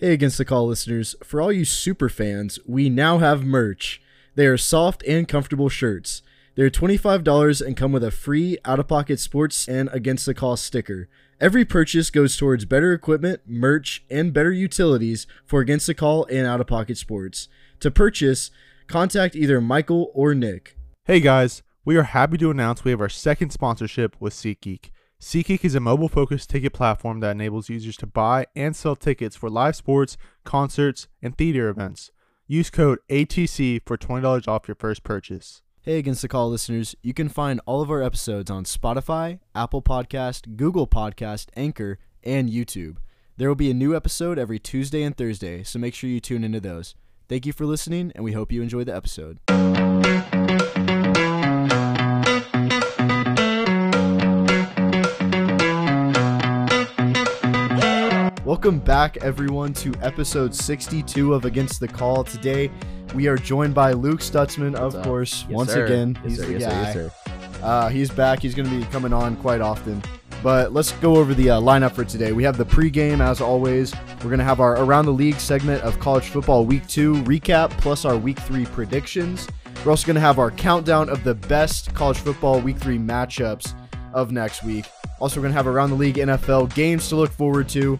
Hey, Against the Call listeners, for all you super fans, we now have merch. They are soft and comfortable shirts. They're $25 and come with a free out of pocket sports and Against the Call sticker. Every purchase goes towards better equipment, merch, and better utilities for Against the Call and out of pocket sports. To purchase, contact either Michael or Nick. Hey guys, we are happy to announce we have our second sponsorship with SeatGeek. SeatGeek is a mobile focused ticket platform that enables users to buy and sell tickets for live sports, concerts, and theater events. Use code ATC for $20 off your first purchase. Hey, Against the Call listeners, you can find all of our episodes on Spotify, Apple Podcast, Google Podcast, Anchor, and YouTube. There will be a new episode every Tuesday and Thursday, so make sure you tune into those. Thank you for listening, and we hope you enjoy the episode. Welcome back, everyone, to episode 62 of Against the Call. Today, we are joined by Luke Stutzman, of up? course, Yes, once sir. again. Yes, He's sir. the Yes, sir. guy. Yes, sir. Uh, he's back. He's going to be coming on quite often. But let's go over the uh, lineup for today. We have the pregame, as always. We're going to have our Around the League segment of college football week two recap, plus our week three predictions. We're also going to have our countdown of the best college football week three matchups of next week. Also, we're going to have Around the League NFL games to look forward to.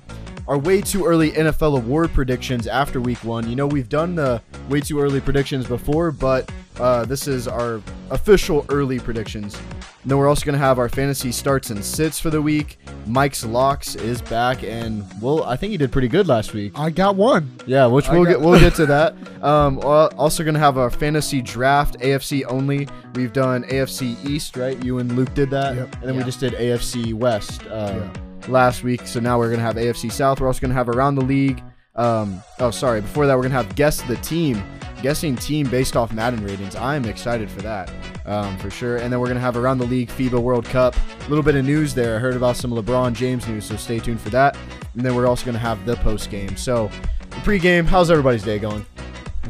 Our way too early NFL award predictions after week one. You know, we've done the way too early predictions before, but uh, this is our official early predictions. And then we're also going to have our fantasy starts and sits for the week. Mike's locks is back, and well, I think he did pretty good last week. I got one. Yeah, which I we'll get we'll get to that. Um, also gonna have our fantasy draft AFC only. We've done AFC East, right? You and Luke did that, Yep. and then we just did AFC West uh, Yeah. last week. So now we're gonna have AFC South. We're also gonna have around the league. Um, oh, sorry. Before that, we're gonna have guess the team, guessing team based off Madden ratings. I'm excited for that, um, for sure. And then we're gonna have around the league FIBA World Cup. A little bit of news there. I heard about some LeBron James news, so stay tuned for that. And then we're also gonna have the post game. So the pregame. How's everybody's day going?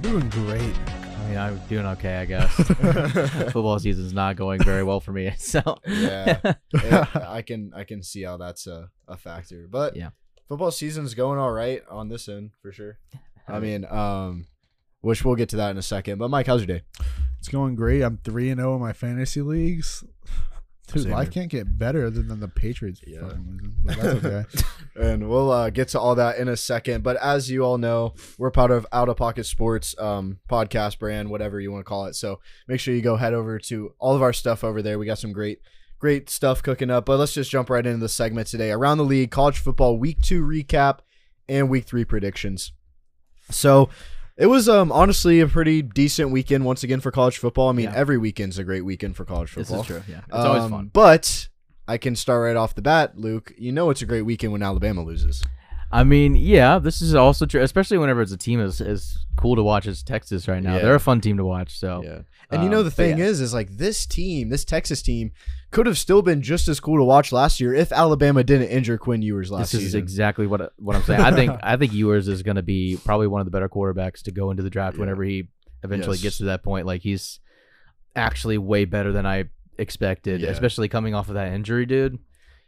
Doing great. I mean, I'm doing okay, I guess. Football season's not going very well for me, so Yeah. Yeah, I can I can see how that's a, a factor. But Yeah. Football season's going all right on this end for sure. I mean, um, which we'll get to that in a second. But Mike, how's your day? It's going great. I'm three and zero in my fantasy leagues. Dude, Same life here. can't get better other than the Patriots. Yeah. fucking losing, but that's okay. and we'll uh, get to all that in a second. But as you all know, we're part of Out of Pocket Sports um, podcast brand, whatever you want to call it. So make sure you go head over to all of our stuff over there. We got some great, great stuff cooking up. But let's just jump right into the segment today. Around the league, college football week two recap and week three predictions. So it was um honestly a pretty decent weekend once again for college football. I mean, Yeah. every weekend's a great weekend for college football. this is true. Yeah, it's always Um, fun. But I can start right off the bat, Luke. You know it's a great weekend when Alabama loses. I mean, yeah, this is also true, especially whenever it's a team as as cool to watch as Texas right now. Yeah. They're a fun team to watch. So Yeah. And you know um, the thing yeah. is, is like this team, this Texas team, could have still been just as cool to watch last year if Alabama didn't injure Quinn Ewers last year. This is season. exactly what what I'm saying. I think I think Ewers is going to be probably one of the better quarterbacks to go into the draft Yeah. whenever he eventually Yes. gets to that point. Like he's actually way better than I expected, Yeah. especially coming off of that injury, dude.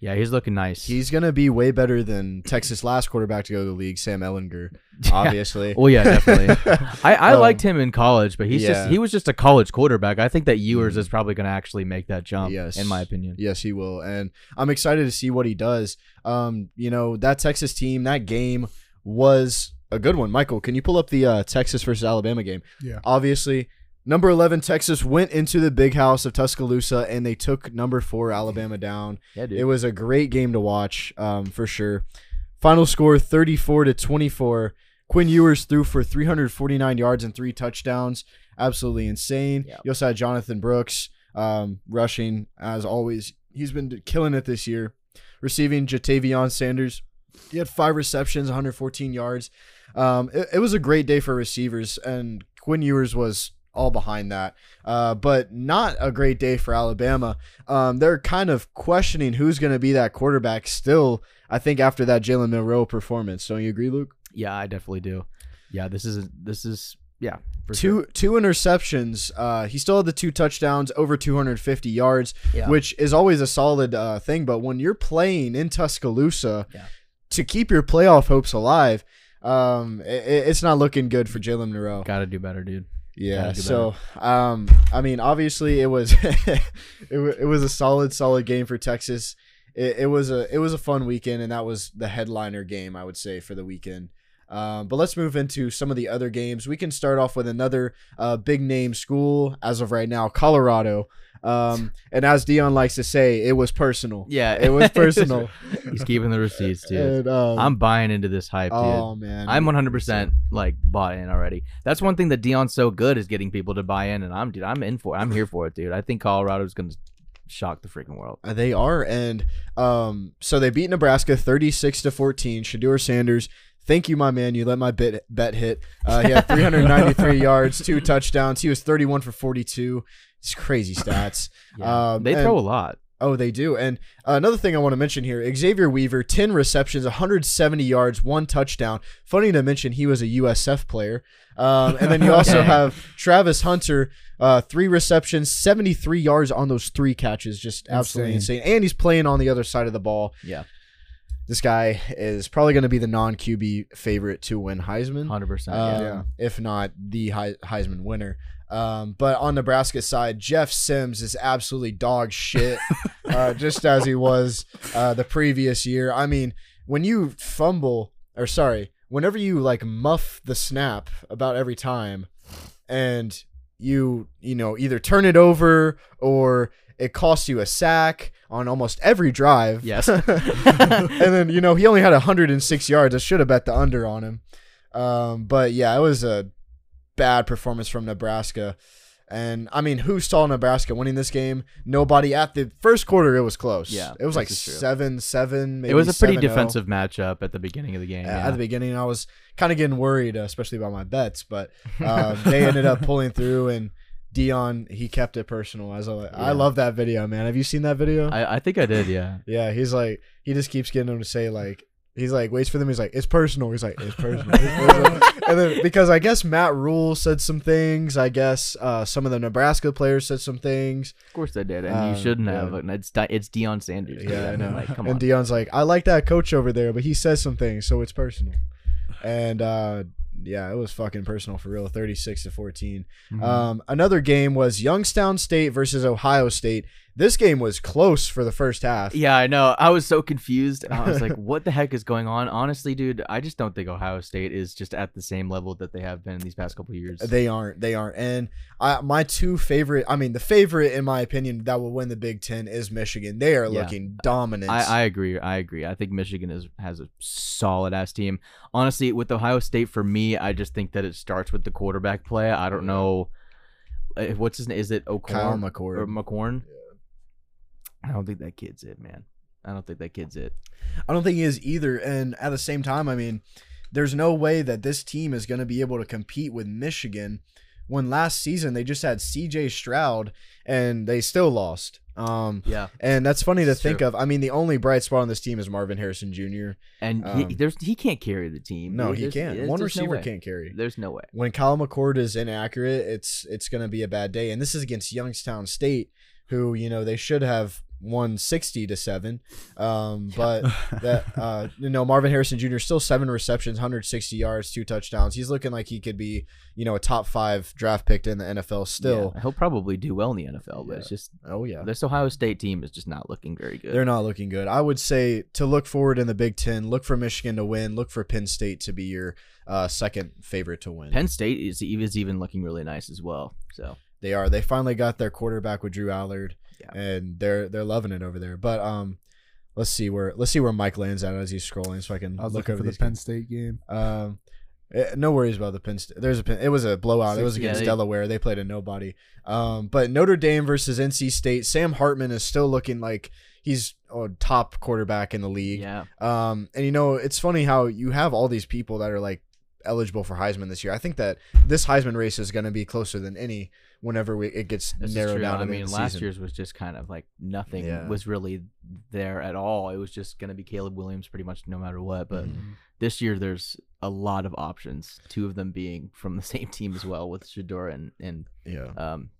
Yeah, he's looking nice. He's gonna be way better than Texas last quarterback to go to the league, Sam Ehlinger, obviously. well, yeah, definitely. I, I Um, liked him in college, but he's yeah. just he was just a college quarterback. I think that Ewers Mhm. is probably going to actually make that jump. Yes. in my opinion. Yes, he will, and I'm excited to see what he does. Um, you know that Texas team, that game was a good one. Michael, can you pull up the uh, Texas versus Alabama game? Yeah. Obviously, number 11 Texas went into the big house of Tuscaloosa and they took number four Alabama down. Yeah, dude. It was a great game to watch, um, for sure. Final score 34 to 24. Quinn Ewers threw for 349 yards and three touchdowns. Absolutely insane. Yeah. You also had Jonathan Brooks um, rushing, as always. He's been killing it this year. Receiving Ja'Tavion Sanders. He had five receptions, 114 yards. Um, it, it was a great day for receivers, and Quinn Ewers was all behind that. Uh, but not a great day for Alabama. Um, they're kind of questioning who's going to be that quarterback still, I think, after that Jalen Milroe performance. Don't you agree, Luke? yeah, I definitely do. Yeah, this is this is yeah. Two sure. two interceptions. Uh, he still had the two touchdowns, over 250 yards, Yeah. which is always a solid uh, thing. But when you're playing in Tuscaloosa Yeah. to keep your playoff hopes alive, Um, i i- it's not looking good for Jalen Milroe. Gotta do better, dude. Yeah. So, um, I mean, obviously, it was it, wa- it was a solid, solid game for Texas. It, it was a it was a fun weekend, and that was the headliner game, I would say, for the weekend. Um, but let's move into some of the other games. We can start off with another uh, big name school as of right now, Colorado. Um, and as Deion likes to say, it was personal. Yeah, It was personal. He's keeping the receipts, dude. And, um, I'm buying into this hype, dude. oh man, I'm 100% like bought in already. That's one thing that Deion's so good is getting people to buy in, and I'm dude, I'm in for it. I'm here for it, dude. I think Colorado's gonna shock the freaking world. Uh, They are, and um, so they beat Nebraska thirty-six to fourteen. Shedeur Sanders, thank you, my man. You let my bet bet hit. Uh, he had three hundred ninety-three yards, two touchdowns. He was thirty-one for forty-two. It's crazy stats. Um, they throw a lot. Oh, they do. And uh, another thing I want to mention here Xavier Weaver, 10 receptions, 170 yards, one touchdown. Funny to mention, he was a USF player. Um, and then you also Dang. have Travis Hunter, uh, three receptions, 73 yards on those three catches. Just absolutely insane. And he's playing on the other side of the ball. Yeah, This guy is probably going to be the non QB favorite to win Heisman. 100%. Um, yeah. If not the Hei- Heisman winner. Um, but on Nebraska's side, Jeff Sims is absolutely dog shit, uh, just as he was uh, the previous year. I mean, when you fumble, or sorry, whenever you like muff the snap about every time, and you you know either turn it over or it costs you a sack on almost every drive. Yes. and then you know he only had 106 yards. I should have bet the under on him. Um, but yeah, it was a bad performance from Nebraska. And I mean, who saw Nebraska winning this game? Nobody. At the first quarter, it was close. Yeah, it was like seven, seven. Maybe it was a pretty 7-0. defensive matchup at the beginning of the game. Yeah. At the beginning, I was kind of getting worried, uh, especially about my bets, but uh, they ended up pulling through. And Deion, he kept it personal. As I, Yeah. I love that video, man. Have you seen that video? I, I think I did, yeah. Yeah, he's like he just keeps getting them to say like he's like waits for them. He's like it's personal. He's like it's personal. It's personal. and then because I guess Matt Rhule said some things. I guess uh, some of the Nebraska players said some things. Of course I did, and Um, you shouldn't yeah. have. And It's Di- it's Deion Sanders. dude. Yeah, I mean, know. Like, come and on. Deion's like I like that coach over there, but he says some things, so it's personal. And uh, yeah, it was fucking personal for real. Thirty six to 14 Mhm. Um, another game was Youngstown State versus Ohio State. This game was close for the first half. Yeah, I know. I was so confused. I was like, "What the heck is going on?" Honestly, dude, I just don't think Ohio State is just at the same level that they have been in these past couple years. They aren't. They aren't. And I, my two favorite, I mean, the favorite in my opinion that will win the Big Ten is Michigan. They are Yeah. looking dominant. I, I agree. I agree. I think Michigan is has a solid ass team. Honestly, with Ohio State, for me, I just think that it starts with the quarterback play. I don't know uh, what's his name. Is it O'Corn Kyle or McCord. McCorn? I don't think that kid's it, man. I don't think that kid's it. I don't think he is either. And at the same time, I mean, there's no way that this team is going to be able to compete with Michigan when last season they just had CJ Stroud and they still lost. Um, Yeah, and that's funny to It's think true. of. I mean, the only bright spot on this team is Marvin Harrison Jr. and Um, he, there's he can't carry the team. No, he There's- can't. there's One no receiver way. can't carry. There's no way. when Kyle McCord is inaccurate, it's it's going to be a bad day. And this is against Youngstown State, who you know they should have won sixty to seven. Um, but that uh, you know Marvin Harrison Jr. still seven receptions, hundred sixty yards, two touchdowns. He's looking like he could be you know a top five draft pick in the NFL still. Yeah, he'll probably do well in the NFL, but it's just Oh yeah. this Ohio State team is just not looking very good. They're not looking good. I would say to look forward in the Big Ten, look for Michigan to win, look for Penn State to be your uh, second favorite to win. Penn State is is even looking really nice as well. So They are. They finally got their quarterback with Drew Allar, Yeah. and they're they're loving it over there. But um, let's see where let's see where Mike lands at as he's scrolling, so I can I was look over for the these. Penn games. State game. Um, eh, no worries about the Penn. State. There's a Penn, it was a blowout. It was Yeah, against they- Delaware. They played a nobody. Um, but Notre Dame versus NC State. Sam Hartman is still looking like he's a top quarterback in the league. yeah, Um, and you know, it's funny how you have all these people that are like eligible for Heisman this year. I think that this Heisman race is going to be closer than any whenever we, it gets this narrowed down. I mean, last season. year's was just kind of like nothing Yeah. was really there at all. It was just gonna be Caleb Williams pretty much no matter what. But Mhm. this year there's a lot of options. Two of them being from the same team as well with Shedeur and and yeah, um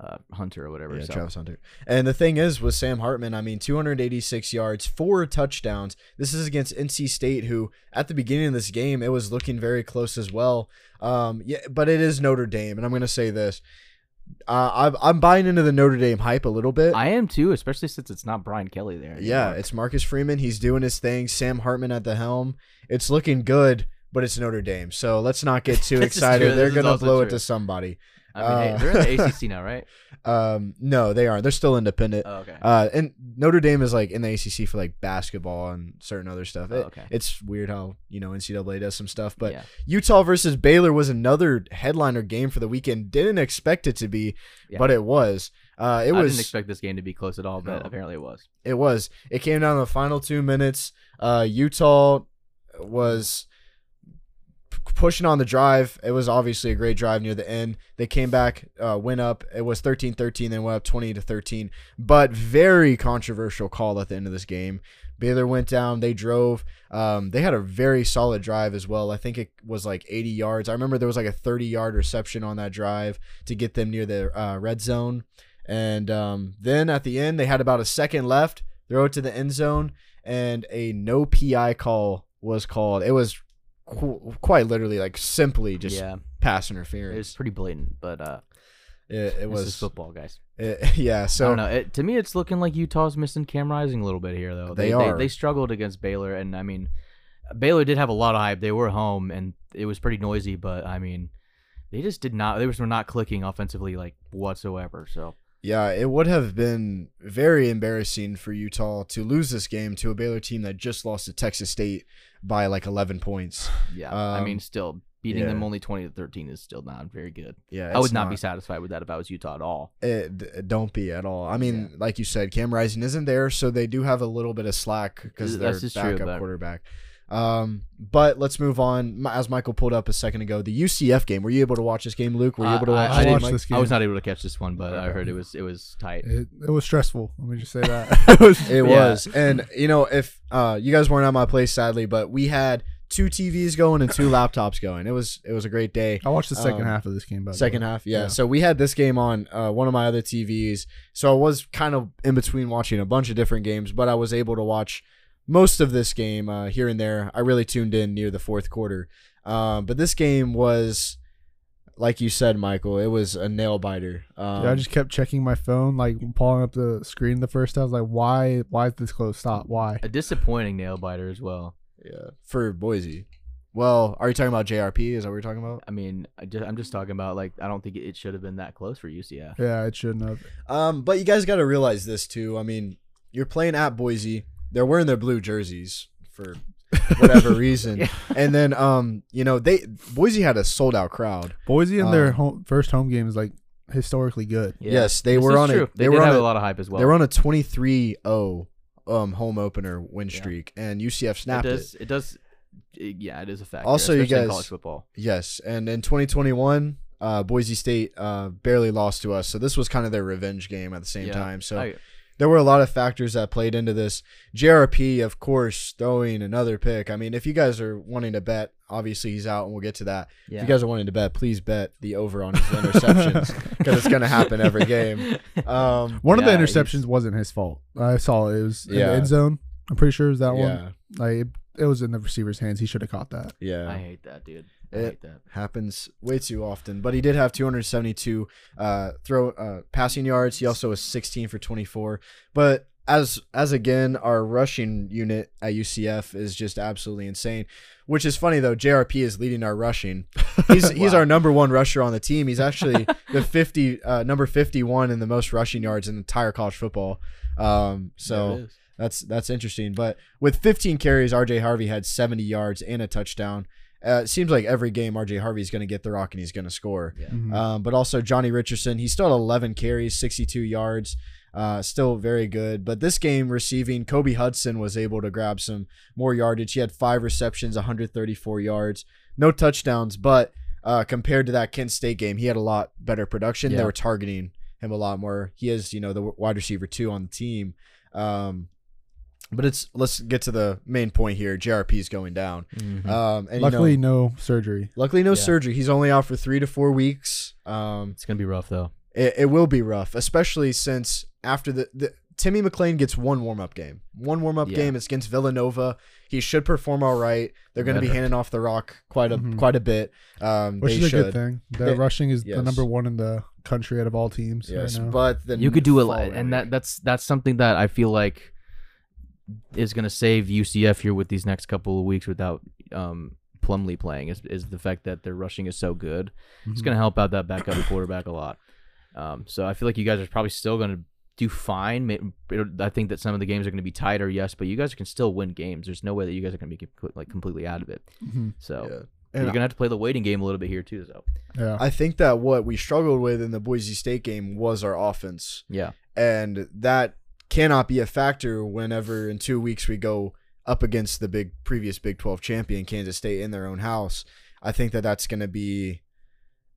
uh, Hunter or whatever. Yeah, so. Travis Hunter. And the thing is, with Sam Hartman, I mean, 286 yards, four touchdowns. This is against NC State, who at the beginning of this game, it was looking very close as well. Um, yeah, but it is Notre Dame, and I'm going to say this. Uh, I'm, I'm buying into the Notre Dame hype a little bit. I am too, especially since it's not Brian Kelly there. yeah, it's Marcus Freeman. He's doing his thing. Sam Hartman at the helm. It's looking good, but it's Notre Dame. So let's not get too excited. They're going to blow it to somebody. I mean, hey, uh, they're in the ACC now, right? Um, no, they aren't. They're still independent. Oh, okay. Uh, and Notre Dame is like in the ACC for like basketball and certain other stuff. Oh, okay. It's weird how you know NCAA does some stuff, but yeah. Utah versus Baylor was another headliner game for the weekend. Didn't expect it to be, Yeah. but it was. Uh, it I was. didn't expect this game to be close at all, but No. apparently it was. it was. It came down to the final two minutes. Uh, Utah was pushing on the drive. It was obviously a great drive near the end. They came back, uh, went up. It was 13-13, then went up 20 to 13. But very controversial call at the end of this game. Baylor went down. They drove. Um, they had a very solid drive as well. I think it was like 80 yards. I remember there was like a 30 yard reception on that drive to get them near the uh, red zone. And um, then at the end, they had about a second left. Throw it to the end zone, and a no PI call was called. It was qu- quite literally like simply just yeah, pass interference. it was pretty blatant, but uh, It, it this is was football, guys. it- yeah. I So don't know. It, to me, it's looking like Utah's missing Cam Rising a little bit here, though. They they, are. They, struggled against Baylor, and I mean, Baylor did have a lot of hype. They were home, and it was pretty noisy, but I mean, they just did not. They were not clicking offensively like whatsoever. So yeah, it would have been very embarrassing for Utah to lose this game to a Baylor team that just lost to Texas State by like 11 points. yeah, I Um, mean, still beating them only twenty to thirteen is still not very good. Yeah, I would it's not, be satisfied with that if I was Utah at all. It, don't be at all. I mean, like you said, Cam Rising isn't there, so they do have a little bit of slack because they're true, backup but- quarterback. Um, but let's move on. As Michael pulled up a second ago, the UCF game. Were you able to watch this game, Luke? Were you able to I- watch I it? didn't- Mike? this I was not able to catch this one, but I heard it was it was tight. It, it was stressful. Let me just say that. it was. It Yeah. was, and you know, if uh, you guys weren't at my place, sadly, but we had two TVs going and two laptops going. It was it was a great day. I watched the second Um, half of this game. By Second way. half, yeah. Yeah. So we had this game on uh, one of my other TVs. So I was kind of in between watching a bunch of different games, but I was able to watch most of this game uh, here and there. I really tuned in near the fourth quarter. Um, but this game was, like you said, Michael, it was a nail biter. Um, Yeah, I just kept checking my phone, like pulling up the screen the first time. I was like, why? Why is this close? Stop. Why? A disappointing nail biter as well. yeah, for Boise. Well, are you talking about JRP? Is that what you're talking about? I mean, I just, I'm just talking about like I don't think it should have been that close for UCF. Yeah, it shouldn't have. Um, but you guys got to realize this too. I mean, you're playing at Boise. They're wearing their blue jerseys for whatever reason. Yeah. And then, um, you know, they Boise had a sold out crowd. Boise in their Um, home, first home game is like historically good. Yeah. Yes, they This were on true. a They, they, did were on have a, a lot of hype as well. they were on a 23-0 um home opener win Yeah. streak, and UCF it snapped it. does. It, does. it- yeah, it is a fact. Also, you especially in guys- college football. Yes, and in 2021, uh, Boise State uh, barely lost to us, so this was kind of their revenge game at the same Yeah. time. So I- there were a lot of factors that played into this. JRP, of course, throwing another pick. I mean, if you guys are wanting to bet, obviously he's out, and we'll get to that. yeah. If you guys are wanting to bet, please bet the over on his interceptions because it's going to happen every game. Um, One of the interceptions wasn't his fault. I saw it. It was in Yeah. the end zone. I'm pretty sure it was that one. yeah, Like it, it was in the receiver's hands. He should have caught that. yeah. I hate that, dude. It- happens way too often. But he did have 272 uh, throw uh, passing yards. He also was 16 for 24. But as as again, our rushing unit at UCF is just absolutely insane. Which is funny though. JRP is leading our rushing. He's he's our number one rusher on the team. He's actually the 50 uh, number 51 in the most rushing yards in entire college football. Um, so. There it is. That's that's interesting. But with 15 carries, RJ Harvey had 70 yards and a touchdown. Uh, it seems like every game RJ Harvey's going to get the rock and he's going to score. Yeah. Mhm. Um, but also Johnny Richardson, he still had 11 carries, 62 yards, uh, still very good. But this game receiving, Kobe Hudson was able to grab some more yardage. He had five receptions, 134 yards, no touchdowns. But uh, compared to that Kent State game, he had a lot better production. They were targeting him a lot more. He is, you know, the wide receiver two on the team. Um, but it's let's get to the main point here. JRP is going down. Mhm. Um, and Luckily, you know, no surgery. luckily no Yeah. surgery. He's only out for three to four weeks. Um, it's gonna be rough though. it, it will be rough, especially since after the, the Timmy McClain gets one warm up game. One warm up Yeah. game. It's against Villanova. He should perform all right. They're going to be handing off the rock quite a Mhm. quite a bit. Um, Which they is a should. good thing. The They- rushing is yes. the number one in the country out of all teams Yes, right now. but the you could do a lot, and that that's that's something that I feel like is going to save UCF here with these next couple of weeks without um, Plumlee playing. Is is the fact that their rushing is so good. It's Mhm. going to help out that backup quarterback a lot. Um, so I feel like you guys are probably still going to do fine. I think that some of the games are going to be tighter, yes, but you guys can still win games. There's no way that you guys are going to be like completely out of it. Mhm. So Yeah. you're going to have to play the waiting game a little bit here too. So Yeah. I think that what we struggled with in the Boise State game was our offense. yeah, and that cannot be a factor whenever in two weeks we go up against the big previous Big 12 champion Kansas State in their own house. I think that that's going to be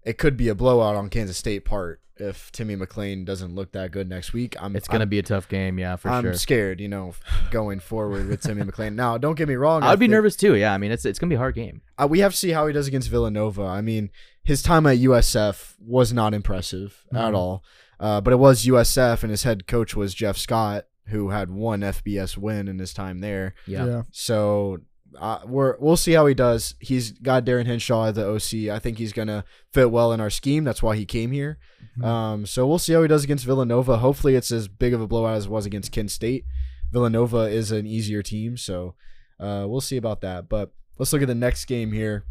it could be a blowout on Kansas State part if Timmy McClain doesn't look that good next week. I'm it's going to be a tough game. Yeah, for sure. I'm scared, you know, going forward with Timmy McClain. Now, don't get me wrong. I'd be think- nervous too. Yeah, I mean it's it's going to be a hard game. uh, we have to see how he does against Villanova. I mean, his time at USF was not impressive at Mhm. all. Uh, but it was USF, and his head coach was Jeff Scott, who had one FBS win in his time there. Yeah. yeah. So uh, we're we'll see how he does. He's got Darin Hinshaw at the OC. I think he's gonna fit well in our scheme. That's why he came here. Mhm. Um, so we'll see how he does against Villanova. Hopefully, it's as big of a blowout as it was against Kent State. Villanova is an easier team, so uh, we'll see about that. But let's look at the next game here.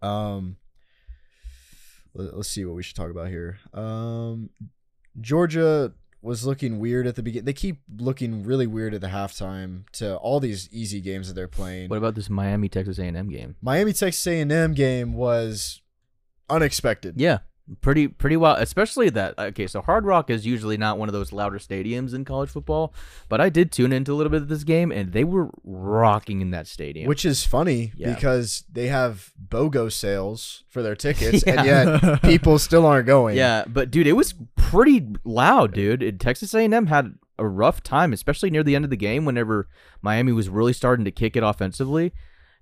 Um, let, us see what we should talk about here. Um, Georgia was looking weird at the beginning. They keep looking really weird at the halftime to all these easy games that they're playing. What about this Miami Texas A&M game? Miami Texas A&M game was unexpected. Yeah, pretty pretty well. Especially that. Okay, so Hard Rock is usually not one of those louder stadiums in college football, but I did tune into a little bit of this game, and they were rocking in that stadium. Which is funny Yeah. because they have BOGO sales for their tickets, Yeah. and yet people still aren't going. yeah, but dude, it was pretty loud, dude. Texas A&M had a rough time, especially near the end of the game. Whenever Miami was really starting to kick it offensively,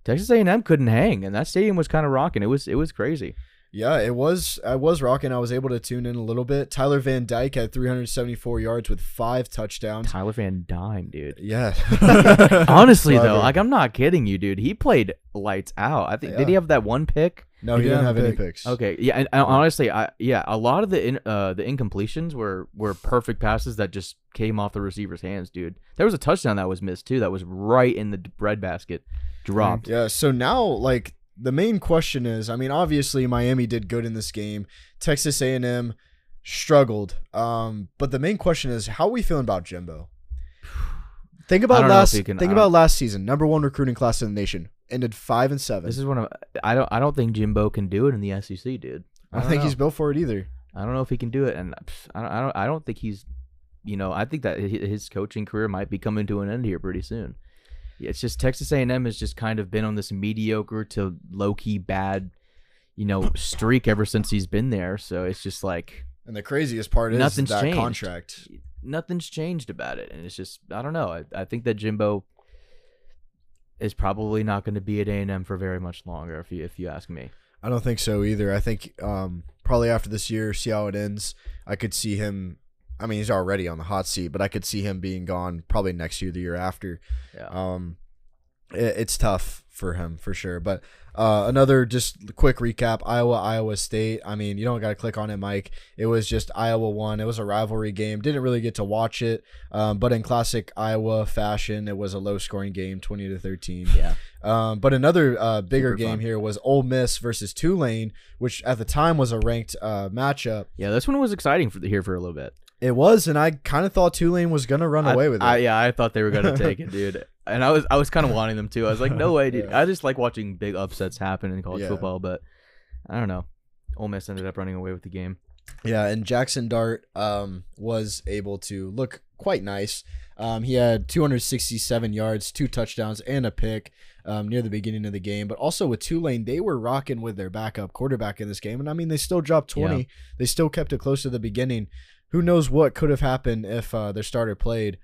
Texas A&M couldn't hang, and that stadium was kind of rocking. It was it was crazy. Yeah, it was. I was rocking. I was able to tune in a little bit. Tyler Van Dyke had 374 yards with five touchdowns. Tyler Van Dyne, dude. Yeah. Honestly though, like I'm not kidding you, dude. He played lights out. I think Yeah. did he have that one pick? no, He he didn't didn't have have a any picks. Okay, yeah, and, and honestly, I yeah, a lot of the in, uh the incompletions were were perfect passes that just came off the receiver's hands, dude. There was a touchdown that was missed too, that was right in the d- breadbasket, dropped. Yeah. So now, like, the main question is, I mean, obviously Miami did good in this game. Texas A&M struggled. Um, but the main question is, how are we feeling about Jimbo? Think about don't know if last. can- think about last season, number one recruiting class in the nation, ended five and seven. This is one of I don't I don't think Jimbo can do it in the SEC, dude. I don't don't think know. he's built for it either. I don't know if he can do it, and I don't I don't I don't think he's, you know, I think that his coaching career might be coming to an end here pretty soon. It's just Texas A&M has just kind of been on this mediocre to low key bad, you know, streak ever since he's been there. So it's just like And the craziest part is Nothing's that changed. contract. nothing's changed about it, and it's just I don't know. I, I think that Jimbo is probably not going to be at A&M for very much longer, if you if you ask me. I don't think so either. I think um, probably after this year, see how it ends. I could see him. I mean, he's already on the hot seat, but I could see him being gone probably next year, the year after. Yeah. Um, it, it's tough for him for sure. But uh, another just quick recap: Iowa, Iowa State. I mean, you don't got to click on it, Mike. It was just Iowa won. It was a rivalry game. Didn't really get to watch it, um, but in classic Iowa fashion, it was a low-scoring game, twenty to thirteen. yeah. Um, but another uh, bigger Super game fun. here was Ole Miss versus Tulane, which at the time was a ranked uh, matchup. Yeah, this one was exciting for the, here for a little bit. It was, and I kind of thought Tulane was gonna run I- away with it. I, yeah, I thought they were gonna take it, dude. And I was I was kind of wanting them to. I was like, no way, dude. Yeah. I just like watching big upsets happen in college Yeah. football, but I don't know. Ole Miss ended up running away with the game. Yeah, and Jackson Dart um, was able to look quite nice. Um, he had 267 yards, two touchdowns, and a pick um, near the beginning of the game. But also with Tulane, they were rocking with their backup quarterback in this game. And I mean, they still dropped 20. Yeah. They still kept it close to the beginning. Who knows what could have happened if uh, their starter played?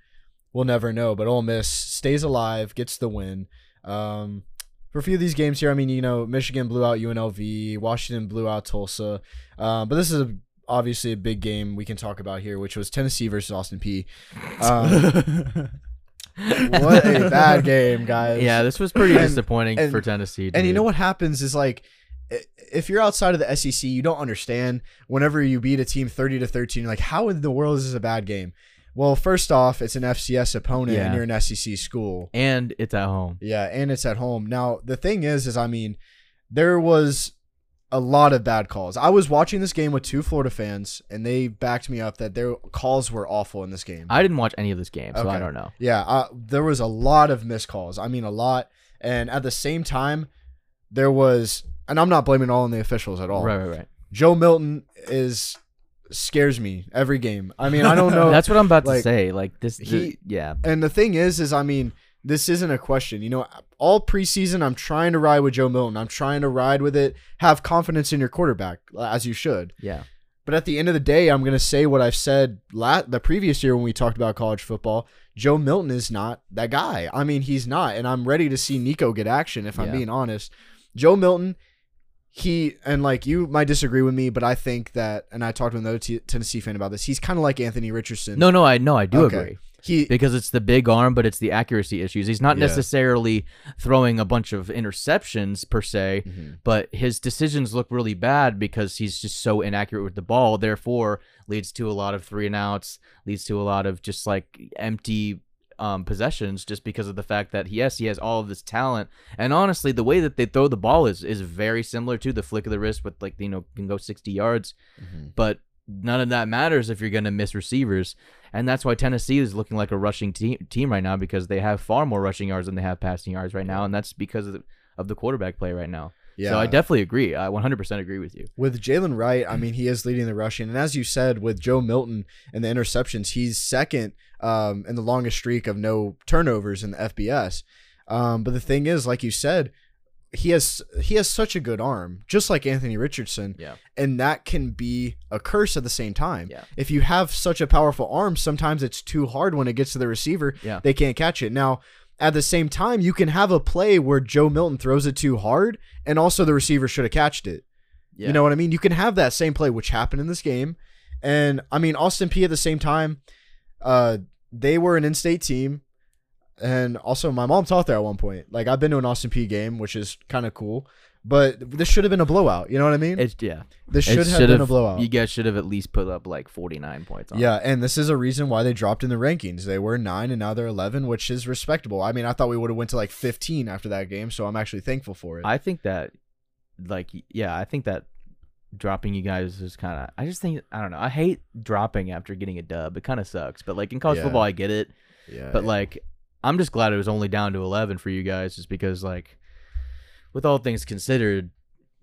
We'll never know. But Ole Miss stays alive, gets the win. Um, for a few of these games here, I mean, you know, Michigan blew out UNLV, Washington blew out Tulsa. Um, but this is a obviously a big game we can talk about here, which was Tennessee versus Austin Peay. Um, what a bad game, guys. Yeah, this was pretty And- disappointing and- for Tennessee. And you know what happens is like if you're outside of the SEC, you don't understand whenever you beat a team 30 to 13, you're like how in the world is this a bad game? Well, first off, it's an FCS opponent and you're an SEC school. And it's at home. Yeah, and it's at home. Now, the thing is is I mean, there was a lot of bad calls. I was watching this game with two Florida fans and they backed me up that their calls were awful in this game. I didn't watch any of this game, so I don't know. Yeah, uh, there was a lot of missed calls. I mean, a lot. And at the same time, there was, and I'm not blaming all on the officials at all. Right, right, right. Joe Milton is scares me every game. I mean, I don't know. That's what I'm about to say. Like this, he- the- yeah, and the thing is, is I mean, this isn't a question. You know, all preseason, I'm trying to ride with Joe Milton. I'm trying to ride with it. Have confidence in your quarterback, as you should. yeah. But at the end of the day, I'm going to say what I've said la- the previous year when we talked about college football. Joe Milton is not that guy. I mean, he's not. And I'm ready to see Nico get action, if I'm being honest. Joe Milton, he, and like you might disagree with me, but I think that, and I talked to another T- Tennessee fan about this, he's kind of like Anthony Richardson. No, no, I no, I do Okay. agree He, because it's the big arm, but it's the accuracy issues. He's not Yeah. necessarily throwing a bunch of interceptions per se, Mhm. but his decisions look really bad because he's just so inaccurate with the ball. Therefore, leads to a lot of three and outs, leads to a lot of just like empty um, possessions, just because of the fact that yes, he has all of this talent, and honestly, the way that they throw the ball is is very similar to the flick of the wrist with like you know can go sixty yards, Mhm. but none of that matters if you're going to miss receivers. And that's why Tennessee is looking like a rushing team, team right now because they have far more rushing yards than they have passing yards right now. And that's because of the, of the quarterback play right now. Yeah. So I definitely agree. I 100% agree with you. with Jaylen Wright, I mean, he is leading the rushing, and as you said, with Joe Milton and the interceptions, he's second um, in the longest streak of no turnovers in the FBS. Um, but the thing is, like you said, he has he has such a good arm, just like Anthony Richardson, Yeah. and that can be a curse at the same time. Yeah. If you have such a powerful arm, sometimes it's too hard when it gets to the receiver. Yeah. They can't catch it. Now, at the same time, you can have a play where Joe Milton throws it too hard, and also the receiver should have catched it. Yeah. You know what I mean? You can have that same play, which happened in this game. And I mean, Austin Peay at the same time, uh, they were an in state team. And also, my mom taught there at one point. Like, I've been to an Austin Peay game, which is kind of cool. But this should have been a blowout. You know what I mean? It's, yeah. this should have been a blowout. You guys should have at least put up like 49 points on. it. Yeah, and this is a reason why they dropped in the rankings. They were nine and now they're eleven, which is respectable. I mean, I thought we would have went to like fifteen after that game, so I'm actually thankful for it. I think that, like, yeah, I think that dropping you guys is kind of. I just think I don't know. I hate dropping after getting a dub. It kind of sucks. But like in college Yeah. football, I get it. yeah, But like, I'm just glad it was only down to 11 for you guys, just because like, with all things considered,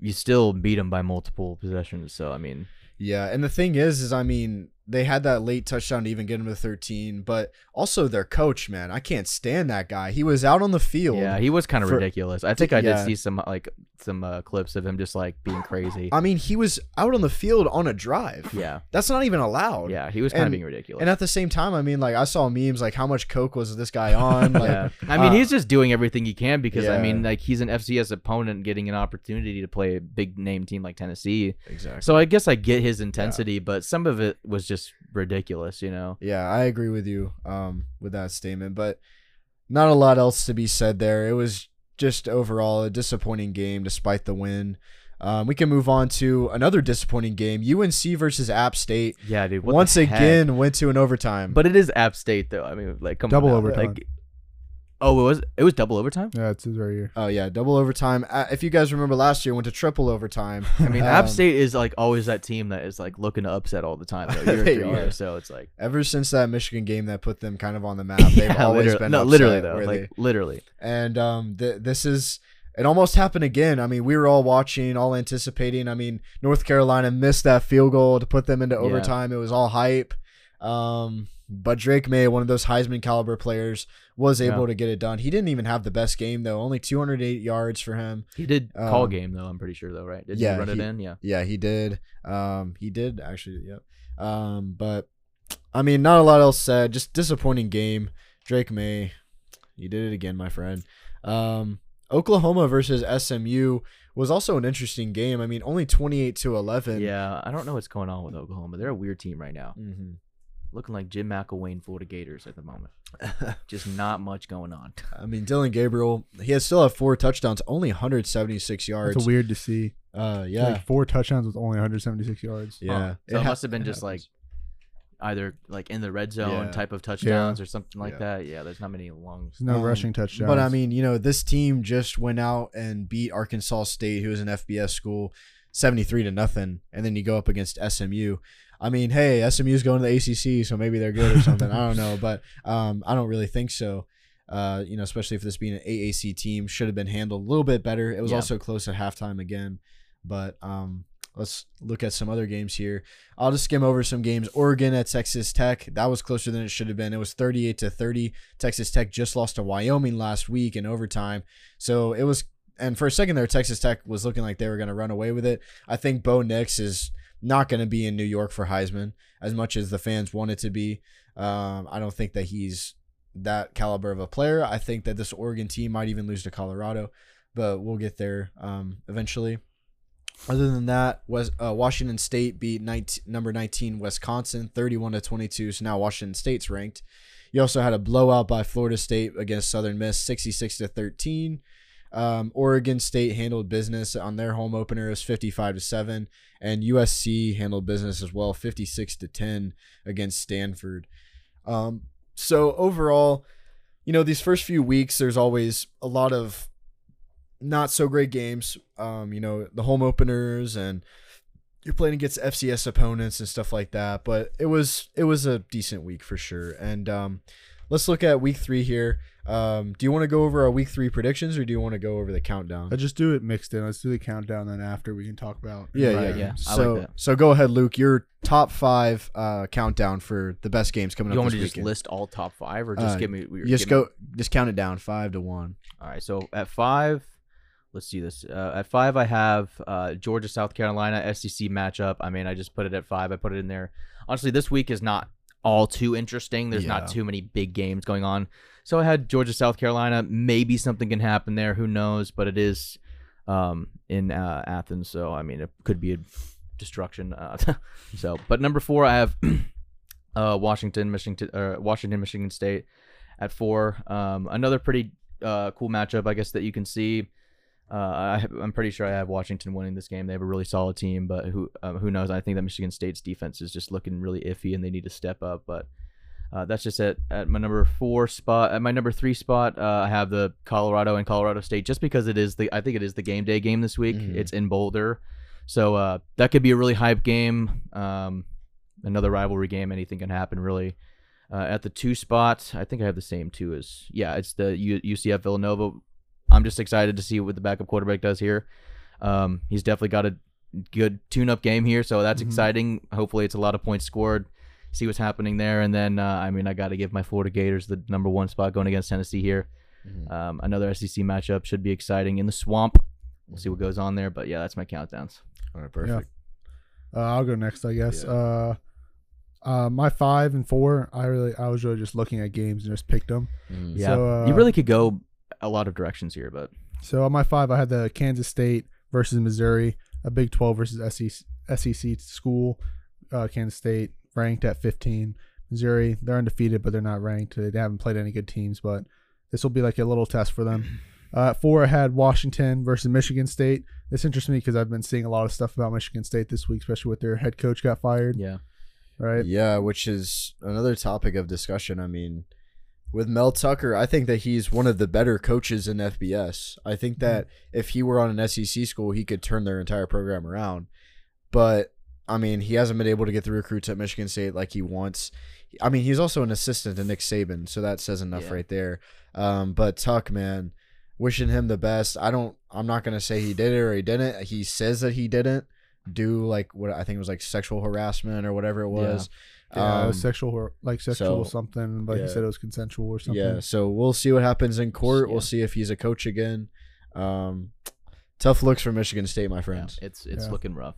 you still beat them by multiple possessions. So I mean, Yeah, and the thing is, is I mean, they had that late touchdown to even get him to 13, but also their coach, man, I can't stand that guy. He was out on the field. yeah, he was kind of for- ridiculous. I think I did see some like some uh, clips of him just like being crazy. I mean, he was out on the field on a drive. yeah, That's not even allowed. yeah, he was kind of being ridiculous. And at the same time, I mean, like I saw memes like how much coke was this guy on? Like, yeah. I mean, uh, he's just doing everything he can because I mean, like he's an FCS opponent getting an opportunity to play a big name team like Tennessee. exactly. So I guess I get his intensity, but some of it was just ridiculous, you know. Yeah, I agree with you um with that statement, but not a lot else to be said there. It was just overall a disappointing game despite the win. Um, we can move on to another disappointing game: UNC versus App State. Yeah, dude. Once again, went to an overtime. but it is App State though. I mean, like come Double on, overtime. Like, oh, it was it was double overtime. Yeah, it's his right here. oh yeah, double overtime. Uh, if you guys remember last year, went to triple overtime. I mean, App Um, State is like always that team that is like looking to upset all the time, though, year They are. year. So it's like Ever since that Michigan game that put them kind of on the map, they've yeah, always literally, been no, upset literally though, where like literally. and um, th- this is it almost happened again. I mean, we were all watching, all anticipating. I mean, North Carolina missed that field goal to put them into Yeah. overtime. It was all hype. Um, but Drake Maye, one of those Heisman caliber players, was Yeah. able to get it done. He didn't even have the best game though. Only 208 yards for him. He did call Um, game though. I'm pretty sure though, right? Did yeah, he run it in? Yeah. Yeah, he did. Um, he did actually. Yep. Um, but I mean, not a lot else said. Just disappointing game. Drake Maye, you did it again, my friend. Um, Oklahoma versus SMU was also an interesting game. I mean, only 28 to 11. Yeah, I don't know what's going on with Oklahoma. They're a weird team right now. hmm Looking like Jim McElwain Florida Gators at the moment. Just not much going on. I mean, Dillon Gabriel, he has still have four touchdowns, only 176 yards. It's weird to see. uh, yeah, Like four touchdowns with only 176 yards. yeah. Huh. So it, ha- must have been it just like either like in the red zone Yeah. type of touchdowns or something like Yeah. that. Yeah, there's not many long. There's no Um, rushing touchdowns. But I mean, you know, this team just went out and beat Arkansas State, who is an FBS school, 73 to nothing. And then you go up against SMU. I mean, hey, SMU's going to the ACC, so maybe they're good or something. I don't know, but um, I don't really think so. Uh, you know, especially if this being an AAC team, should have been handled a little bit better. It was Yeah. also close at halftime again. But um, let's look at some other games here. I'll just skim over some games. Oregon at Texas Tech. That was closer than it should have been. It was 38 to 30. Texas Tech just lost to Wyoming last week in overtime. So it was and for a second there, Texas Tech was looking like they were going to run away with it. I think Bo Nix is not going to be in New York for Heisman as much as the fans want it to be. Um, I don't think that he's that caliber of a player. I think that this Oregon team might even lose to Colorado, but we'll get there um, eventually. Other than that, was uh, Washington State beat 19, number 19 Wisconsin 31 to 22. So now Washington State's ranked. You also had a blowout by Florida State against Southern Miss 66 to 13. Um, Oregon State handled business on their home opener. Was 55 to 7. And USC handled business as well, 56 to 10 against Stanford. Um, so overall, you know, these first few weeks, there's always a lot of not so great games. Um, you know, the home openers and you're playing against FCS opponents and stuff like that. But it was it was a decent week for sure. And um, let's look at week three here. Um, do you want to go over our week three predictions or do you want to go over the countdown? I just do it mixed in. Let's do the countdown, then after we can talk about. Yeah, Right, yeah, yeah. I So, like that. so go ahead, Luke. Your top five uh, countdown for the best games coming You up want this me to just weekend. list all top five, or just Uh, give me? we- just give me- go, just count it down, five to one. All right. So at five, let's see this. Uh, at five, I have uh, Georgia, South Carolina SEC matchup. I mean, I just put it at five. I put it in there. Honestly, this week is not all too interesting. There's Yeah. not too many big games going on. So I had Georgia, South Carolina. Maybe something can happen there. Who knows? But it is um, in uh, Athens, so I mean, it could be a destruction. Uh, so, but number four, I have uh, Washington, Michigan, uh, Washington, Michigan State at four. Um, another pretty uh, cool matchup, I guess, that you can see. Uh, I, I'm pretty sure I have Washington winning this game. They have a really solid team, but who um, who knows? I think that Michigan State's defense is just looking really iffy, and they need to step up. But uh, that's just at, at my number four spot. At my number three spot, uh, I have the Colorado and Colorado State, just because it is the I think it is the game day game this week. Mhm. It's in Boulder, so uh, that could be a really hype game. Um, another rivalry game. Anything can happen, really. Uh, at the two spot, I think I have the same two as yeah. It's the U- UCF Villanova. I'm just excited to see what the backup quarterback does here. Um, he's definitely got a good tune-up game here, so that's Mhm. exciting. Hopefully, it's a lot of points scored. See what's happening there, and then uh, I mean, I got to give my Florida Gators the number one spot going against Tennessee here. Um, another SEC matchup should be exciting in the swamp. We'll see what goes on there, but yeah, that's my countdowns. All right, perfect. Uh, I'll go next, I guess. Yeah. Uh, uh, my five and four, I really, I was really just looking at games and just picked them. Mhm. Yeah, So, uh, you really could go a lot of directions here, but So on my five, I had the Kansas State versus Missouri, a Big 12 versus SEC, SEC school. Uh, Kansas State ranked at 15. Missouri, they're undefeated, but they're not ranked. They haven't played any good teams, but this will be like a little test for them. Uh, four, I had Washington versus Michigan State. This interests me because I've been seeing a lot of stuff about Michigan State this week, especially with their head coach got fired. yeah, Right? Yeah, which is another topic of discussion. I mean, with Mel Tucker, I think that he's one of the better coaches in FBS. I think that if he were on an SEC school, he could turn their entire program around. But I mean, he hasn't been able to get the recruits at Michigan State like he wants. I mean, he's also an assistant to Nick Saban, so that says enough Yeah. right there. Um, but Tuck, man, wishing him the best. I don't. I'm not gonna say he did it or he didn't. He says that he didn't do like what I think it was like sexual harassment or whatever it was. Yeah, it was Um, sexual, like sexual so, something, but yeah. he said it was consensual or something. Yeah, so we'll see what happens in court. Yeah. We'll see if he's a coach again. Um, tough looks for Michigan State, my yeah, friends. it's it's Yeah. looking rough.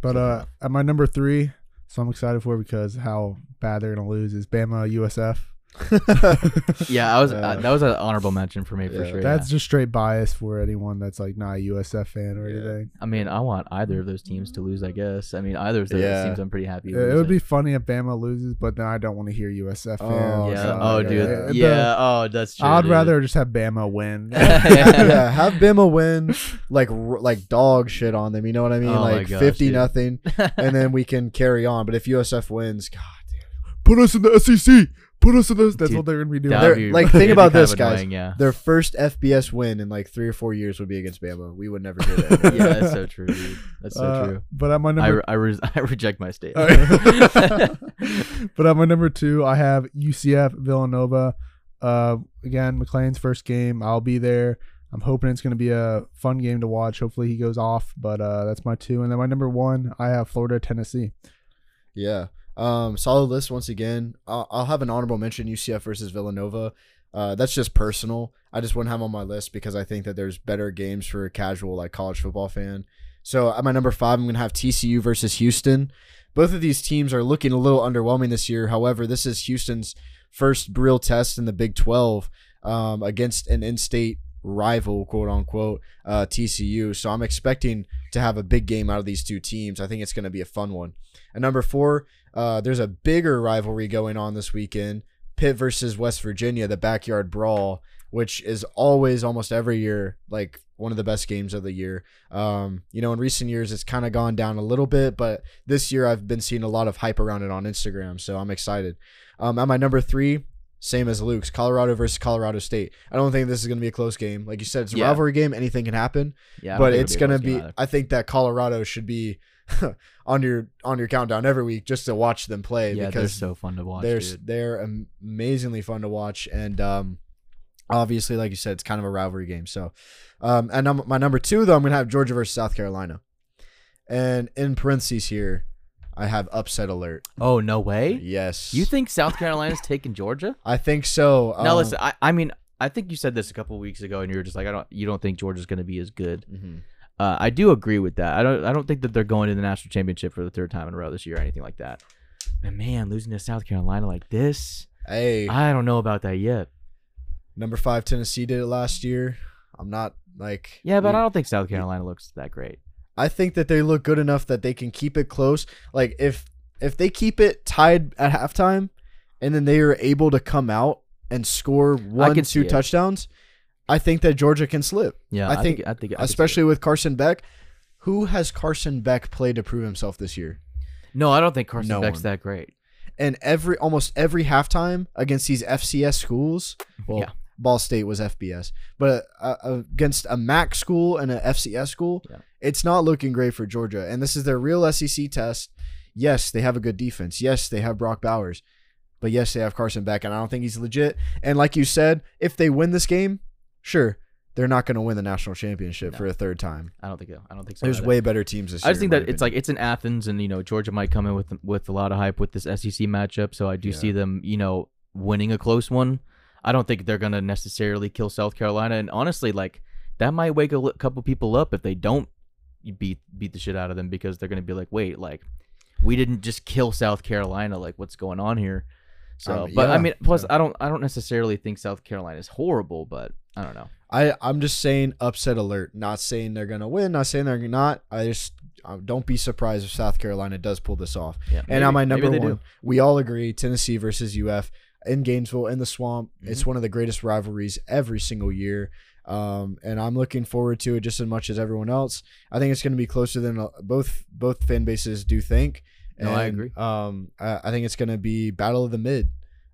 But uh, at my number three, so I'm excited for because how bad they're gonna lose is Bama USF. Yeah, I was. Uh, uh, that was an honorable mention for me for yeah, sure. That's yeah. just straight bias for anyone that's like not a USF fan or Yeah. anything. I mean, I want either of those teams to lose. I guess. I mean, either of those Yeah. teams, I'm pretty happy. It, it would be funny if Bama loses, but then I don't want to hear USF Oh, fans. Yeah. God, Oh, yeah, dude. yeah. Yeah. The- oh, that's true. I'd dude. rather just have Bama win. yeah, have Bama win like r- like dog shit on them. You know what I mean? Oh like gosh, fifty dude. nothing, and then we can carry on. But if USF wins, God, dude. Put us in the SEC. Put us in the. That's Dude, what they're gonna be doing. That They're- be- like, think about this, guys. annoying, Yeah. their first FBS win in like three or four years would be against Bama. We would never hear that. yeah, that's so true, dude. That's so Uh, true. But I'm my I, number. re- I, re- I reject my statement. but at my number two, I have UCF Villanova. Uh, again, McClain's first game. I'll be there. I'm hoping it's going to be a fun game to watch. Hopefully he goes off, but uh, that's my two. And then my number one, I have Florida Tennessee. Yeah. Um, solid list once again. I'll, I'll have an honorable mention UCF versus Villanova. Uh, that's just personal. I just wouldn't have on my list because I think that there's better games for a casual like college football fan. So at my number five, I'm gonna have TCU versus Houston. Both of these teams are looking a little underwhelming this year. However, this is Houston's first real test in the Big 12 um, against an in-state rival, quote unquote, uh, TCU. So I'm expecting to have a big game out of these two teams. I think it's going to be a fun one. At number four, uh, there's a bigger rivalry going on this weekend Pitt versus West Virginia, the backyard brawl, which is always, almost every year, like one of the best games of the year. Um, you know, in recent years, it's kind of gone down a little bit, but this year I've been seeing a lot of hype around it on Instagram. So I'm excited. Um, at my number three, same as Luke's, Colorado versus Colorado State. I don't think this is going to be a close game. Like you said, it's a Yeah. rivalry game. Anything can happen Yeah, but it's it'll gonna a be. I think that Colorado should be on your on your countdown every week just to watch them play Yeah, they're so fun to watch, they're dude. they're amazingly fun to watch and um obviously like you said it's kind of a rivalry game so um and num- my number two though I'm gonna have Georgia versus South Carolina and in parentheses here I have upset alert Oh no way! yes You think South Carolina's taking Georgia? I think so Now um, listen. I, I mean, I think you said this a couple weeks ago, and you were just like, I don't. You don't think Georgia's going to be as good. mhm. Uh, I do agree with that. I don't. I don't think that they're going to the national championship for the third time in a row this year or anything like that. But man, losing to South Carolina like this, hey I don't know about that yet. number five Tennessee did it last year I'm not like Yeah, but we- I don't think South Carolina looks that great. I think that they look good enough that they can keep it close. Like if if they keep it tied at halftime, and then they are able to come out and score one two touchdowns. it. I think that Georgia can slip. Yeah, I think- think. I think. I see especially with Carson Beck. Who has Carson Beck played to prove himself this year? No, I don't think Carson No Beck's one. that great. And every almost every halftime against these FCS schools, well, Yeah. Ball State was FBS, but uh, against a MAC school and an FCS school, Yeah. it's not looking great for Georgia. And this is their real SEC test. Yes, they have a good defense. Yes, they have Brock Bowers, but yes, they have Carson Beck, and I don't think he's legit. And like you said, if they win this game, sure, they're not going to win the national championship No. for a third time. I don't think. I don't think so. There's either. way better teams this year. I just think that it's opinion. like it's in Athens, and you know Georgia might come in with with a lot of hype with this SEC matchup. So I do Yeah. see them, you know, winning a close one. I don't think they're gonna necessarily kill South Carolina, and honestly, like that might wake a couple people up if they don't beat beat the shit out of them because they're gonna be like, wait, like we didn't just kill South Carolina, like what's going on here? So, Um, but I mean, plus yeah. I don't I don't necessarily think South Carolina is horrible, but I don't know. I I'm just saying upset alert. Not saying they're gonna win. Not saying they're not. I just uh, don't be surprised if South Carolina does pull this off. Yeah, And on my maybe- number one, do. we all agree Tennessee versus UF in Gainesville in the swamp. It's Mm-hmm. one of the greatest rivalries every single year. Um, and I'm looking forward to it just as much as everyone else. I think it's going to be closer than uh, both both fan bases do think. No, I agree. Um, I, I think it's going to be battle of the mid.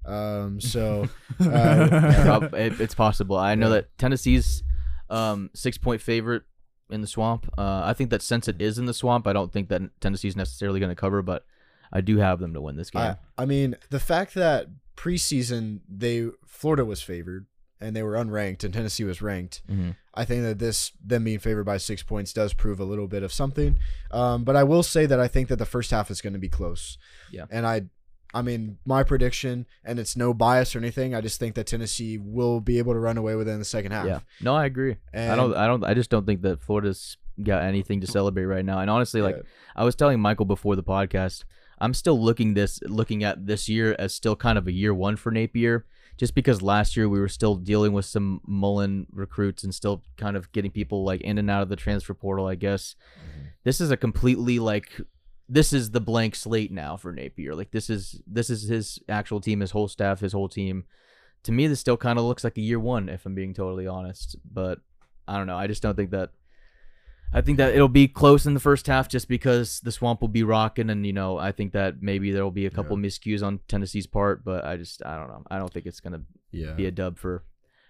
Um, so uh, it- it's possible. I know Yeah. that Tennessee's um, six point favorite in the swamp. Uh, I think that since it is in the swamp, I don't think that Tennessee's necessarily going to cover, but I do have them to win this game. I, I mean, the fact that preseason they Florida was favored and they were unranked and Tennessee was ranked. Mhm. I think that this them being favored by six points does prove a little bit of something. Um, but I will say that I think that the first half is going to be close. Yeah. And I, I mean, my prediction, and it's no bias or anything. I just think that Tennessee will be able to run away with it in the second half. Yeah. No, I agree. And I don't. I don't. I just don't think that Florida's got anything to celebrate right now. And honestly, like yeah, I was telling Michael before the podcast, I'm still looking this looking at this year as still kind of a year one for Napier, just because last year we were still dealing with some Mullen recruits and still kind of getting people like in and out of the transfer portal. I guess mm-hmm. this is a completely like this is the blank slate now for Napier. Like this is this is his actual team, his whole staff, his whole team. To me, this still kind of looks like a year one, if I'm being totally honest. But I don't know. I just don't think that. I think that it'll be close in the first half just because the swamp will be rocking, and you know I think that maybe there will be a couple miscues on Tennessee's part, but I just I don't know. I don't think it's gonna Yeah. be a dub for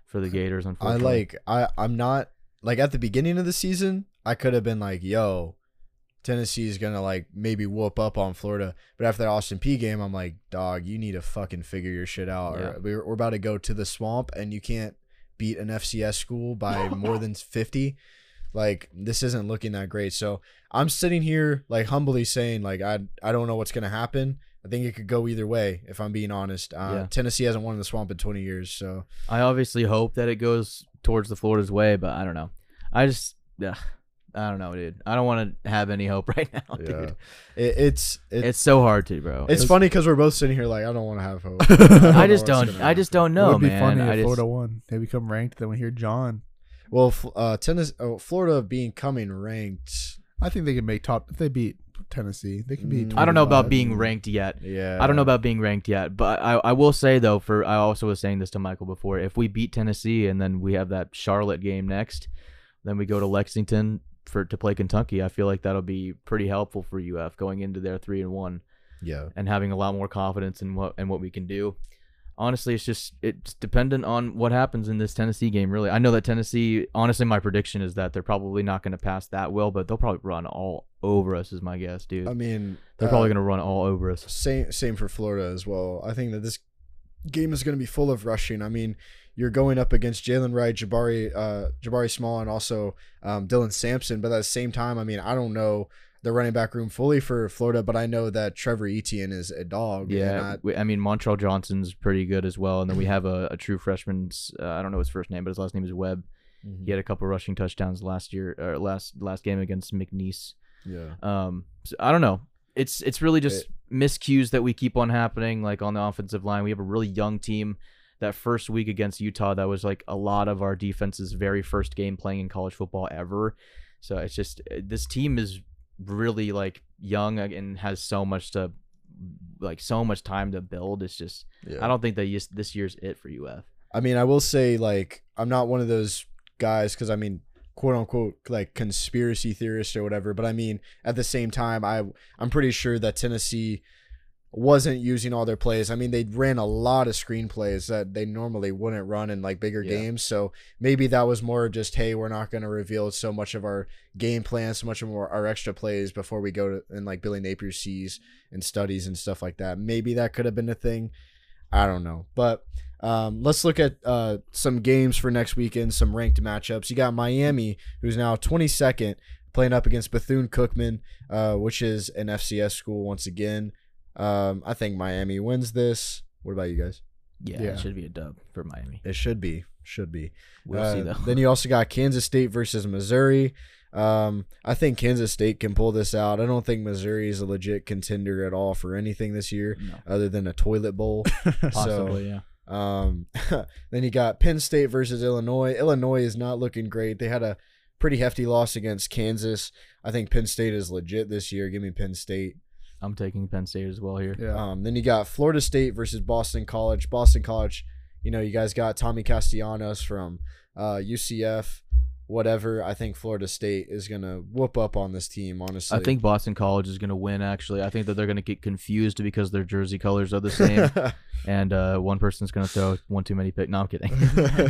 for the Gators. Unfortunately, I like I I'm not like at the beginning of the season I could have been like yo Tennessee is gonna like maybe whoop up on Florida but after that Austin Peay game I'm like dog you need to fucking figure your shit out Yeah. or we're, we're about to go to the swamp and you can't beat an FCS school by more than 50 like this isn't looking that great so I'm sitting here like humbly saying like I I don't know what's gonna happen I think it could go either way if I'm being honest uh, Yeah. Tennessee hasn't won in the swamp in 20 years so I obviously hope that it goes towards the Florida's way, but I don't know. I just ugh, I don't know, dude. I don't want to have any hope right now, Yeah. dude. It, it's it's It's so hard to, bro. it's funny because we're both sitting here like I don't want to have hope. I just know what's don't. I just don't know, it would be man. funny I if just, Florida won. They become ranked. Then we hear John. Well, F- uh, tennis, oh, Florida being coming ranked. I think they can make top if they beat Tennessee. They can be. Mm. I don't know about being ranked yet. Yeah, I don't know about being ranked yet, but I, I will say though, for I also was saying this to Michael before. If we beat Tennessee and then we have that Charlotte game next, then we go to Lexington for to play Kentucky. I feel like that'll be pretty helpful for UF going into their three and one Yeah, and having a lot more confidence in what and what we can do. Honestly, it's just it's dependent on what happens in this Tennessee game. Really, I know that Tennessee. Honestly, my prediction is that they're probably not going to pass that well, but they'll probably run all over us. Is my guess, dude. I mean they're uh, probably going to run all over us. Same same for Florida as well. I think that this game is going to be full of rushing. I mean, you're going up against Jaylen Wright, Jabari, uh, Jabari Small, and also um, Dylan Sampson. But at the same time, I mean, I don't know the running back room fully for Florida, but I know that Trevor Etienne is a dog. Yeah, I- we- I mean Montrell Johnson's pretty good as well, and then we have a, a true freshman. Uh, I don't know his first name, but his last name is Webb. Mhm. He had a couple rushing touchdowns last year or last last game against McNeese. yeah. Um, so I don't know. It's it's really just miscues that we keep on happening. Like on the offensive line, we have a really young team. That first week against Utah, that was like a lot of our defense's very first game playing in college football ever. So it's just uh, this team is really like young and has so much to like so much time to build. It's just yeah. I don't think that this year's it for UF. I mean, I will say like I'm not one of those guys because I mean, quote unquote, like conspiracy theorist or whatever. But I mean, at the same time, I I'm pretty sure that Tennessee wasn't using all their plays. I mean, they ran a lot of screen plays that they normally wouldn't run in like bigger Yeah. games. So maybe that was more just, hey, we're not going to reveal so much of our game plan, so much of our, our extra plays before we go to and like Billy Napier sees and studies and stuff like that. Maybe that could have been a thing. I don't know, but um, let's look at uh, some games for next weekend, some ranked matchups. You got Miami, who's now 22nd, playing up against Bethune Cookman, uh, which is an FCS school once again. Um, I think Miami wins this. What about you guys? Yeah, Yeah. it should be a dub for Miami. It should be. Should be. We'll Uh, see though. Then you also got Kansas State versus Missouri. Um, I think Kansas State can pull this out. I don't think Missouri is a legit contender at all for anything this year, No. other than a toilet bowl. Possibly, yeah. Um, then you got Penn State versus Illinois. Illinois is not looking great. They had a pretty hefty loss against Kansas. I think Penn State is legit this year. Give me Penn State. I'm taking Penn State as well here. Yeah. Um, then you got Florida State versus Boston College. Boston College, you know, you guys got Tommy Castellanos from uh, UCF, whatever. I think Florida State is gonna whoop up on this team. Honestly, I think Boston College is going to win. Actually, I think that they're going to get confused because their jersey colors are the same, and uh, one person's going to throw one too many pick. No, I'm kidding.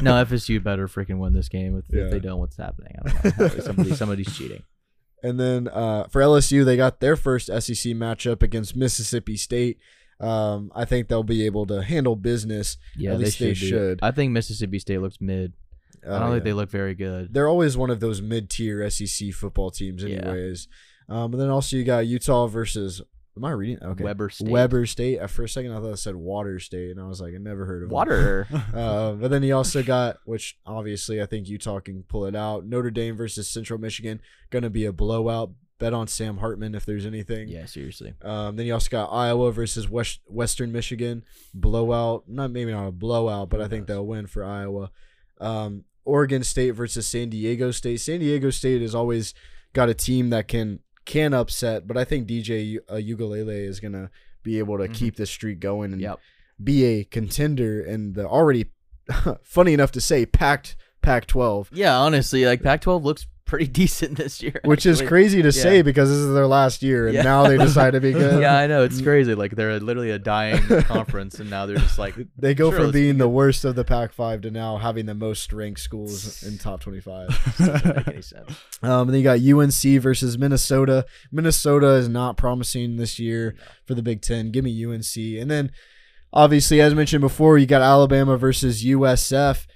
no, FSU better freaking win this game. If, Yeah. if they don't, what's happening? I don't know. Somebody, somebody's cheating. And then uh, for LSU, they got their first SEC matchup against Mississippi State. Um, I think they'll be able to handle business. Yeah, At least they they should. should. I think Mississippi State looks mid. I don't Uh, think they look very good. They're always one of those mid-tier SEC football teams, Yeah. anyways. Um, and then also you got Utah versus. Am I reading? Okay. Weber State. Weber State. Uh, For a second, I thought it said Water State, and I was like, I never heard of. Water. Uh, but then you also got, which obviously I think Utah can pull it out. Notre Dame versus Central Michigan, gonna be a blowout. bet on Sam Hartman if there's anything. Yeah, seriously. Um, then you also got Iowa versus West, Western Michigan blowout. Not maybe not a blowout, but I think they'll win for Iowa. Um, Oregon State versus San Diego State. San Diego State has always got a team that can can upset, but I think DJ uh, Uiagalelei is gonna be able to Mhm. keep this streak going and Yep. be a contender in the already funny enough to say packed Pac-12, Yeah, honestly, like Pac-12 looks pretty decent this year. which is crazy to say because this is their last year and Yeah. now they decide to be good. yeah, I know it's crazy. Like they're literally a dying conference, and now they're just like They go Sure, from being the worst of the Pac-5 to now having the most ranked schools in top 25. make any sense. Um, and then you got UNC versus Minnesota. Minnesota is not promising this year for the Big Ten. Give me UNC. And then, obviously, as mentioned before, you got Alabama versus USF.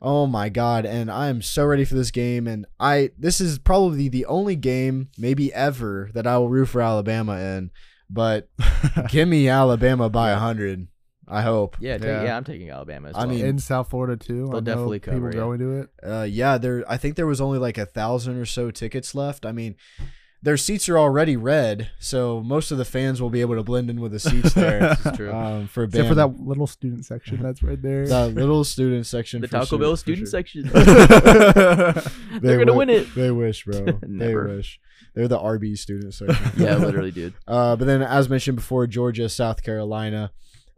Oh my God! And I am so ready for this game. And I this is probably the only game, maybe ever, that I will root for Alabama in. But give me Alabama by a hundred. I hope. Yeah, take, Yeah. yeah. I'm taking Alabama. As I well. mean, in South Florida too. They'll I know definitely cover, people yeah. going to it. Uh, yeah, there. I think there was only like a thousand or so tickets left. I mean, their seats are already red, so most of the fans will be able to blend in with the seats there. This is true. um, for Except for that little student section that's right there. that little student section. the for Taco sure- Bell student sure. section. They They're gonna wi- win it. They wish, bro. they wish. They're the RB student section. yeah, literally, dude. Uh, but then, as mentioned before, Georgia, South Carolina.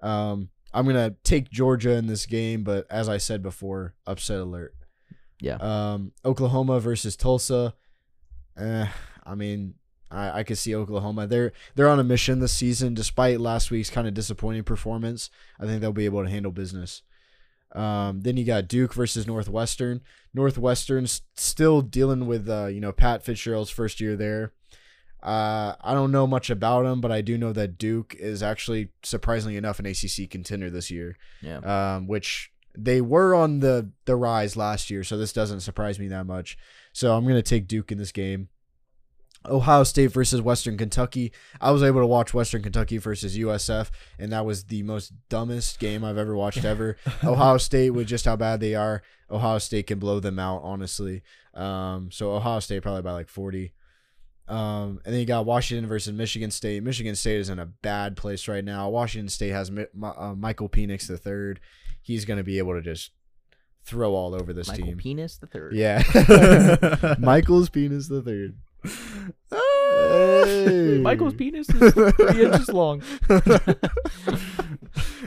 Um, I'm gonna take Georgia in this game, but as I said before, upset alert. Yeah. Um, Oklahoma versus Tulsa. Eh, I mean, I, I could see Oklahoma. They're they're on a mission this season, despite last week's kind of disappointing performance. I think they'll be able to handle business. Um, then you got Duke versus Northwestern. Northwestern's still dealing with uh, you know Pat Fitzgerald's first year there. Uh, I don't know much about him, but I do know that Duke is actually surprisingly enough an ACC contender this year Yeah. um, which they were on the the rise last year, so this doesn't surprise me that much. So I'm gonna take Duke in this game. Ohio State versus Western Kentucky. I was able to watch Western Kentucky versus USF, and that was the most dumbest game I've ever watched ever. Ohio State, with just how bad they are, Ohio State can blow them out, honestly. Um, so Ohio State probably by like 40. Um, and then you got Washington versus Michigan State. Michigan State is in a bad place right now. Washington State has Mi- uh, Michael Penix the third. He's going to be able to just throw all over this Michael team. Penis the third. Yeah, Michael's penis the third. Hey. Michael's penis is three inches long. and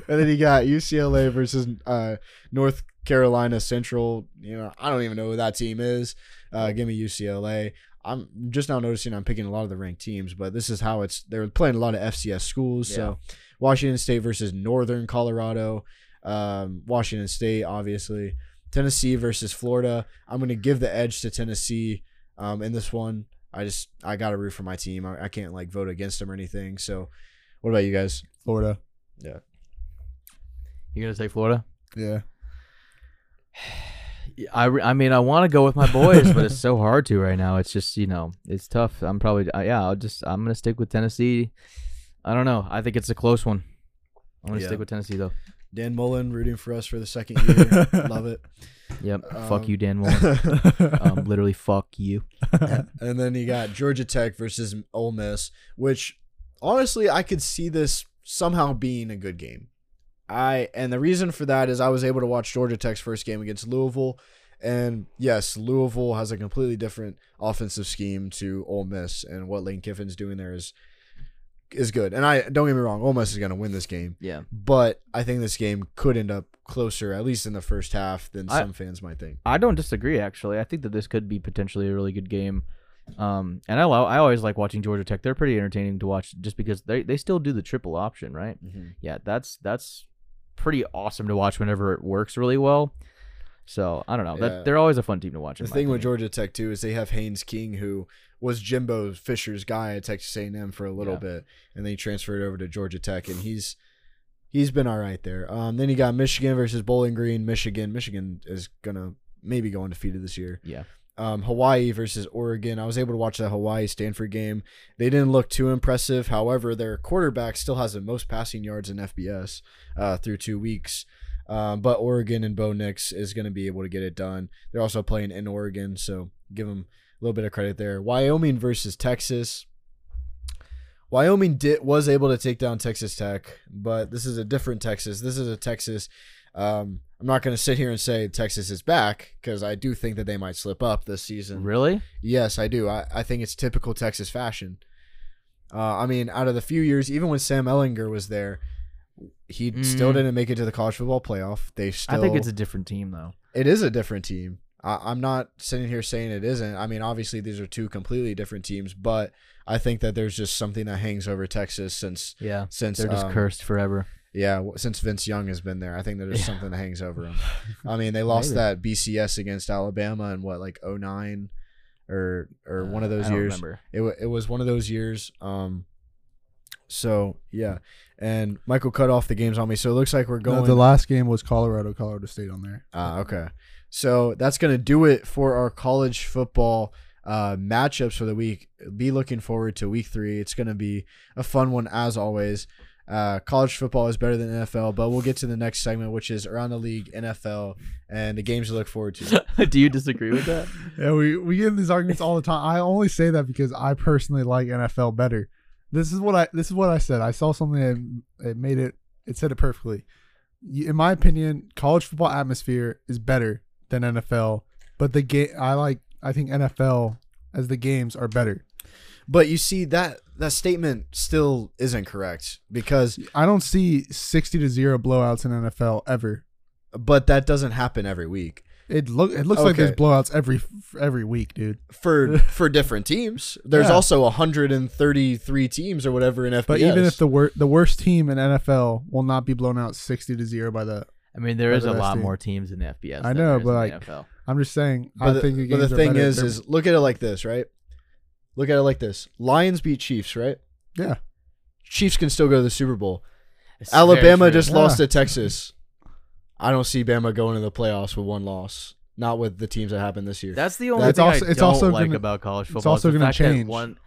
then you got UCLA versus uh, North Carolina Central. You know, I don't even know who that team is. Uh, give me UCLA. I'm just now noticing I'm picking a lot of the ranked teams, but this is how it's. They're playing a lot of FCS schools. So Washington State versus Northern Colorado. Um, Washington State, obviously. Tennessee versus Florida. I'm going to give the edge to Tennessee um, in this one. I just I got to root for my team. I, I can't like vote against them or anything. So, what about you guys? Florida. Yeah. You're gonna take Florida? Yeah. I, I mean I want to go with my boys, but it's so hard to right now. It's just you know it's tough. I'm probably uh, yeah. I'll just I'm gonna stick with Tennessee. I don't know. I think it's a close one. I'm gonna Yeah. stick with Tennessee though. Dan Mullen rooting for us for the second year. Love it. Yep. Um, fuck you, Dan Mullen. um, literally fuck you. and then you got Georgia Tech versus Ole Miss, which honestly I could see this somehow being a good game. I and the reason for that is I was able to watch Georgia Tech's first game against Louisville, and yes, Louisville has a completely different offensive scheme to Ole Miss, and what Lane Kiffin's doing there is is good. And I don't get me wrong, Ole Miss is going to win this game, Yeah. but I think this game could end up closer, at least in the first half, than I- some fans might think. I don't disagree. Actually, I think that this could be potentially a really good game. Um, and I I always like watching Georgia Tech. They're pretty entertaining to watch, just because they they still do the triple option, right? Yeah, that's that's pretty awesome to watch whenever it works really well. So I don't know. Yeah. That they're always a fun team to watch. The thing with. Georgia Tech too is they have Haynes King, who was Jimbo Fisher's guy at Texas A&M for a little Yeah. bit, and then he transferred over to Georgia Tech, and he's he's been all right there. Um, then you got Michigan versus Bowling Green. Michigan, Michigan is gonna maybe go undefeated this year. Yeah. Um, Hawaii versus Oregon. I was able to watch that Hawaii Stanford game. They didn't look too impressive. However, their quarterback still has the most passing yards in FBS uh, through two weeks. Um, but Oregon and Bo Nix is going to be able to get it done. They're also playing in Oregon, so give them little bit of credit there. Wyoming versus Texas. Wyoming did was able to take down Texas Tech, but this is a different Texas. This is a Texas. Um, I'm not going to sit here and say Texas is back because I do think that they might slip up this season. Really? Yes, I do. I, I think it's typical Texas fashion. Uh, I mean, out of the few years, even when Sam Ehlinger was there, he still Mm. didn't make it to the college football playoff. They still. I think it's a different team though. It is a different team. I, I'm not sitting here saying it isn't. I mean, obviously these are two completely different teams, but I think that there's just something that hangs over Texas since Yeah. since They're just um, cursed forever. Yeah, since Vince Young has been there, I think that there's Yeah. something that hangs over them. I mean, they lost Maybe. that BCS against Alabama in what like 09 or or one of Uh, those I don't years. remember. It wa it was one of those years. Um, so yeah, and Michael cut off the games on me, so it looks like we're The, going. the last game was Colorado, Colorado State on there. Ah, okay. So that's gonna do it for our college football uh, matchups for the week. Be looking forward to week three. It's gonna be a fun one as always. Uh, college football is better than NFL, but we'll get to the next segment, which is around the league, NFL, and the games to look forward to. Do you disagree with that? Yeah, we, we get in these arguments all the time. I only say that because I personally like NFL better. This is what I this is what I said. I saw something that it made it it said it perfectly. In my opinion, college football atmosphere is better than NFL, but the game I like I think NFL as the games are better. But you see that that statement still isn't correct because, I don't see 60 to 0 blowouts in NFL ever. but that doesn't happen every week It look it looks like there's blowouts every every week, dude. for for different teams. There's Yeah. also 133 teams or whatever in FBS. But even if the wor- the worst team in NFL will not be blown out 60 to 0 by the I mean, there is a lot team. more teams in the FBS. I know, but, like, NFL. I'm just saying But I the, think the but the thing is, They're- is look at it like this, right? Look at it like this: Lions beat Chiefs, right? yeah. Chiefs can still go to the Super Bowl. It's Alabama just Yeah. lost to Texas. I don't see Bama going to the playoffs with one loss. Not with the teams that happened this year. That's the only It's thing also- I it's don't also like gonna- about college football. it's also gonna fact that change. One,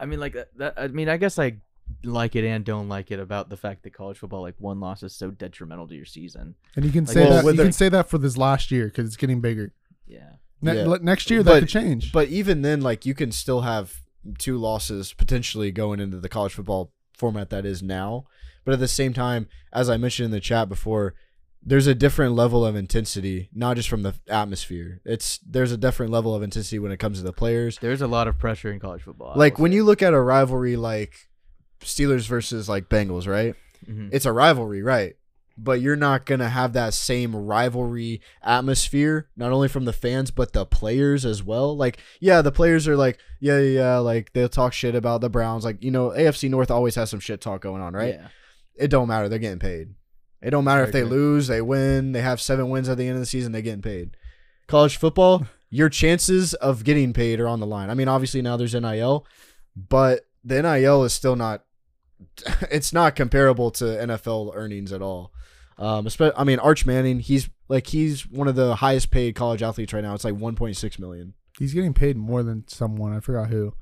I mean, like that, that. I mean, I guess I like it and don't like it about the fact that college football, like one loss, is so detrimental to your season. And you can Like, say well, that you the- can say that for this last year because it's getting bigger. Yeah. Ne- Yeah. le- next year that But- could change. But even then, like you can still have two losses potentially going into the college football format that is now. But at the same time, as I mentioned in the chat before, there's a different level of intensity, not just from the atmosphere. It's there's a different level of intensity when it comes to the players. There's a lot of pressure in college football. I Like will when say. you look at a rivalry like Steelers versus like Bengals, right? Mhm. It's a rivalry, right? But you're not gonna have that same rivalry atmosphere, not only from the fans but the players as well. Like, yeah, the players are like, yeah, yeah, yeah, like they'll talk shit about the Browns. Like, you know, AFC North always has some shit talk going on, right? Yeah. It don't matter. They're getting paid. It don't matter if they lose, they win, they have seven wins at the end of the season, they're getting paid. College football, your chances of getting paid are on the line. I mean, obviously now there's NIL, but the NIL is still not it's not comparable to NFL earnings at all. Um, I mean, Arch Manning, he's like he's one of the highest paid college athletes right now. It's like 1.6 million. He's getting paid more than someone. I forgot who.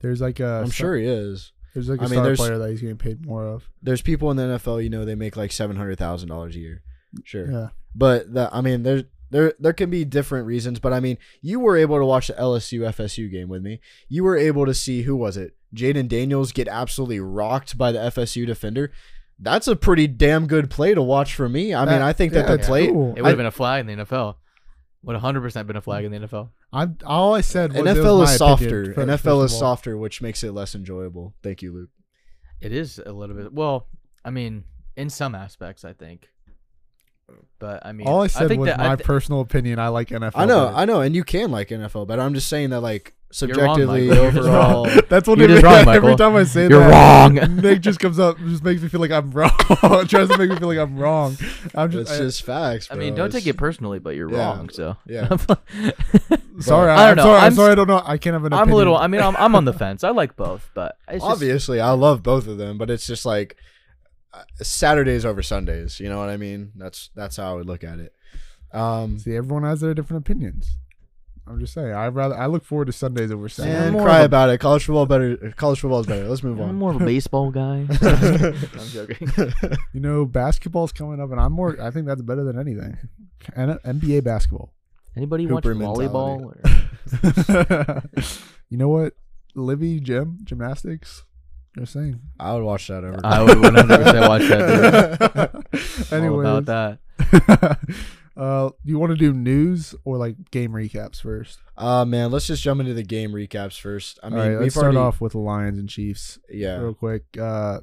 There's like a I'm sure he is. there's like a I mean, star there's- player that he's getting paid more of. There's people in the NFL, you know, they make like seven hundred thousand dollars a year. Sure. Yeah. But the, I mean, there there there can be different reasons. But I mean, you were able to watch the LSU FSU game with me. You were able to see who was it? Jayden Daniels get absolutely rocked by the FSU defender. That's a pretty damn good play to watch for me. I mean, I think that yeah, the play cool. It would have been a flag in the NFL. Would 100% been a flag in the NFL. I all I said was it was NFL my is opinion, softer. fir- NFL is softer, which makes it less enjoyable. Thank you, Luke. It is a little bit. Well, I mean, in some aspects, I think. But I mean, All I said think was that, I my thi- personal opinion. I like NFL. I know, better. I know, and you can like NFL, but I'm just saying that like You're wrong, subjectively Michael. You're just overall. That's what You're it just wrong, every Michael. time I say that You're that. wrong. Nick just comes up, just makes me feel like I'm wrong. Tries to make me feel like I'm wrong. I'm just, It's just facts. I mean, don't take it personally, but you're Yeah. wrong. So Yeah. sorry. I I don't am know. sorry. I'm, I'm sorry. I don't know. I can't have an. I'm a little. I mean, I'm, I'm on the fence. I like both, but it's just, Obviously, I love both of them, but it's just like uh, Saturdays over Sundays. You know what I mean? That's that's how I would look at it. Um, See, everyone has their different opinions. I'm just saying. I rather. I look forward to Sundays over Saturdays. I'm and cry a- about it. College football better. College football is better. Let's move on. I'm more of a baseball guy. I'm joking. You know, basketball's coming up, and I'm more. I think that's better than anything. And NBA basketball. Anybody Hooper watch mentality. volleyball? You know what? Livy gym gymnastics. Just saying. I would watch that over. I would 100% watch that. Dude. All about that. Uh, you want to do news or like game recaps first? Uh man, let's just jump into the game recaps first. I mean, All right, we've let's start already, off with the Lions and Chiefs Yeah, real quick. Uh,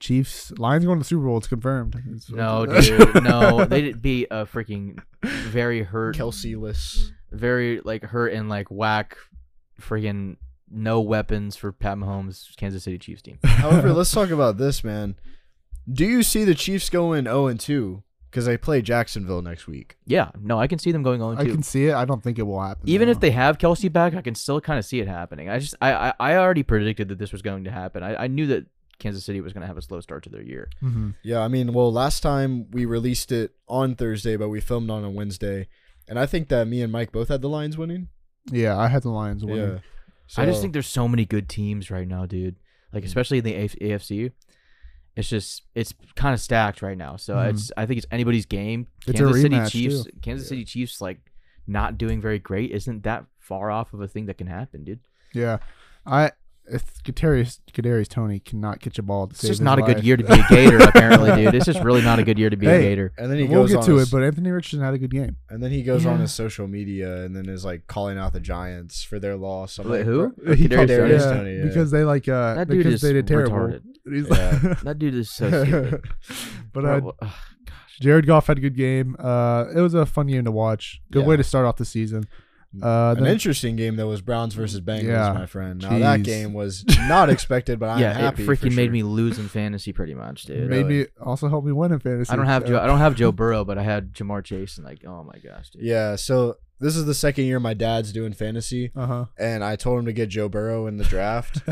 Chiefs, Lions going to the Super Bowl. It's confirmed. It's- No, dude, no. They'd be a freaking very hurt, Kelce less. very like hurt and like whack, freaking no weapons for Pat Mahomes, Kansas City Chiefs team. However, let's talk about this, man. Do you see the Chiefs going 0 and 2 because they play Jacksonville next week? Yeah, no, I can see them going on I too. can see it. I don't think it will happen. Even if they have Kelce back, I can still kind of see it happening. I just, I, I, I already predicted that this was going to happen. I, I knew that Kansas City was going to have a slow start to their year. Mhm. Yeah, I mean, well, last time we released it on Thursday, but we filmed on a Wednesday, and I think that me and Mike both had the Lions winning. yeah, I had the Lions winning. Yeah, I just think there's so many good teams right now, dude. Like Mm. especially in the AF- AFC, it's just it's kind of stacked right now. So Mhm. it's I think it's anybody's game. It's Kansas City Chiefs, too. Kansas City Chiefs, like not doing very great isn't that far off of a thing that can happen, dude. Yeah, I. If Kadarius Kadarius Toney cannot catch a ball to It's save just his not a good year to be a Gator, apparently, dude. It's just really not a good year to be a Gator. and then he we'll goes get on to his- it, but Anthony Richardson had a good game. and then he goes on his social media and then is like calling out the Giants for their loss. I'm Wait, like, who? bro- He Kadarius called- Toney? Kadarius Toney, yeah. because they like uh That dude because is they did terrible. retarded. He's Yeah. like- That dude is so stupid. but uh, Bro, ugh, Jared Goff had a good game. Uh, it was a fun game to watch. Good way to start off the season. Uh, An interesting game though was Browns versus Bengals, Yeah. my friend. Now that Jeez. game was not expected, but I'm yeah, it happy. for freaking made me lose in fantasy pretty much, dude. made really. me also helped me win in fantasy. I don't have Joe. I don't have Joe Burrow, but I had Ja'Marr Chase, and like, oh my gosh, dude. Yeah, so this is the second year my dad's doing fantasy, Uh-huh. and I told him to get Joe Burrow in the draft.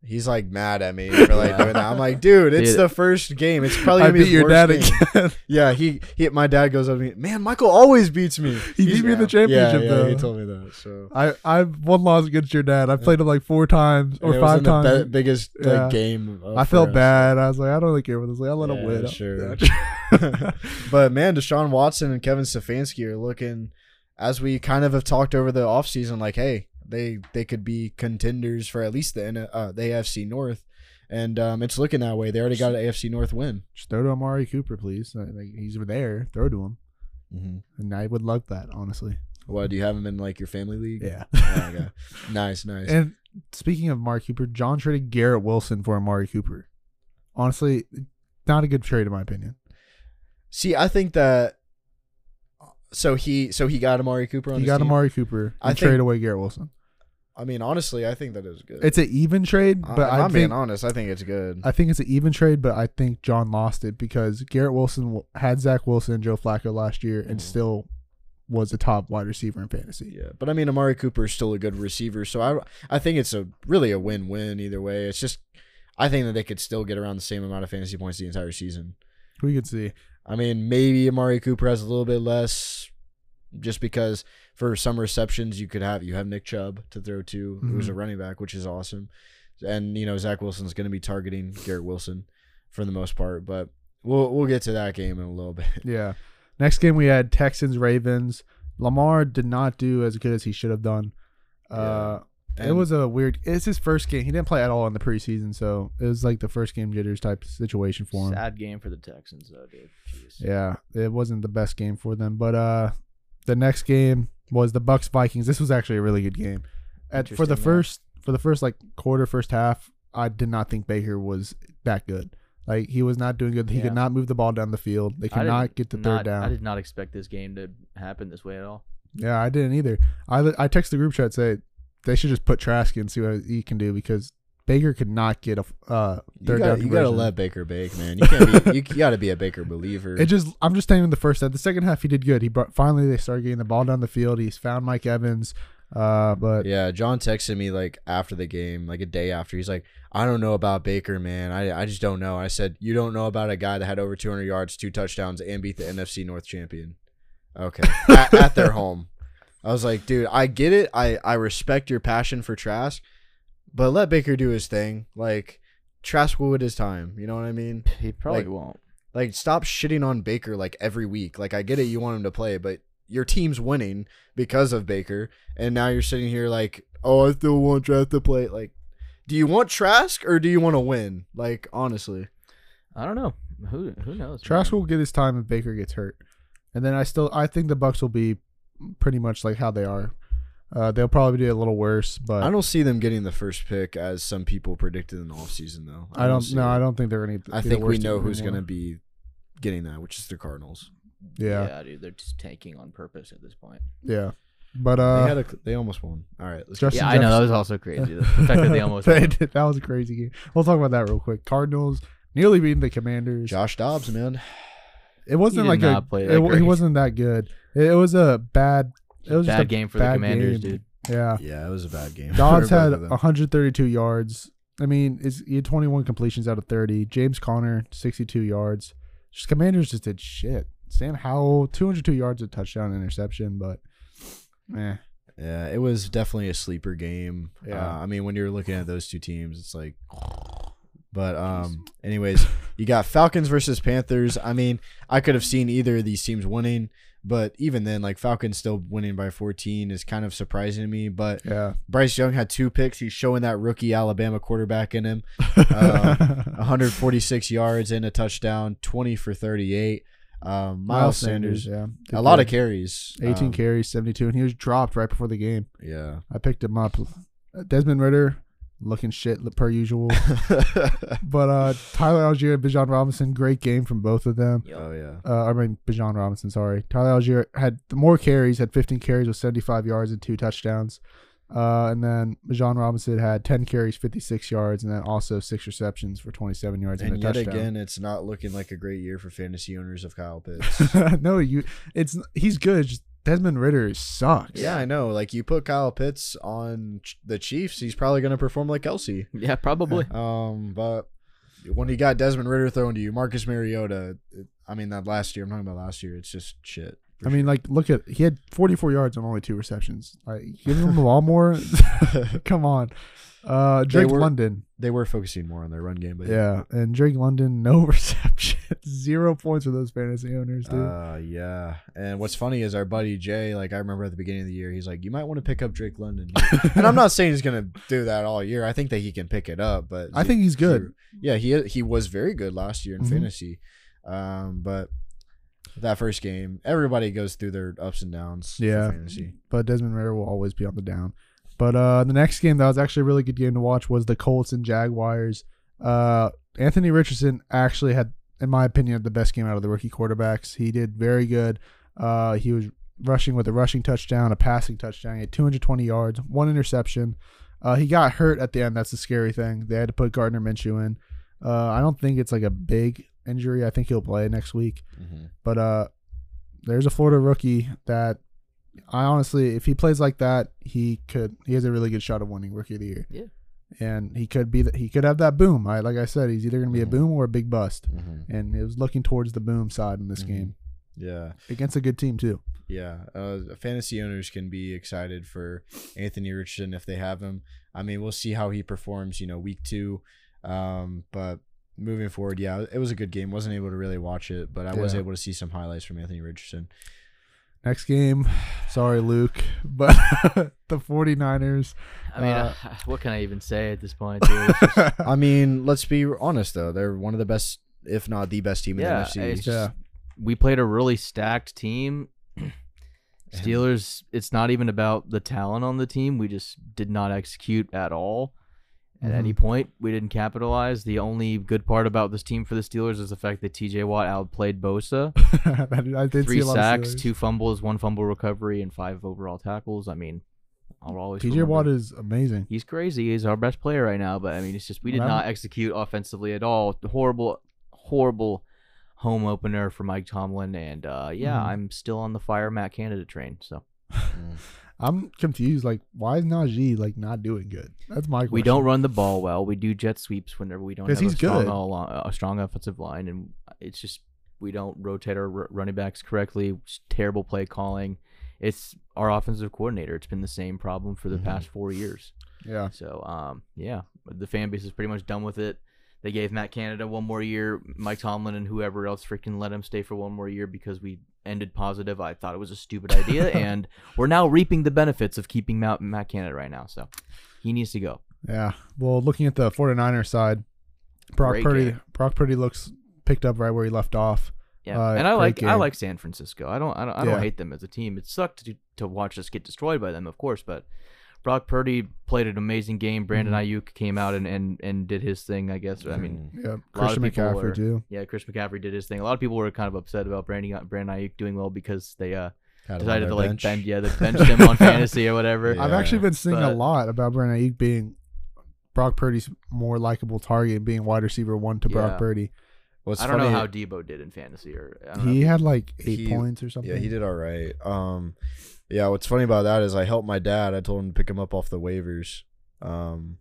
He's like mad at me for like doing that. I'm like, dude, it's Dude. the first game. It's probably I gonna be beat his your worst dad game. again. Yeah, he, he my dad goes up to me, man, Michael always beats me. He beat me in the championship, yeah, though. he told me that. So I I've one loss against your dad. I played him like four times And or it was five in the times. be- biggest like Yeah. game. of- I for felt us. bad. I was like, I don't really care about this. Like, I let him Yeah, win. sure. Yeah. but man, Deshaun Watson and Kevin Stefanski are looking, as we kind of have talked over the offseason, like, hey, they they could be contenders for at least the uh, the AFC North, and um, it's looking that way. They already got an AFC North win. Just throw to Amari Cooper, please. Uh, Like, he's over there. Throw to him, Mm-hmm. and I would love that, honestly. What do you have him in like your family league? Yeah. Oh, okay. Nice, nice. And speaking of Amari Cooper, John traded Garrett Wilson for Amari Cooper. Honestly, not a good trade in my opinion. See, I think that. So he so he got Amari Cooper on He got team? Amari Cooper I think- trade away Garrett Wilson. I mean, honestly, I think that is good. It's an even trade, but if I, I'm being think honest. I think it's good. I think it's an even trade, but I think John lost it because Garrett Wilson had Zach Wilson and Joe Flacco last year and Mhm. still was a top wide receiver in fantasy. Yeah, but I mean, Amari Cooper is still a good receiver, so I I think it's a really a win win either way. It's just I think that they could still get around the same amount of fantasy points the entire season. We could see. I mean, maybe Amari Cooper has a little bit less, just because for some receptions you could have you have Nick Chubb to throw to, who's a running back, which is awesome, and you know Zach Wilson's going to be targeting Garrett Wilson for the most part, but we'll we'll get to that game in a little bit. Yeah. Next game we had Texans Ravens. Lamar did not do as good as he should have done. Uh, it was a weird. It's his first game. He didn't play at all in the preseason, so it was like the first game jitters type situation for him. Sad game for the Texans, though, dude. Jeez. Yeah, it wasn't the best game for them. But uh, the next game was the Bucs Vikings. This was actually a really good game. At, for the first for the first like quarter, first half, I did not think Baker was that good. Like he was not doing good. He Yeah. could not move the ball down the field. They could not get the third down. I did not expect this game to happen this way at all. Yeah, I didn't either. I I texted the group chat say they should just put Trask and see what he can do because Baker could not get a uh, You third gotta, down you gotta let Baker bake, man. You can't be. you got to be a Baker believer. It just I'm just saying in the first half. The second half he did good. He brought finally they started getting the ball down the field. He's found Mike Evans. Uh, but Yeah, John texted me like after the game, like a day after. He's like, "I don't know about Baker, man. I, I just don't know." I said, "You don't know about a guy that had over 200 yards, two touchdowns, and beat the NFC North champion." Okay, at, at their home. I was like, "Dude, I get it. I I respect your passion for Trask, but let Baker do his thing. Like, Trask will with his time. You know what I mean? He probably Like- won't. Like, stop shitting on Baker like every week. Like, I get it, you want him to play, but your team's winning because of Baker, and now you're sitting here like, oh, I still want Trask to play. Like, do you want Trask or do you want to win? Like, honestly, I don't know. Who who knows? Trask man? will get his time if Baker gets hurt, and then I still I think the Bucs will be pretty much like how they are. Uh, they'll probably do a little worse, but I don't see them getting the first pick as some people predicted in the offseason, though. I don't. see No, it. I don't think they're gonna. I be the think we know who's going to be getting that, which is the Cardinals. Yeah, dude, they're just tanking on purpose at this point. yeah. But they uh, had a, they almost won. All right, let's Justin Yeah, I know that was also crazy. The fact that they almost They won. did- that was a crazy game. We'll talk about that real quick. Cardinals nearly beating the Commanders. Josh Dobbs, man. It wasn't did like a. play that it, wa- he wasn't that good. It, it was a bad. It was just bad a game for the bad Commanders, game. dude. Yeah. Yeah, it was a bad game. Dobbs had 132 yards. I mean, it's, he had 21 completions out of 30. James Conner, 62 yards. Just Commanders just did shit. Sam Howell, 202 yards, a touchdown, interception, but eh. Yeah, it was definitely a sleeper game. Yeah. Uh, I mean, when you're looking at those two teams, it's like. But um, anyways, you got Falcons versus Panthers. I mean, I could have seen either of these teams winning, but even then, like Falcons still winning by 14 is kind of surprising to me. But Yeah. Bryce Young had two picks. He's showing that rookie Alabama quarterback in him. Um, 146 yards and a touchdown, 20 for 38. Um, Miles, Sanders, yeah. did a lot of carries. 18 Um, carries, 72, and he was dropped right before the game. Yeah. I picked him up. Desmond Ridder, looking shit per usual. but uh, Tyler Allgeier and Bijan Robinson, great game from both of them. oh yeah. Uh, I mean, Bijan Robinson, sorry. Tyler Allgeier had more carries, had 15 carries with 75 yards and two touchdowns. Uh, and then Bijan Robinson had 10 carries, 56 yards, and then also six receptions for 27 yards and, And a yet touchdown. again, it's not looking like a great year for fantasy owners of Kyle Pitts. no, you. It's he's good. Just Desmond Ridder sucks. yeah, I know. Like you put Kyle Pitts on Ch- the Chiefs, he's probably going to perform like Kelce. Yeah, probably. Um, but when you got Desmond Ridder throwing to you, Marcus Mariota, it- I mean that last year. I'm talking about last year. It's just shit. for I mean, like, look at he had 44 yards on only two receptions. Like, give him the ball more. Come on, uh, Drake were- London. they were focusing more on their run game, but Yeah, and Drake London, no reception, zero points for those fantasy owners, dude. Uh, yeah. And what's funny is our buddy Jay, like I remember at the beginning of the year, he's like, "You might want to pick up Drake London." and I'm not saying he's gonna do that all year. I think that he can pick it up, but I think he's good. Yeah, he he was very good last year in Mhm. fantasy. Um, but that first game, everybody goes through their ups and downs. Yeah. fantasy. but Desmond Ridder will always be on the down. But uh, the next game that was actually a really good game to watch was the Colts and Jaguars. Uh, Anthony Richardson actually had, in my opinion, the best game out of the rookie quarterbacks. He did very good. Uh, he was rushing with a rushing touchdown, a passing touchdown. He had 220 yards, one interception. Uh, he got hurt at the end. That's the scary thing. They had to put Gardner Minshew in. Uh, I don't think it's like a big injury. I think he'll play next week. But uh, there's a Florida rookie that I honestly, if he plays like that, he could. He has a really good shot of winning Rookie of the Year. Yeah. and he could be. The, he could have that boom. I like I said, he's either going to be a Mhm. boom or a big bust, Mm-hmm. and it was looking towards the boom side in this Mhm. game Yeah. against a good team too. Yeah, uh, fantasy owners can be excited for Anthony Richardson if they have him. I mean, we'll see how he performs, you know, week two. Um, but moving forward, yeah, it was a good game. wasn't able to really watch it, but I was able to see some highlights from Anthony Richardson. Next game, sorry Luke, but the 49ers. I mean, Uh, uh, what can I even say at this point? Dude? Just- I mean, let's be honest though; they're one of the best, if not the best team in yeah, the NFC. it's Yeah. we played a really stacked team. Steelers, it's not even about the talent on the team. We just did not execute at all. At any Mm-hmm. point, we didn't capitalize. The only good part about this team for the Steelers is the fact that TJ Watt outplayed Bosa. I did Three see a lot of sacks, Steelers. two fumbles, one fumble recovery, and five overall tackles. I mean, I'll always TJ remember- Watt is amazing. He's crazy. He's our best player right now. But I mean, it's just we did Well, not execute offensively at all. Horrible, horrible home opener for Mike Tomlin. And uh, yeah, Mhm. I'm still on the fire Matt Canada train. So I'm confused. Like, why is Najee like not doing good? That's my question. we don't run the ball well. We do jet sweeps whenever we don't have a strong, good. all- a strong offensive line, and it's just we don't rotate our r- running backs correctly. It's terrible play calling. It's our offensive coordinator. It's been the same problem for the Mhm. past four years. Yeah. So um, yeah, the fan base is pretty much done with it. They gave Matt Canada one more year, Mike Tomlin and whoever else freaking let him stay for one more year because we ended positive. I thought it was a stupid idea, and we're now reaping the benefits of keeping Matt, Matt Canada right now. So he needs to go. Yeah. Well, looking at the 49ers side, Brock Great Purdy. game. Brock Purdy looks picked up right where he left off. Yeah, Uh, and I like I like San Francisco. I don't I don't, I don't hate them as a team. It sucked to to watch us get destroyed by them, of course, but Brock Purdy played an amazing game. Brandon Mm-hmm. Aiyuk came out and, and, and did his thing. I guess. I mean, Mm. Yeah. lot of Christian McCaffrey are- too. yeah, Chris McCaffrey did his thing. A lot of people were kind of upset about Brandon Brandon Aiyuk doing well because they uh Had decided to like bench. bench yeah they benched him on fantasy or whatever. Yeah. I've actually been seeing a lot about Brandon Aiyuk being Brock Purdy's more likable target being wide receiver one to Brock Yeah. Purdy. What's I don't funny, know how Debo did in fantasy or I know He had like eight He- points or something. Yeah, he did all right. Um, yeah, what's funny about that is I helped my dad. I told him to pick him up off the waivers. Um,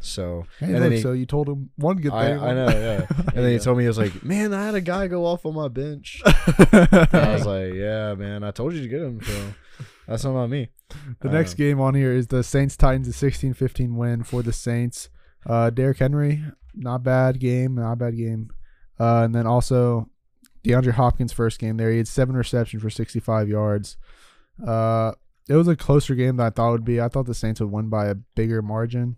so Hey, and look, then he, so you told him one good thing. I know, yeah. and then he go. told me he was like, "Man, I had a guy go off on my bench." I was like, "Yeah, man, I told you to get him." So that's not on me. The next Um, game on here is the Saints Titans, a 16-15 win for the Saints. Uh, Derrick Henry, not bad game, not bad game. Uh, and then also DeAndre Hopkins' first game there, he had seven receptions for 65 yards. Uh, it was a closer game than I thought it would be. I thought the Saints would win by a bigger margin.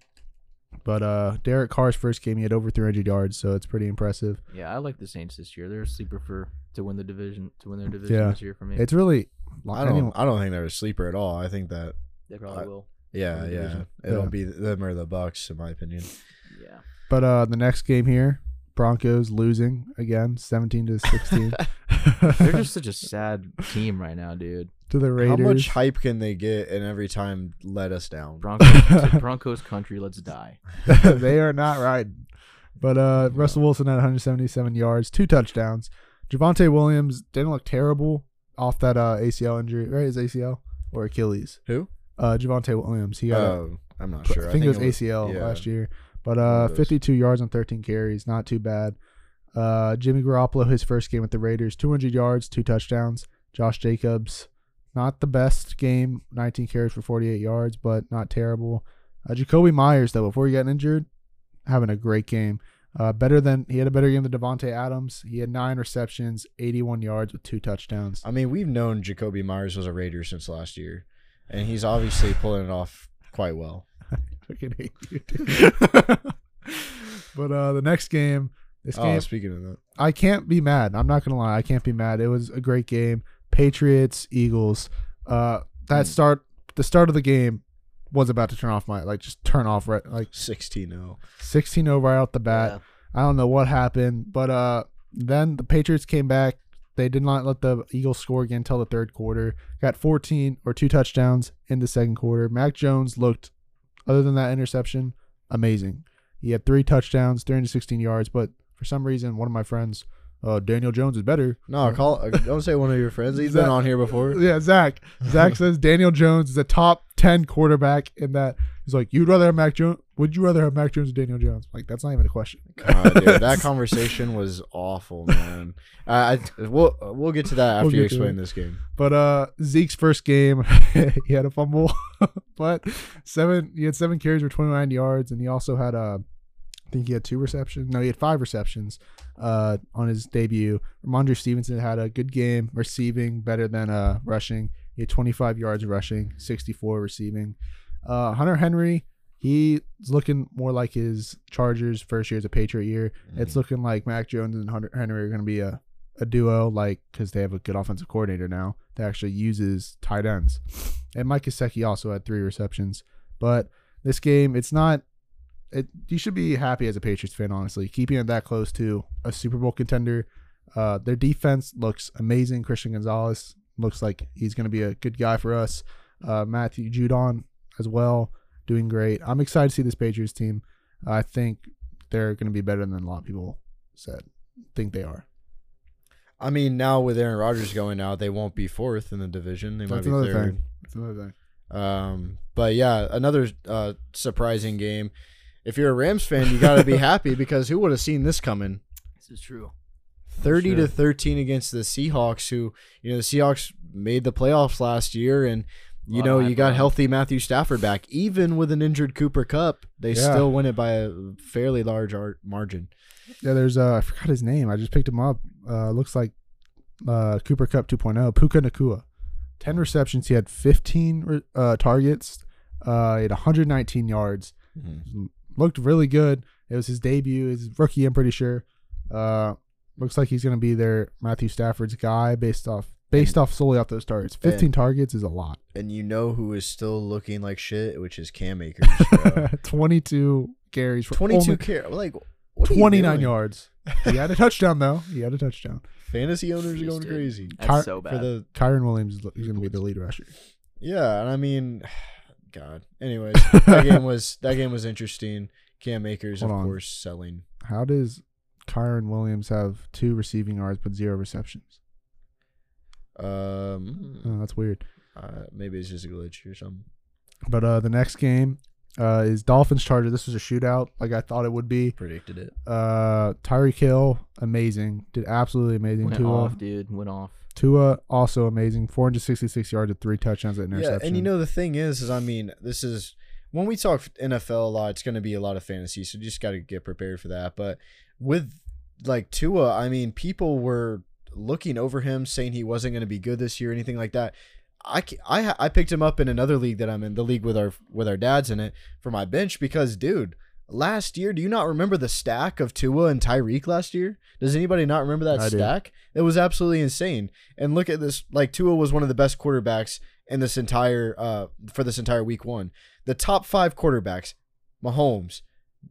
But uh, Derek Carr's first game, he had over 300 yards, so it's pretty impressive. Yeah, I like the Saints this year. They're a sleeper for to win the division to win their division Yeah. this year for me. It's really, I don't. anyone- I don't think they're a sleeper at all. I think that they probably I- will. yeah, yeah, division. it'll Yeah. be them or the Bucs in my opinion. Yeah. But uh, the next game here, Broncos losing again, 17 to 16 They're just such a sad team right now, dude. to the Raiders. How much hype can they get and every time let us down? Broncos, Broncos country, let's die. they are not riding. But uh, Russell Wilson had 177 yards, two touchdowns. Javonte Williams didn't look terrible off that uh, ACL injury, right? His ACL or Achilles? Who? Uh, Javonte Williams. He got, a- Oh, I'm not sure. I think it was ACL yeah. last year. But uh, 52 yards on 13 carries, not too bad. Uh, Jimmy Garoppolo, his first game with the Raiders, 200 yards, two touchdowns. Josh Jacobs, not the best game, 19 carries for 48 yards, but not terrible. Uh, Jakobi Meyers, though, before he got injured, having a great game. Uh, better than he had a better game than Davante Adams. He had nine receptions, 81 yards with two touchdowns. I mean, we've known Jakobi Meyers was a Raider since last year, and he's obviously pulling it off quite well. fucking hate you. but uh, the next game, this Oh, game, speaking of that, I can't be mad. I'm not gonna lie, I can't be mad. It was a great game. Patriots, Eagles. Uh, that Mm. start, the start of the game was about to turn off my like just turn off right like 16-0. 16 over right out the bat. I don't know what happened, but uh, then the Patriots came back. They did not let the Eagles score again until the third quarter. Got 14 or two touchdowns in the second quarter. Mac Jones looked, other than that interception, amazing. He had three touchdowns, 316 yards, but for some reason, one of my friends, uh, Daniel Jones is better. No, call. uh, Don't say one of your friends. He's Zach- been on here before. Yeah, Zach. Zach says Daniel Jones is a top 10 quarterback in that. He's like, you'd rather have Mac Jones? Would you rather have Mac Jones or Daniel Jones? Like, that's not even a question. God, dude, that conversation was awful, man. I, I we'll we'll get to that after We'll you explain this game. But uh Zeke's first game, he had a fumble, but seven he had seven carries for 29 yards, and he also had uh, I think he had two receptions. No, he had five receptions uh on his debut. Rhamondre Stevenson had a good game receiving, better than uh rushing. He had 25 yards rushing, 64 receiving. Uh, Hunter Henry, he's looking more like his Chargers first year as a Patriot year. It's looking like Mac Jones and Hunter Henry are going to be a a duo, like because they have a good offensive coordinator now that actually uses tight ends. And Mike Gesicki also had three receptions. But this game, it's not. It you should be happy as a Patriots fan, honestly, keeping it that close to a Super Bowl contender. Uh, their defense looks amazing. Christian Gonzalez looks like he's going to be a good guy for us. Uh, Matthew Judon as well, doing great. I'm excited to see this Patriots team. I think they're going to be better than a lot of people said think they are. I mean, now with Aaron Rodgers going out, they won't be fourth in the division. They That's might be another third. thing. That's another thing. Um, but yeah, another uh, surprising game. If you're a Rams fan, you got to be happy because who would have seen this coming? This is true. Thirty Sure. to thirteen against the Seahawks, who you know the Seahawks made the playoffs last year, and you know, you got healthy Matthew Stafford back. Even with an injured Cooper Kupp, they Yeah. still win it by a fairly large ar- margin. Yeah, there's uh, I forgot his name. I just picked him up. Uh, looks like uh, Cooper Kupp 2.0, Puka Nacua. 10 receptions. He had 15 re- uh, targets. Uh, he had 119 yards. Looked really good. It was his debut, his rookie, I'm pretty sure. Uh, looks like he's going to be their Matthew Stafford's guy based off based off solely off those targets. 15 And- targets is a lot. And you know who is still looking like shit, which is Cam Akers. 22 carries for 22 only care. Like, what are you 29 yards. He had a touchdown though. He had a touchdown. Fantasy owners are going dude. crazy. That's Car- so For the Kyren Williams is going to be the lead rusher. Yeah, and I mean, God. Anyways, that game was that game was interesting. Cam Akers, Hold of on. course, selling. How does Kyren Williams have two receiving yards but zero receptions? Um, Oh, that's weird. uh, maybe it's just a glitch or something. But uh, the next game uh, is Dolphins Chargers. This was a shootout, like I thought it would be. Predicted it. Uh, Tyreek Hill, amazing, did absolutely amazing. Went Tua, off, dude. Went off. Tua also amazing. 466 yards with three touchdowns at interception. Yeah, and you know the thing is, is I mean, this is when we talk NFL a lot. It's going to be a lot of fantasy, so you just got to get prepared for that. But with like Tua, I mean, people were looking over him, saying he wasn't going to be good this year, or anything like that. I, I I picked him up in another league that I'm in, the league with our with our dads in it for my bench because, dude, last year, do you not remember the stack of Tua and Tyreek last year? Does anybody not remember that I do. stack? It was absolutely insane. And look at this, like Tua was one of the best quarterbacks in this entire uh for this entire week one. The top five quarterbacks: Mahomes,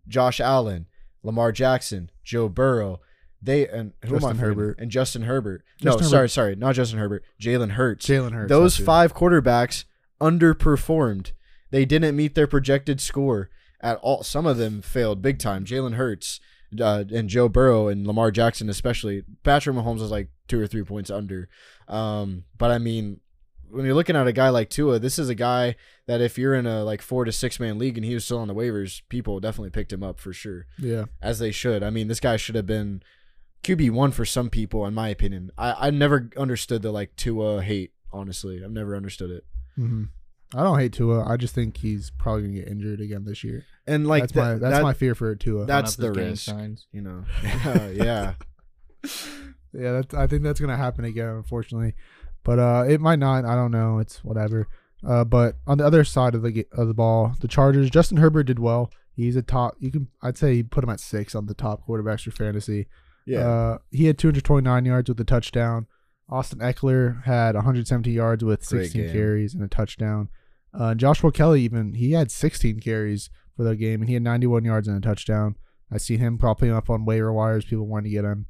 Josh Allen, Lamar Jackson, Joe Burrow. They and who am I Justin? Herbert. and Justin Herbert. Justin no, Herbert. sorry, sorry, not Justin Herbert. Jalen Hurts. Jalen Hurts. Those five quarterbacks underperformed. They didn't meet their projected score at all. Some of them failed big time. Jalen Hurts uh, and Joe Burrow and Lamar Jackson, especially. Patrick Mahomes was like two or three points under. Um, but I mean, when you're looking at a guy like Tua, this is a guy that if you're in a like four to six man league and he was still on the waivers, people definitely picked him up for sure, Yeah. as they should. I mean, this guy should have been QB one for some people, in my opinion. I I never understood the like Tua hate. Honestly, I've never understood it. hmm I don't hate Tua. I just think he's probably gonna get injured again this year. And like that's that- my that's that- my fear for Tua. that- That's the those gang risk. Signs. you know, yeah. yeah, that's, I think that's gonna happen again, unfortunately. But uh, it might not. I don't know. It's whatever. Uh, but on the other side of the of the ball, the Chargers, Justin Herbert did well. He's a top. You can I'd say you put him at six on the top quarterbacks for fantasy. Yeah. Uh, he had 229 yards with a touchdown. Austin Ekeler had 170 yards with 16 carries and a touchdown. Uh, Joshua Kelly even he had 16 carries for the game and he had 91 yards and a touchdown. I see him popping up on waiver wires. People wanting to get him.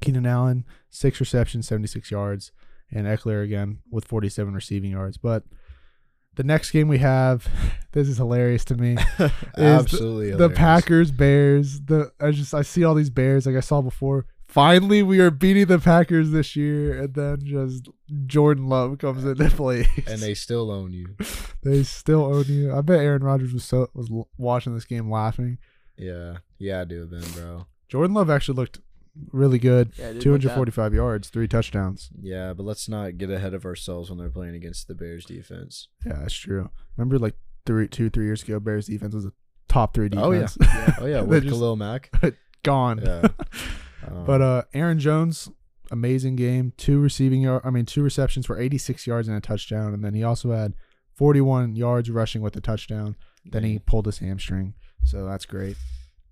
Keenan Allen six receptions, 76 yards, and Ekeler again with 47 receiving yards. But the next game we have, this is hilarious to me Absolutely. the hilarious. Packers Bears. The I just I see all these Bears like I saw before. Finally, we are beating the Packers this year, and then just Jordan Love comes into play, and they still own you. they still own you. I bet Aaron Rodgers was so was watching this game laughing. Yeah. Yeah, I do then, bro. Jordan Love actually looked really good. Yeah, dude, Two look hundred out. forty-five yards, three touchdowns. Yeah, but let's not get ahead of ourselves when they're playing against the Bears defense. Yeah, that's true. Remember, like three, two, three years ago, Bears defense was a top three Oh, yeah. defense. Oh yeah, They with just Khalil Mack. gone. Yeah. Um, But uh, Aaron Jones, amazing game. Two receiving yard, I mean, two receptions for 86 yards and a touchdown, and then he also had 41 yards rushing with a touchdown. Then he pulled his hamstring, so that's great.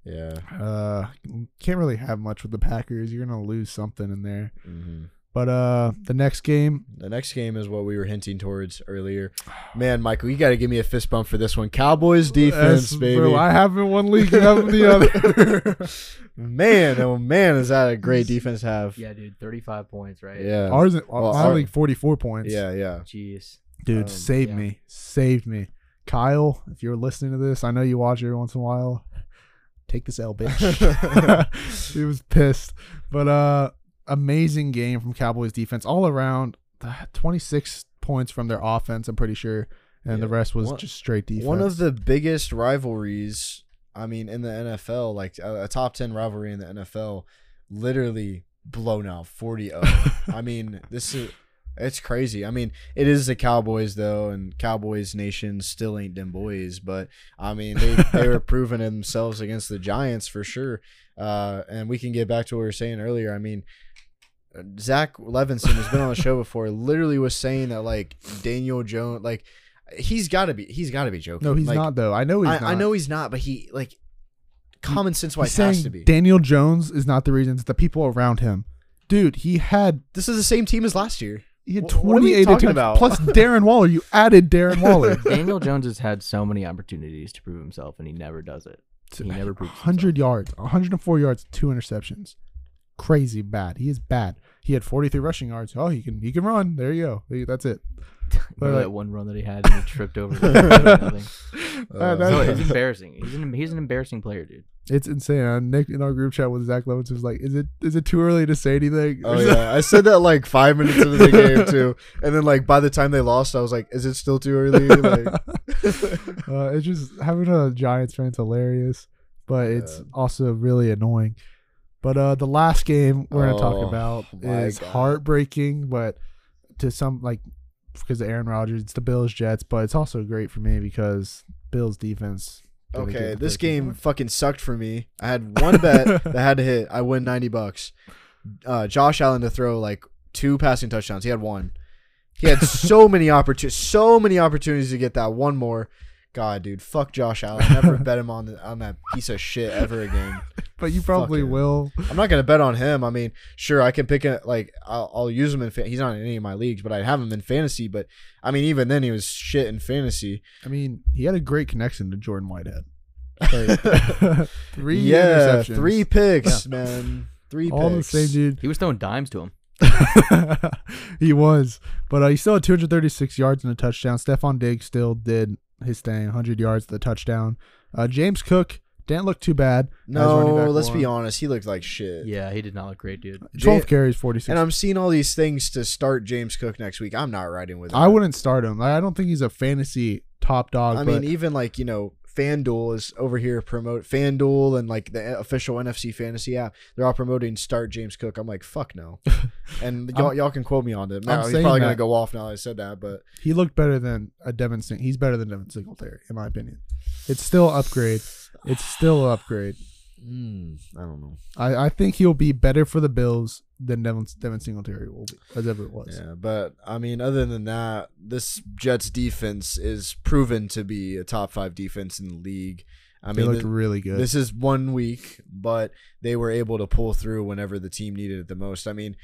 yeah. Uh, can't really have much with the Packers. You're gonna lose something in there. hmm But uh, the next game, The next game is what we were hinting towards earlier. Man, Michael, you got to give me a fist bump for this one. Cowboys defense, Yes, baby. bro, I have in one league, you have in the other. man, oh man, is that a great defense to have? Yeah, dude. 35 points, right? Yeah. Ours, in- Well, my our- league, 44 points. Yeah, yeah. Jeez. dude, Um, saved yeah. me, saved me. Kyle, if you're listening to this, I know you watch every once in a while. Take this L, bitch. he was pissed, but uh, amazing game from Cowboys defense all around. Uh, 26 points from their offense, I'm pretty sure, and the rest was One- just straight defense. One of the biggest rivalries, I mean, in the NFL, like a, a top 10 rivalry in the NFL, literally blown out 40 0. I mean, this is It's crazy. I mean, it is the Cowboys though, and Cowboys Nation still ain't them boys. But I mean, they they were proving themselves against the Giants for sure. Uh, and we can get back to what we were saying earlier. I mean, Zach Levinson has been on the show before. Literally was saying that like Daniel Jones, like he's got to be he's got to be joking. No, he's Like, not though. I know he's I, not. I know he's not, but he like common sense wise saying has to be. Daniel Jones is not the reason. It's the people around him. Dude, he had this is the same team as last year. he had what 28 talking attempts about? plus Darren Waller. You added Darren Waller. Daniel Jones has had so many opportunities to prove himself, and he never does it. He never proves 100 yards, 104 yards, two interceptions. Crazy bad. He is bad. He had 43 rushing yards. Oh, he can he can run. There you go. He- That's it. Remember that one run that he had and he tripped over. the- nothing. Uh, So that- it's embarrassing. He's an he's an embarrassing player, dude. It's insane. Uh, Nick in our group chat with Zach Levinson was like, "Is it is it too early to say anything?" Oh yeah, I said that like five minutes into the game too, and then like by the time they lost, I was like, "Is it still too early?" Like, uh, it's just having a Giants fan is hilarious, but it's also really annoying. But uh, the last game we're gonna Oh, talk about is God. heartbreaking, but to some like because of Aaron Rodgers, it's the Bills Jets, but it's also great for me because Bills defense. okay, this game fucking sucked for me. I had one bet that had to hit. I win ninety bucks. Uh, Josh Allen to throw like two passing touchdowns. He had one. He had so many opportunities, so many opportunities to get that one more. God, dude, fuck Josh Allen. Never bet him on the, on that piece of shit ever again. but you probably will. I'm not gonna bet on him. I mean, sure, I can pick it. Like, I'll, I'll use him in. Fa- he's not in any of my leagues, but I have him in fantasy. But I mean, even then, he was shit in fantasy. I mean, he had a great connection to Jordan Whitehead. Like, three yeah, three picks, man. Three all the same dude. He was throwing dimes to him. he was, but uh, he still had 236 yards and a touchdown. Stefon Diggs still did his thing, 100 yards, the touchdown. Uh, James Cook didn't look too bad. No, let's be honest. He looked like shit. Yeah, he did not look great, dude. 12 Ja- carries, 46. And I'm seeing all these things to start James Cook next week. I'm not riding with. I wouldn't start him. I don't think he's a fantasy top dog. I but mean, even like you know, FanDuel is over here promote FanDuel and like the uh, official NFC fantasy app. They're all promoting start James Cook. I'm like, fuck no. And y'all, y'all can quote me on it. I'm Now, he's probably gonna go off now that I said that, but he looked better than a Devin Sing. He's better than Devin Singletary, in my opinion. It's still upgrade. It's still upgrade. Mm, I don't know. I, I think he'll be better for the Bills than Devin, Devin Singletary will be, as ever it was. Yeah, but I mean, other than that, this Jets defense is proven to be a top five defense in the league. I they mean, looked th- really good. This is one week, but they were able to pull through whenever the team needed it the most. I mean,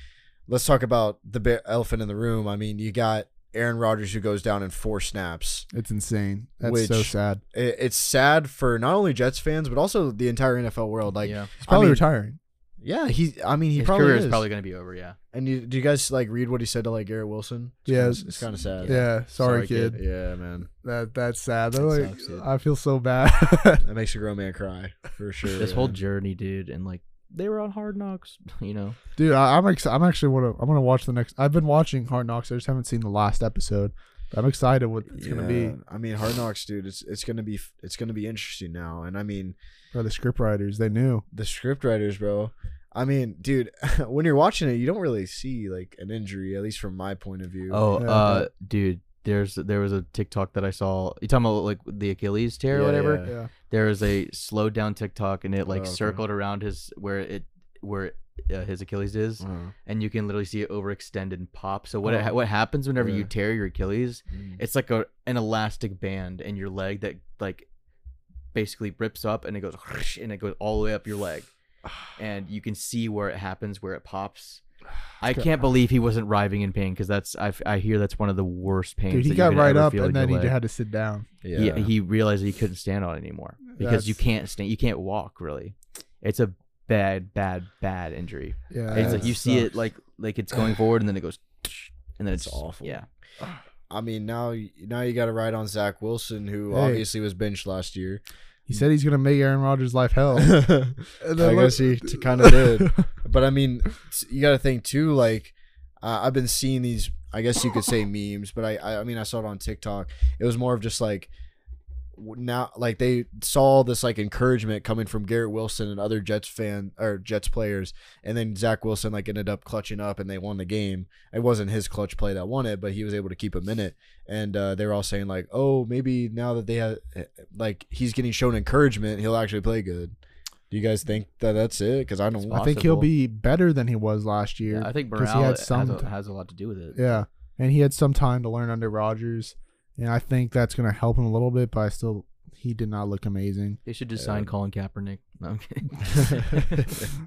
let's talk about the elephant in the room. I mean, you got Aaron Rodgers who goes down in four snaps. it's insane. That's so sad. It, it's sad for not only Jets fans but also the entire NFL world. Like, yeah, He's probably mean, retiring. yeah, he. I mean, he his probably career is. is probably going to be over. Yeah, And you, do you guys like read what he said to like Garrett Wilson? It's Yeah, kinda, it's kind of sad. Yeah, sorry, Sorry, kid. kid. Yeah, man, That that's sad. That like, sucks. I feel so bad. that makes a grown man cry for sure. this whole journey, dude, and like they were on Hard Knocks. You know, Dude, I, I'm ex- I'm actually want to I'm gonna watch the next. I've been watching Hard Knocks. I just haven't seen the last episode. I'm excited what it's gonna be. I mean, Hard Knocks, dude. It's it's gonna be it's gonna be interesting now. And I mean, For the script writers, they knew. the script writers, bro. I mean, dude, when you're watching it, you don't really see like an injury, at least from my point of view. oh, Yeah. uh, dude, there's there was a TikTok that I saw. You talking about like the Achilles tear Yeah, or whatever? yeah. Yeah. There was a slowed down TikTok, and it like Oh, okay. circled around his where it where uh, his Achilles is, Uh, and you can literally see it overextend and pop. So what it, Oh. what happens whenever you Yeah. tear your Achilles? mm. It's like a an elastic band in your leg that like basically rips up and it goes and it goes all the way up your leg, and you can see where it happens, where it pops. I can't believe he wasn't writhing in pain because that's I, I hear that's one of the worst pains. Dude, he that you got can right ever up feel and then he your leg. had to sit down. yeah. He, he realized he couldn't stand on it anymore because you That's- can't stand, you can't walk really. It's a bad, bad, bad injury. Yeah. it's like that you see it sucks. like like it's going forward and then it goes, and then It's it's, awful. Yeah, I mean, now now you got to ride on Zach Wilson, who Hey. obviously was benched last year. He said he's gonna make Aaron Rodgers' life hell. I guess he kind of did. But I mean, you got to think too. Like, uh, I've been seeing these. I guess you could say memes, but I, I, I mean, I saw it on TikTok. It was more of just like, now like they saw this like encouragement coming from Garrett Wilson and other Jets fan or Jets players, and then Zach Wilson like ended up clutching up and they won the game. It wasn't his clutch play that won it, but he was able to keep a minute. And uh, they were all saying like, oh, maybe now that they have like he's getting shown encouragement, he'll actually play good. Do you guys think that that's it? Because I don't. I think he'll be better than he was last year. Yeah, I think 'cause morale he had has, some has a lot to do with it. Yeah, and he had some time to learn under Rodgers, and I think that's going to help him a little bit. But I still, he did not look amazing. They should just Yeah. sign Colin Kaepernick. No, I'm kidding.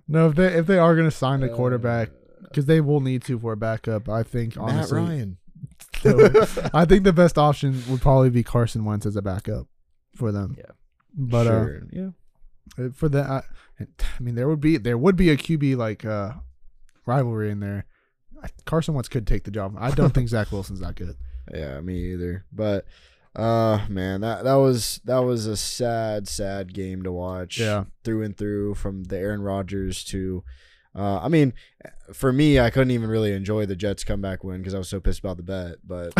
no, if they if they are going to sign a Uh, quarterback, because they will need to for a backup, I think Matt honestly, Ryan. I think the best option would probably be Carson Wentz as a backup for them. Yeah. but Sure, yeah. uh, for that, I, I mean, there would be there would be a QB like uh rivalry in there. I- Carson Wentz could take the job. I don't think Zach Wilson's that good. Yeah, me either. But uh man, that that was that was a sad, sad game to watch. Yeah. Through and through from the Aaron Rodgers to uh I mean, for me I couldn't even really enjoy the Jets comeback win because I was so pissed about the bet. But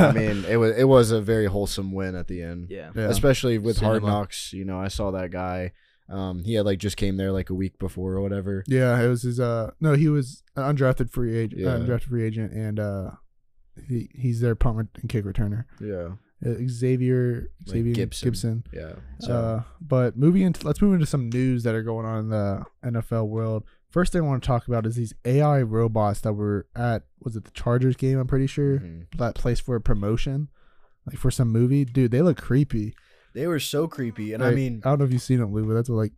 I mean it was it was a very wholesome win at the end. yeah. Yeah. Especially with Hard Knocks. You know, I saw that guy. Um he had like just came there like a week before or whatever. Yeah, it was his. Uh, no, he was an undrafted free agent. Yeah. undrafted free agent, and uh, he he's their punt and kick returner. Yeah. Uh, Xavier Like Gibson. Gipson. Yeah. So Uh, but moving into let's move into some news that are going on in the NFL world. First thing I want to talk about is these AI robots that were at was it the Chargers game? I'm pretty sure mhm. that place for a promotion, like for some movie. Dude, they look creepy. they were so creepy. And I mean I don't know if you've seen them, Lou, but that's what, like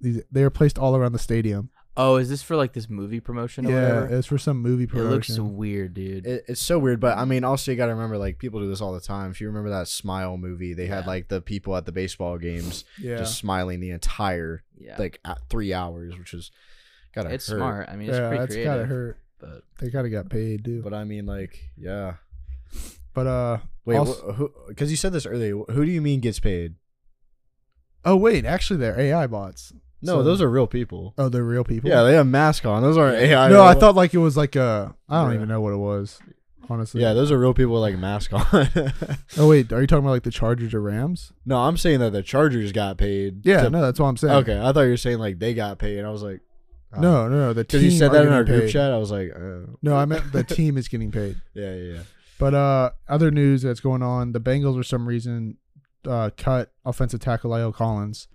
these. They are placed all around the stadium. Oh, is this for like this movie promotion or Yeah, whatever? it's for some movie promotion. It promotion. looks weird, dude. It, it's so weird, but I mean, also you got to remember, like people do this all the time. If you remember that Smile movie, they had Yeah. like the people at the baseball games yeah, just smiling the entire yeah. like at three hours, which is gotta hurt. it's hurt. smart. I mean, it's yeah, pretty that's creative. gotta hurt. But They gotta get paid, dude. But, But I mean, like, yeah. But uh, Wait, Also- wh- who? Because you said this earlier. Who do you mean gets paid? oh wait, actually, they're AI bots. No, So- those are real people. Oh, they're real people. Yeah, they have masks on. Those aren't AI. no, I thought like it was like a. I don't Yeah. even know what it was. Honestly. Yeah, those are real people with like a mask on. Oh wait, are you talking about like the Chargers or Rams? no, I'm saying that the Chargers got paid. Yeah, to- no, that's what I'm saying. Okay, I thought you were saying like they got paid, and I was like, oh. No, no, no. The Because you said that in our group paid. chat, I was like, uh, No, I meant the team is getting paid. yeah, yeah, yeah. But uh, other news that's going on: the Bengals for some reason uh, cut offensive tackle Lyle Collins.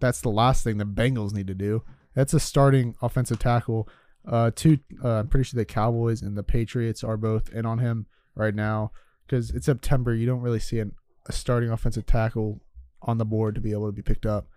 That's the last thing the Bengals need to do. That's a starting offensive tackle. Uh, two. Uh, I'm pretty sure the Cowboys and the Patriots are both in on him right now because it's September. You don't really see an, a starting offensive tackle on the board to be able to be picked up.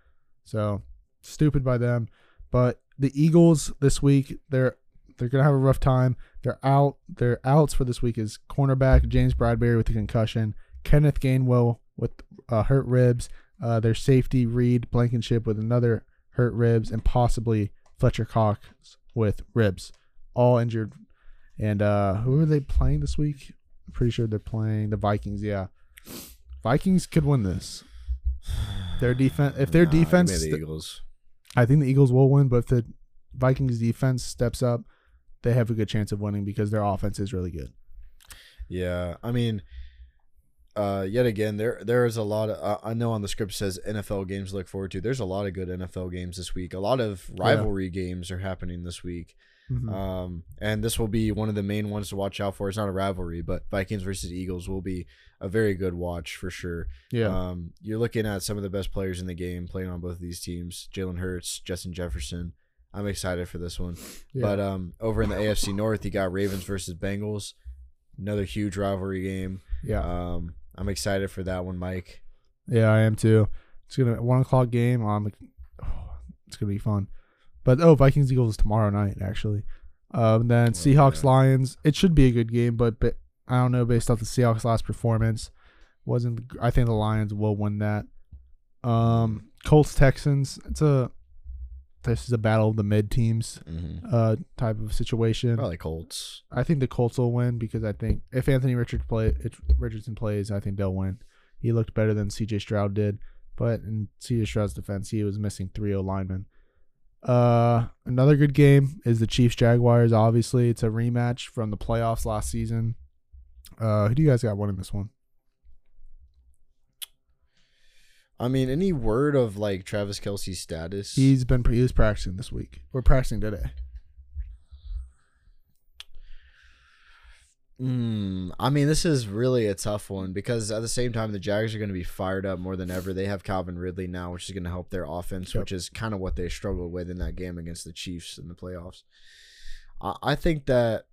So stupid by them. But the Eagles this week, they're they're gonna have a rough time. They're out. Their outs for this week is cornerback James Bradberry with a concussion, Kenneth Gainwell with uh, hurt ribs, uh, their safety Reed Blankenship with another hurt ribs, and possibly Fletcher Cox with ribs, all injured. And uh, who are they playing this week? I'm pretty sure they're playing the Vikings. Yeah, Vikings could win this. Their defense, if their Nah, defense, the Eagles. I think the Eagles will win, but if the Vikings defense steps up, they have a good chance of winning because their offense is really good. Yeah, I mean, uh, yet again, there there is a lot of. Uh, I know on the script says NFL games look forward to. There's a lot of good NFL games this week. A lot of rivalry games are happening this week. Mhm. Um, and this will be one of the main ones to watch out for. It's not a rivalry, but Vikings versus Eagles will be a very good watch for sure. yeah, Um, you're looking at some of the best players in the game playing on both of these teams: Jalen Hurts, Justin Jefferson. I'm excited for this one. yeah. But um, over in the AFC North, you got Ravens versus Bengals, another huge rivalry game. yeah, Um, I'm excited for that one, Mike. yeah, I am too. It's gonna one o'clock game. I'm like, oh, it's gonna be fun. But oh, Vikings Eagles is tomorrow night actually. Um, then Oh, Seahawks yeah. Lions. It should be a good game, but, but I don't know based off the Seahawks last performance. Wasn't I think the Lions will win that. Um, Colts Texans. It's a this is a battle of the mid teams Mm-hmm. uh type of situation. Probably Colts. I think the Colts will win because I think if Anthony Richard play if Richardson plays, I think they'll win. He looked better than C.J. Stroud did, but in C.J. Stroud's defense, he was missing three O linemen. Uh, another good game is the Chiefs Jaguars. Obviously, it's a rematch from the playoffs last season. Uh, who do you guys got winning this one? I mean, any word of like Travis Kelce's status? He's been he was practicing this week. We're practicing today. Mm, I mean, this is really a tough one because at the same time, the Jags are going to be fired up more than ever. They have Calvin Ridley now, which is going to help their offense, Yep. which is kind of what they struggled with in that game against the Chiefs in the playoffs. I, I think that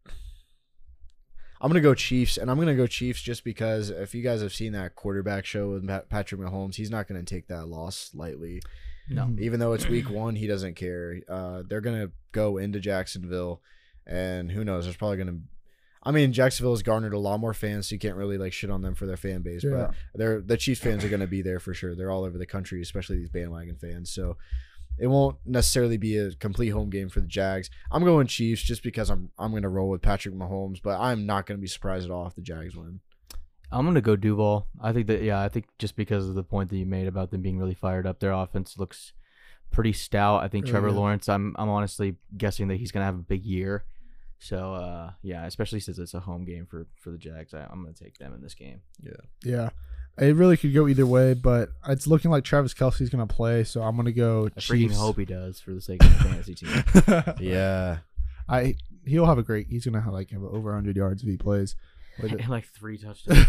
I'm going to go Chiefs, and I'm going to go Chiefs just because if you guys have seen that quarterback show with Patrick Mahomes, he's not going to take that loss lightly. No. Mhm. Even though it's week one, he doesn't care. Uh, they're gonna go into Jacksonville, and who knows? There's probably gonna. I mean, Jacksonville has garnered a lot more fans, so you can't really like shit on them for their fan base. Yeah. But they're the Chiefs fans are gonna be there for sure. They're all over the country, especially these bandwagon fans. So it won't necessarily be a complete home game for the Jags. I'm going Chiefs just because I'm I'm gonna roll with Patrick Mahomes, but I'm not gonna be surprised at all if the Jags win. I'm gonna go Duval. I think that yeah, I think just because of the point that you made about them being really fired up, their offense looks pretty stout. I think Oh, Trevor yeah. Lawrence. I'm I'm honestly guessing that he's gonna have a big year. So uh, yeah, especially since it's a home game for for the Jags, I, I'm gonna take them in this game. Yeah, yeah. It really could go either way, but it's looking like Travis Kelce's gonna play, so I'm gonna go I freaking Chiefs. hope he does for the sake of the fantasy team. Yeah, I he'll have a great. He's gonna have like have over 100 yards if he plays. With it. and like three touchdowns.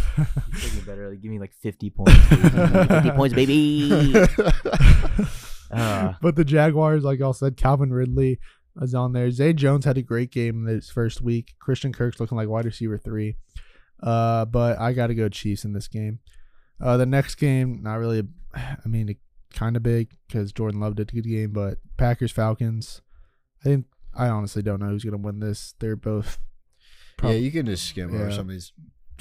He's taking better. Like, give me like 50 points. baby. 50 points, baby. Uh, but the Jaguars, like y'all said, Calvin Ridley is on there. Zay Jones had a great game in his first week. Christian Kirk's looking like wide receiver three. Uh, but I got to go Chiefs in this game. Uh, the next game, not really. I mean, kind of big because Jordan Love did a good game, but Packers Falcons. I think I honestly don't know who's gonna win this. They're both Prob- yeah, you can just skim over some of these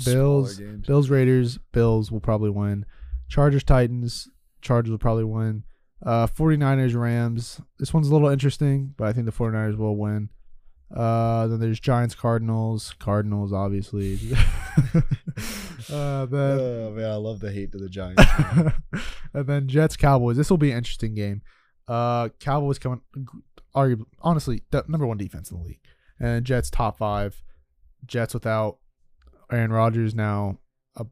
Bills, games. Bills Raiders. Bills will probably win. Chargers Titans. Chargers will probably win. Uh 49ers Rams. This one's a little interesting, but I think the 49ers will win. Uh then there's Giants Cardinals. Cardinals obviously. uh then Oh man, I love the hate to the Giants. and then Jets Cowboys. This will be an interesting game. Uh Cowboys coming arguably honestly the number one defense in the league. And Jets top 5. Jets without Aaron Rodgers now uh,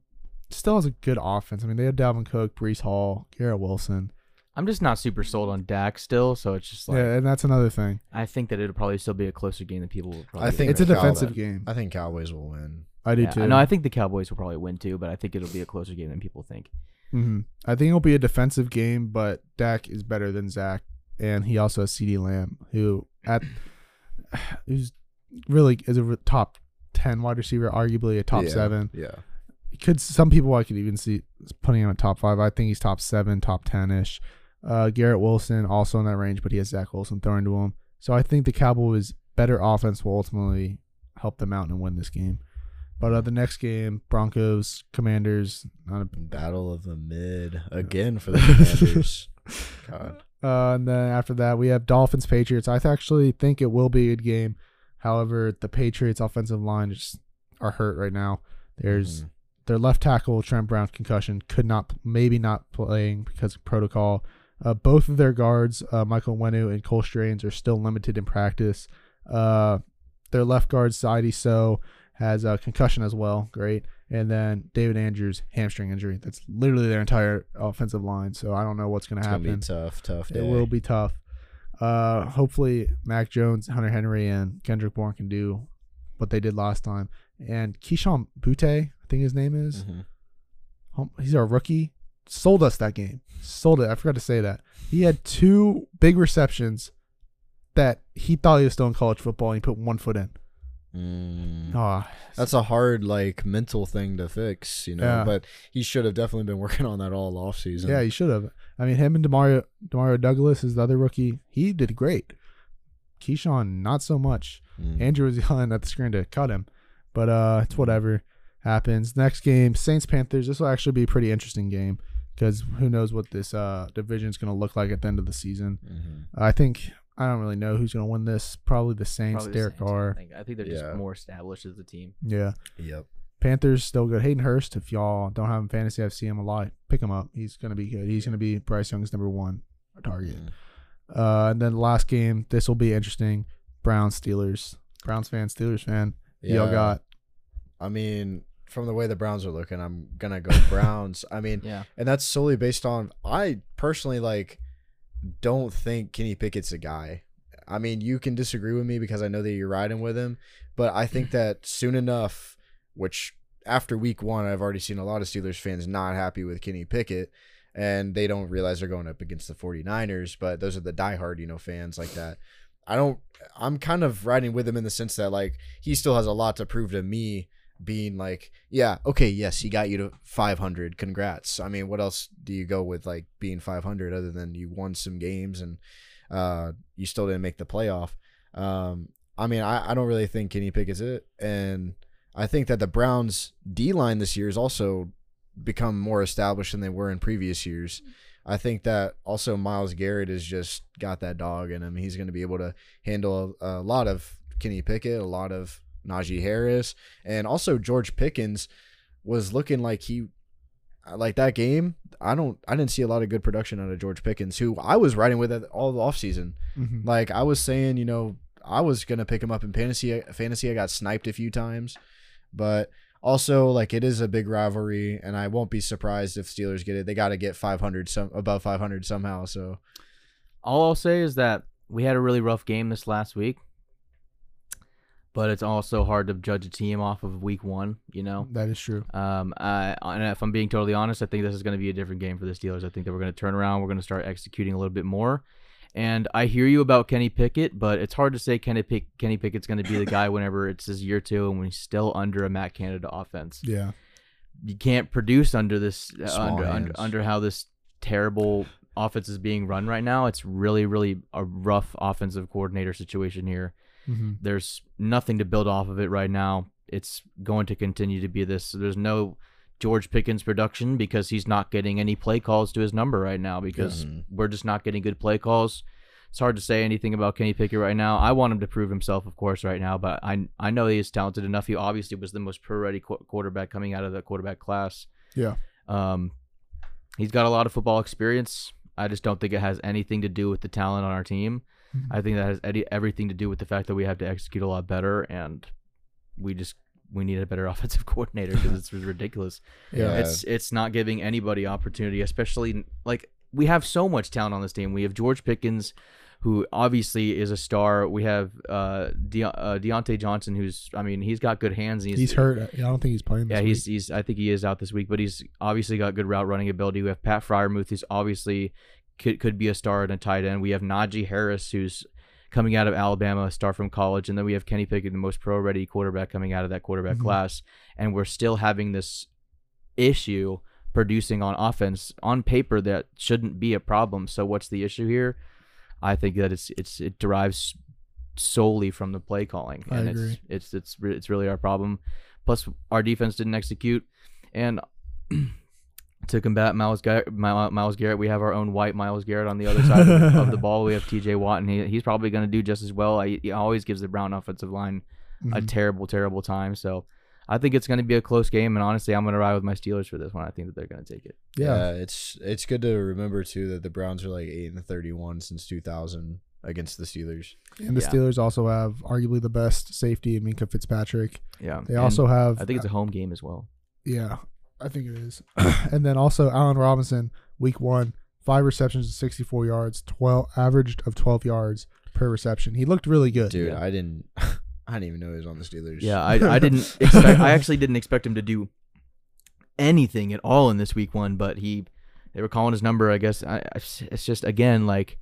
still has a good offense. I mean, they have Dalvin Cook, Breece Hall, Garrett Wilson. I'm just not super sold on Dak still, so it's just like yeah, and that's another thing. I think that it'll probably still be a closer game than people will probably. I think It's a Cow- defensive game. I think Cowboys will win. I do yeah, too. No, I think the Cowboys will probably win too, but I think it'll be a closer game than people think. hmm I think it'll be a defensive game, but Dak is better than Zach, and he also has CeeDee Lamb, who at who's really is a top ten wide receiver, arguably a top Yeah, seven. Yeah. Could some people I could even see putting him at top five. I think he's top seven, top ten ish. Uh, Garrett Wilson also in that range, but he has Zach Wilson thrown to him. So I think the Cowboys' better offense will ultimately help them out and win this game. But uh, the next game, Broncos, Commanders, not a Battle of the mid again for the Commanders. God. Uh, and then after that, we have Dolphins Patriots. I actually think it will be a good game. However, the Patriots offensive line just are hurt right now. There's Mhm. their left tackle Trent Brown concussion could not maybe not playing because of protocol. Uh, both of their guards, uh, Michael Wenu and Cole Strange, are still limited in practice. Uh, their left guard Sidy Sow has a concussion as well. Great. And then David Andrews hamstring injury. That's literally their entire offensive line. So I don't know what's going It's to happen. be tough, tough day. It will be tough. Uh, hopefully, Mac Jones, Hunter Henry, and Kendrick Bourne can do what they did last time. And Kayshon Boutte, I think his name is. Mhm. Um, He's our rookie. Sold us that game. Sold it. I forgot to say that. He had two big receptions that he thought he was still in college football, and he put one foot in. Mm. Ah, That's a hard like mental thing to fix, you know. Yeah. But he should have definitely been working on that all off season. yeah, he should have. I mean, him and Demario Demario Douglas is the other rookie. He did great. Kayshon, not so much. Mm. Andrew was yelling at the screen to cut him, but uh, it's whatever happens. Next game, Saints Panthers. This will actually be a pretty interesting game because who knows what this uh division is going to look like at the end of the season. Mhm. I think I don't really know who's going to win this. Probably the Saints. Probably the Derek Saints, I Carr. think. I think they're Yeah. just more established as a team. Yeah. Yep. Panthers still good. Hayden Hurst, if y'all don't have him fantasy, I've seen him a lot. Pick him up. He's going to be good. He's going to be Bryce Young's number one target. Mm. Uh, and then the last game, this will be interesting. Browns Steelers. Browns fan, Steelers fan. Y'all got I mean, from the way the Browns are looking, I'm gonna go Browns. I mean, Yeah. and that's solely based on I personally like don't think Kenny Pickett's a guy. I mean, you can disagree with me because I know that you're riding with him, but I think that soon enough, which after week one, I've already seen a lot of Steelers fans not happy with Kenny Pickett, and they don't realize they're going up against the 49ers, but those are the diehard, you know, fans like that. I don't, I'm kind of riding with him in the sense that, like, he still has a lot to prove to me being like, yeah, okay, yes, he got you to 500. Congrats. I mean, what else do you go with like being 500 other than you won some games and uh, you still didn't make the playoff? Um, I mean, I, I don't really think Kenny Pickett's it. And I think that the Browns D line this year has also become more established than they were in previous years. I think that also Myles Garrett has just got that dog in him. He's going to be able to handle a, a lot of Kenny Pickett, a lot of Najee Harris, and also George Pickens was looking like he like that game. I don't I didn't see a lot of good production out of George Pickens, who I was riding with it all the offseason. Mhm. Like I was saying, you know, I was gonna pick him up in fantasy. Fantasy, I got sniped a few times, but also like it is a big rivalry, and I won't be surprised if Steelers get it. They got to get 500 some above 500 somehow. So All I'll say is that we had a really rough game this last week, but it's also hard to judge a team off of week one. You know, That is true. um, I, and if I'm being totally honest, I think this is going to be a different game for the Steelers. I think that we're going to turn around. We're going to start executing a little bit more. And I hear you about Kenny Pickett, but it's hard to say Kenny Pick, Kenny Pickett's going to be the guy whenever it's his year two and when he's still under a Matt Canada offense. Yeah. You can't produce under this uh, under, under under how this terrible offense is being run right now. It's really really a rough offensive coordinator situation here. Hmm There's nothing to build off of it right now. It's going to continue to be this. There's no George Pickens production because he's not getting any play calls to his number right now because Mhm. we're just not getting good play calls. It's hard to say anything about Kenny Pickett right now. I want him to prove himself, of course, right now, but I I know he is talented enough. He obviously was the most pro-ready qu- quarterback coming out of the quarterback class. Yeah. Um, he's got a lot of football experience. I just don't think it has anything to do with the talent on our team. Mhm. I think that has any, everything to do with the fact that we have to execute a lot better, and we just we need a better offensive coordinator because it's ridiculous. Yeah. It's it's not giving anybody opportunity, especially like we have so much talent on this team. We have George Pickens, who obviously is a star. We have uh, De- uh Diontae Johnson, who's I mean he's got good hands. And He's hurt. I don't think he's playing. This yeah, week. he's he's. I think he is out this week, but he's obviously got good route running ability. We have Pat Freiermuth, who's obviously could could be a star and a tight end. We have Najee Harris, who's coming out of Alabama, a star from college, and then we have Kenny Pickett, the most pro-ready quarterback coming out of that quarterback Mhm. class. And we're still having this issue producing on offense on paper that shouldn't be a problem. So what's the issue here? I think that it's it's it derives solely from the play calling, I and agree. it's it's it's it's really our problem. Plus, our defense didn't execute, and to combat Myles Garrett, Myles Garrett, we have our own white Myles Garrett on the other side of, the, of the ball. We have T.J. Watt, and he, he's probably going to do just as well. I, he always gives the Brown offensive line a Mhm. terrible, terrible time. So. I think it's going to be a close game, and honestly, I'm going to ride with my Steelers for this one. I think that they're going to take it. yeah. it's it's good to remember too that the Browns are like eight and thirty one since two thousand against the Steelers. And the Yeah. Steelers also have arguably the best safety in Minkah Fitzpatrick. Yeah. They And also have. I think it's a home game as well. Yeah, I think it is. and then also Allen Robinson, week one, five receptions, 64 yards, 12 averaged of 12 yards per reception. He looked really good. Dude, Yeah. I didn't I didn't even know he was on the Steelers. Yeah, I, I didn't expect. I actually didn't expect him to do anything at all in this week one, but he. They were calling his number. I guess I, I- it's just again like.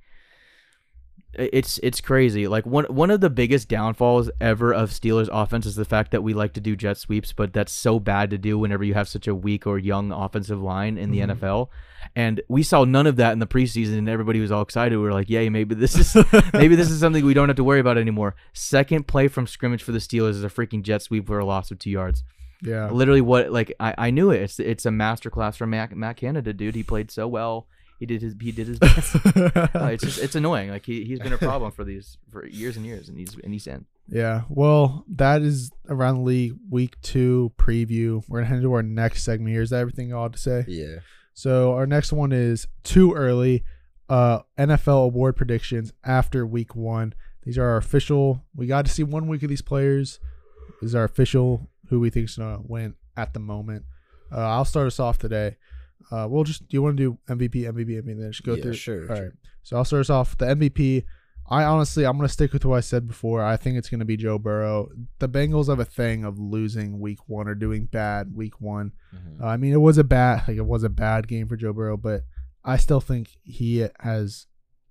It's it's crazy. Like one one of the biggest downfalls ever of Steelers offense is the fact that we like to do jet sweeps, but that's so bad to do whenever you have such a weak or young offensive line in the Mhm. NFL. And we saw none of that in the preseason, and everybody was all excited. We were like, "Yay, maybe this is maybe this is something we don't have to worry about anymore." Second play from scrimmage for the Steelers is a freaking jet sweep for a loss of two yards. Yeah. Literally, what like I, I knew it. It's it's a masterclass from Matt, Matt Canada, dude. He played so well. He did his he did his best. Uh, it's just it's annoying. Like he he's been a problem for these for years and years, and he's and he's in. yeah. Well, that is around the league week two preview. We're going to head into our next segment here. Is that everything you all had to say? Yeah. So our next one is too early. Uh, NFL award predictions after week one. These are our official. We got to see one week of these players. This is our official who we think is gonna win at the moment. Uh, I'll start us off today. Uh, we'll just do you want to do MVP, MVP, MVP, then just go Yeah, through. sure, All sure. right. So I'll start us off. The MVP. I honestly, I'm gonna stick with what I said before. I think it's gonna be Joe Burrow. The Bengals have a thing of losing week one or doing bad week one. Mhm. Uh, I mean, it was a bad like it was a bad game for Joe Burrow, but I still think he has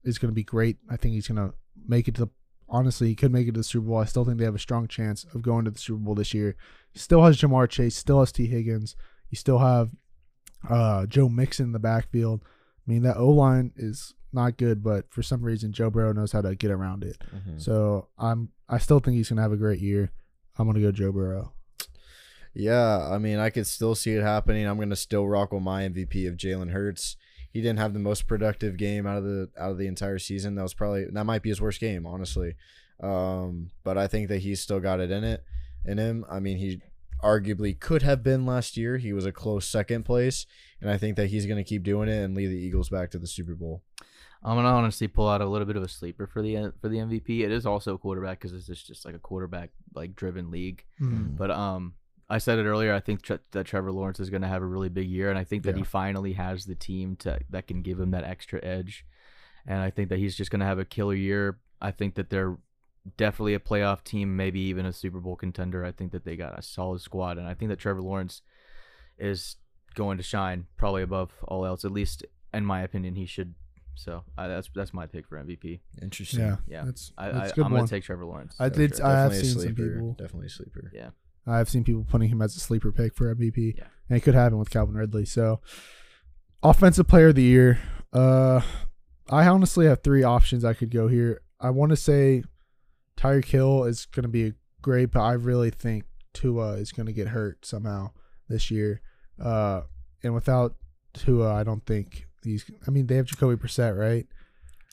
is going to be great. I think he's going to make it to. the Honestly, he could make it to the Super Bowl. I still think they have a strong chance of going to the Super Bowl this year. He still has Ja'Marr Chase, still has Tee Higgins. You still have uh, Joe Mixon in the backfield. I mean, that O line is not good, but for some reason, Joe Burrow knows how to get around it. Mhm. So I'm, I still think he's going to have a great year. I'm going to go Joe Burrow. Yeah, I mean, I could still see it happening. I'm gonna still rock with my MVP of Jalen Hurts. He didn't have the most productive game out of the out of the entire season. That was probably that might be his worst game, honestly. Um, but I think that he's still got it in it in him. I mean, he arguably could have been last year. He was a close second place, and I think that he's gonna keep doing it and lead the Eagles back to the Super Bowl. I'm gonna honestly pull out a little bit of a sleeper for the for the MVP. It is also a quarterback because this is just like a quarterback like driven league. Mm. But um, I said it earlier. I think tre- that Trevor Lawrence is going to have a really big year, and I think that he finally has the team to that can give him that extra edge. And I think that he's just going to have a killer year. I think that they're definitely a playoff team, maybe even a Super Bowl contender. I think that they got a solid squad, and I think that Trevor Lawrence is going to shine probably above all else. At least in my opinion, he should. So I, that's that's my pick for MVP. Interesting. Yeah, Yeah, that's, I, that's I, a good I'm one. gonna take Trevor Lawrence. I So did. tre- I have definitely a seen some people. Definitely a sleeper. Yeah. I've seen people putting him as a sleeper pick for MVP, Yeah. and it could happen with Calvin Ridley. So, offensive player of the year. Uh, I honestly have three options I could go here. I want to say Tyreek Hill is going to be a great, but I really think Tua is going to get hurt somehow this year. Uh, and without Tua, I don't think he's. I mean, they have Jacoby Brissett, right?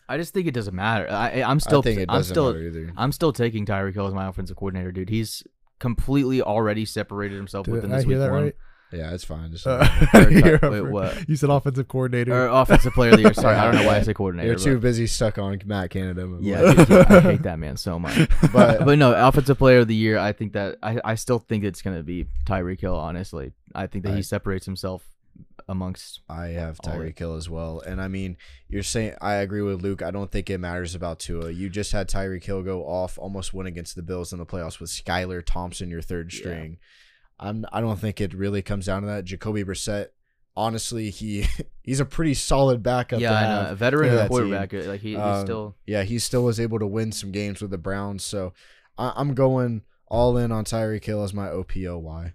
I just think it doesn't matter. I, I'm still. I think it I'm doesn't still. matter either. I'm still taking Tyreek Hill as my offensive coordinator, dude. He's completely already separated himself Did within I this hear week that one. right? Yeah, it's fine. Just Uh, you're Ty- wait, what? You said offensive coordinator. Or offensive player of the year. Sorry, I don't know why I said coordinator. You're too but- busy stuck on Matt Canada. yeah, dude, yeah, I hate that man so much. But- but no, offensive player of the year. I think that I, I still think it's gonna be Tyreek Hill. Honestly, I think that I- he separates himself amongst. I have All Tyreek. Hill as well. And I mean, you're saying I agree with Luke. I don't think it matters about Tua. You just had Tyreek Hill go off, almost win against the Bills in the playoffs with Skylar Thompson, your third Yeah. String. I'm I don't think it really comes down to that. Jacoby Brissett, honestly, he he's a pretty solid backup. yeah, to I have. know. A veteran for that quarterback. uh, Like he, he's Um, still. Yeah, he still was able to win some games with the Browns. So I, I'm going all in on Tyreek Hill as my OPOY.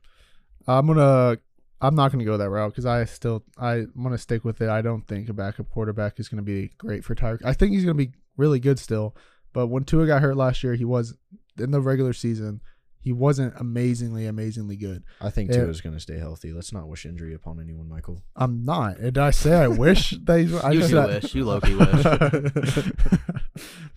I'm gonna. I'm not gonna go that route because I still. I, I'm gonna stick with it. I don't think a backup quarterback is gonna be great for Tyreek. I think he's gonna be really good still. But when Tua got hurt last year, he was in the regular season. He wasn't amazingly, amazingly good. I think Yeah. is going to stay healthy. Let's not wish injury upon anyone, Michael. I'm not. And Did I say I wish that he's? I You just do said- wish. You low-key wish.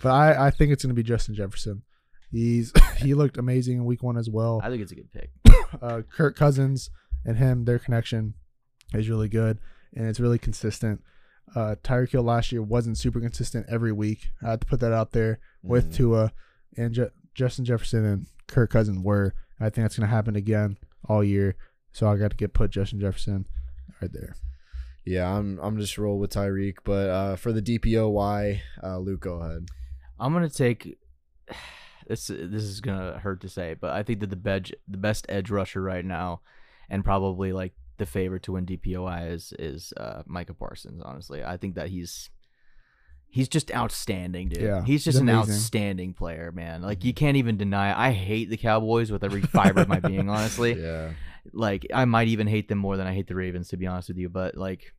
but I, I think it's gonna be Justin Jefferson. He's he looked amazing in week one as well. I think it's a good pick. uh, Kirk Cousins and him, their connection is really good and it's really consistent. Uh, Tyreek Hill last year wasn't super consistent every week. I had to put that out there with Mhm. Tua and Je- Justin Jefferson and Kirk Cousins were. I think that's going to happen again all year. So I got to get put Justin Jefferson right there. Yeah, I'm I'm just roll with Tyreek, but uh, for the DPOY, uh, Luke, go ahead. I'm gonna take. This this is gonna hurt to say, but I think that the bed the best edge rusher right now, and probably like the favorite to win DPOY is is uh, Micah Parsons. Honestly, I think that he's he's just outstanding, dude. Yeah, he's he's just an outstanding player, man. Like you mm-hmm. can't even deny. It. I hate the Cowboys with every fiber of my being. Honestly, Yeah, like I might even hate them more than I hate the Ravens, to be honest with you. But like,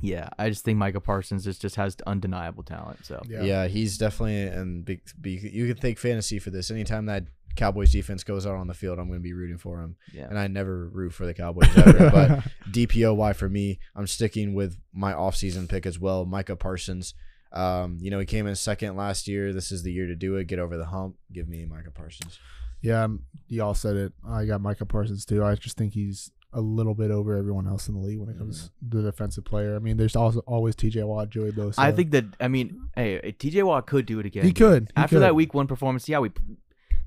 yeah, I just think Micah Parsons just just has undeniable talent. So yeah, he's definitely and big. Be, you can thank fantasy for this. Anytime that Cowboys defense goes out on the field, I'm going to be rooting for him. yeah. And I never root for the Cowboys ever, but DPOY for me, I'm sticking with my offseason pick as well, Micah Parsons. Um, you know, he came in second last year. This is the year to do it. Get over the hump. Give me Micah Parsons. yeah, um, y'all said it. I got Micah Parsons too. I just think he's a little bit over everyone else in the league when it comes to the defensive player. I mean, there's also always TJ Watt, Joey Bosa. I think that I mean, hey, TJ Watt could do it again. He could. He After could. that Week One performance, yeah, we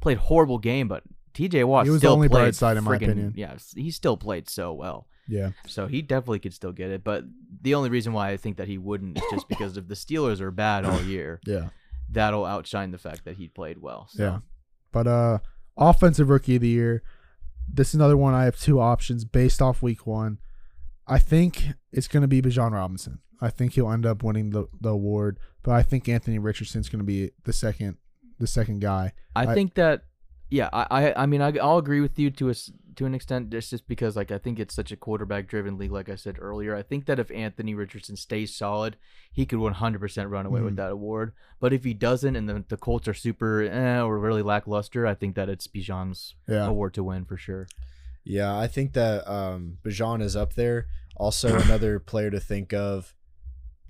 played horrible game, but T.J. Watt He was the only played bright side in my opinion. Yeah, he still played so well. Yeah. So he definitely could still get it. But the only reason why I think that he wouldn't is just because if the Steelers are bad all year, Yeah. that'll outshine the fact that he played well. So. Yeah. But uh offensive rookie of the year. This is another one I have two options based off week one. I think it's gonna be Bijan Robinson. I think he'll end up winning the, the award, but I think Anthony Richardson's gonna be the second the second guy. I, I- think that yeah, I I, I mean I, I'll agree with you to a to an extent just just because like I think it's such a quarterback driven league like I said earlier. I think that if Anthony Richardson stays solid, he could 100% run away Mhm. with that award. But if he doesn't and the the Colts are super eh, or really lackluster, I think that it's Bijan's Yeah. award to win for sure. Yeah, I think that um, Bajan is up there. Also, another player to think of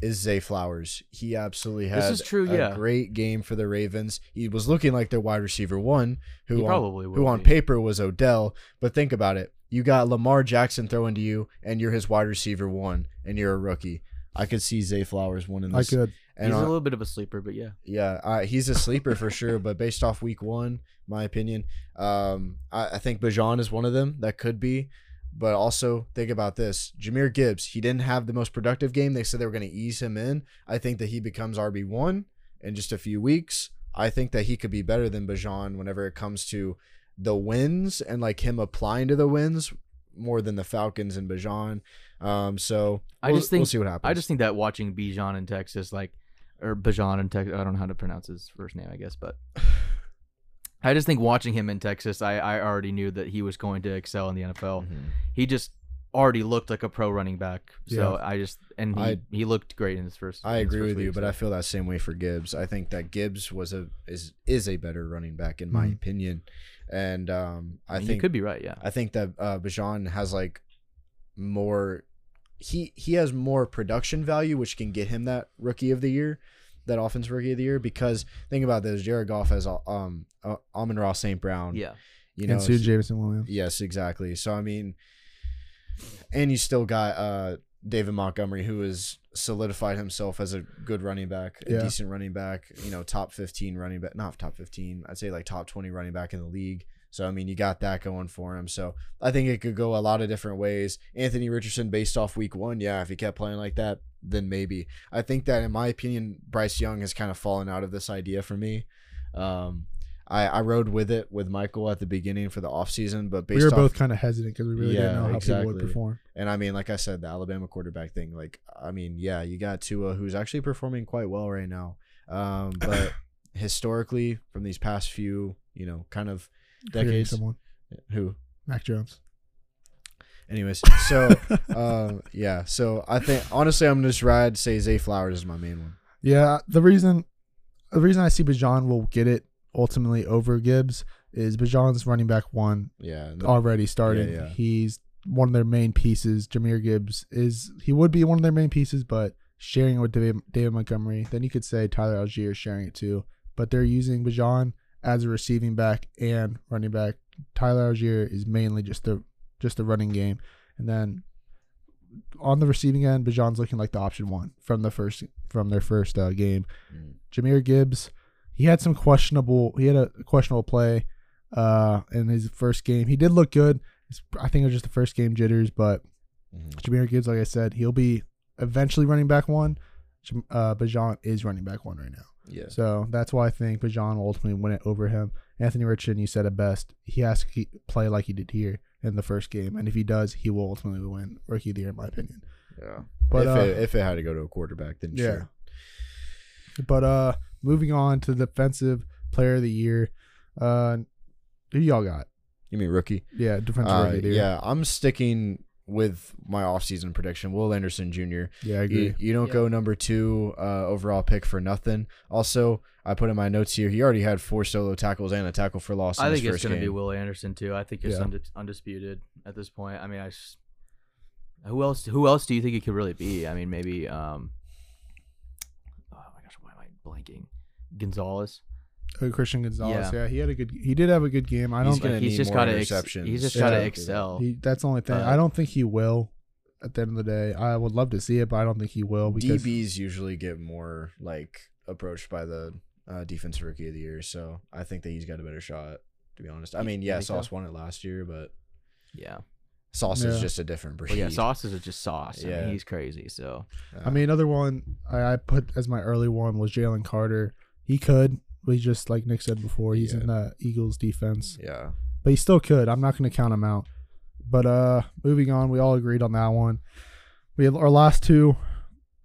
is Zay Flowers. He absolutely had This is true, a yeah. great game for the Ravens. He was looking like their wide receiver one, who He on, probably will who on be. paper was Odell. But think about it: you got Lamar Jackson throwing to you, and you're his wide receiver one, and you're a rookie. I could see Zay Flowers winning I this. could. And He's a little bit of a sleeper, but yeah. yeah, uh, he's a sleeper for sure. But based off week one, my opinion, um, I, I think Bajan is one of them that could be. But also think about this: Jahmyr Gibbs. He didn't have the most productive game. They said they were going to ease him in. I think that he becomes RB one in just a few weeks. I think that he could be better than Bajan whenever it comes to the wins and like him applying to the wins more than the Falcons and Bajan. Um, so I we'll- just think we'll see what happens. I just think that watching Bijan in Texas, like, or Bijan in Texas, I don't know how to pronounce his first name, I guess, but I just think watching him in Texas, I, I already knew that he was going to excel in the NFL. Mhm. He just already looked like a pro running back. So Yeah. I just, and he, I- he looked great in his first. I agree first with you, but. I feel that same way for Gibbs. I think that Gibbs was a is is a better running back in my Mhm. opinion, and um, I mean, think you could be right, yeah. I think that uh, Bajan has like more. He he has more production value, which can get him that rookie of the year, that offense rookie of the year. Because think about this: Jared Goff has um uh, Amon-Ra St. Brown. Yeah. you know. and Sue Jameson Williams. Yes, exactly. So I mean, and you still got uh David Montgomery, who has solidified himself as a good running back, a Yeah. decent running back. You know, top fifteen running back, not top fifteen. I'd say like top twenty running back in the league. So I mean, you got that going for him. So I think it could go a lot of different ways. Anthony Richardson, based off week one, yeah, if he kept playing like that, then maybe. I think that, in my opinion, Bryce Young has kind of fallen out of this idea for me. Um, I, I rode with it with Michael at the beginning for the offseason, but based We were off, both kind of hesitant because we really Yeah, didn't know how people would perform. and I mean, like I said, the Alabama quarterback thing, like, I mean, yeah, you got Tua, who's actually performing quite well right now. Um, but historically, from these past few, you know, kind of decades, Someone. who, Mac Jones. Anyways, so, um, yeah, so I think, honestly, I'm gonna just ride, say Zay Flowers is my main one. Yeah, the reason the reason I see Bajan will get it ultimately over Gibbs is Bajan's running back one Yeah. the- already started. yeah. He's one of their main pieces. Jahmyr Gibbs is he would be one of their main pieces, but sharing it with David, David Montgomery. Then you could say Tyler Allgeier sharing it too. But they're using Bajan as a receiving back and running back. Tyler Allgeier is mainly just the just the running game, and then on the receiving end, Bajan's looking like the option one from the first from their first uh, game. Mm. Jahmyr Gibbs, he had some questionable. He had a questionable play uh, in his first game. He did look good. It's, I think it was just the first game jitters, but Mhm. Jahmyr Gibbs, like I said, he'll be eventually running back one. Uh, Bajan is running back one right now. Yeah. So that's why I think Bajan will ultimately win it over him. Anthony Richardson, you said it best. He has to keep, play like he did here in the first game, and if he does, he will ultimately win Rookie of the Year, in my opinion. Yeah. But if, uh, it, if it had to go to a quarterback, then yeah. sure. But uh, moving on to defensive player of the year, uh, who y'all got? You mean rookie? Yeah, defensive Uh, rookie of the year. yeah, I'm sticking with my offseason prediction. Will Anderson Jr. yeah, I agree. You, you don't Yeah. go number two uh, overall pick for nothing. Also, I put in my notes here. He already had four solo tackles and a tackle for loss. In I his think it's going to be. Will Anderson too. I think it's Yeah. undis- undisputed at this point. I mean, I s- who else? Who else do you think it could really be? I mean, maybe. Um, oh my gosh, why am I blanking? Gonzalez. Uh, Christian Gonzalez. Yeah. Yeah. he had a good. He did have a good game. I don't. gonna Like, he's need just more got to. Ex- interceptions. he's just Yeah. got to Yeah. excel. He, that's the only thing. Uh, I don't think he will. At the end of the day, I would love to see it, but I don't think he will because DBs usually get more like approached by the uh, defensive rookie of the year, so I think that he's got a better shot. To be honest, I mean, yeah, think so? Sauce won it last year, but Yeah. Sauce is just a different breed. Well, yeah, sauces are just sauce. I Yeah. mean, he's crazy. So I mean, another one I, I put as my early one was Jalen Carter. He could, but he just like Nick said before, he's Yeah. in the Eagles defense, yeah, but he still could. I'm not going to count him out. But uh, moving on, we all agreed on that one. We have our last two.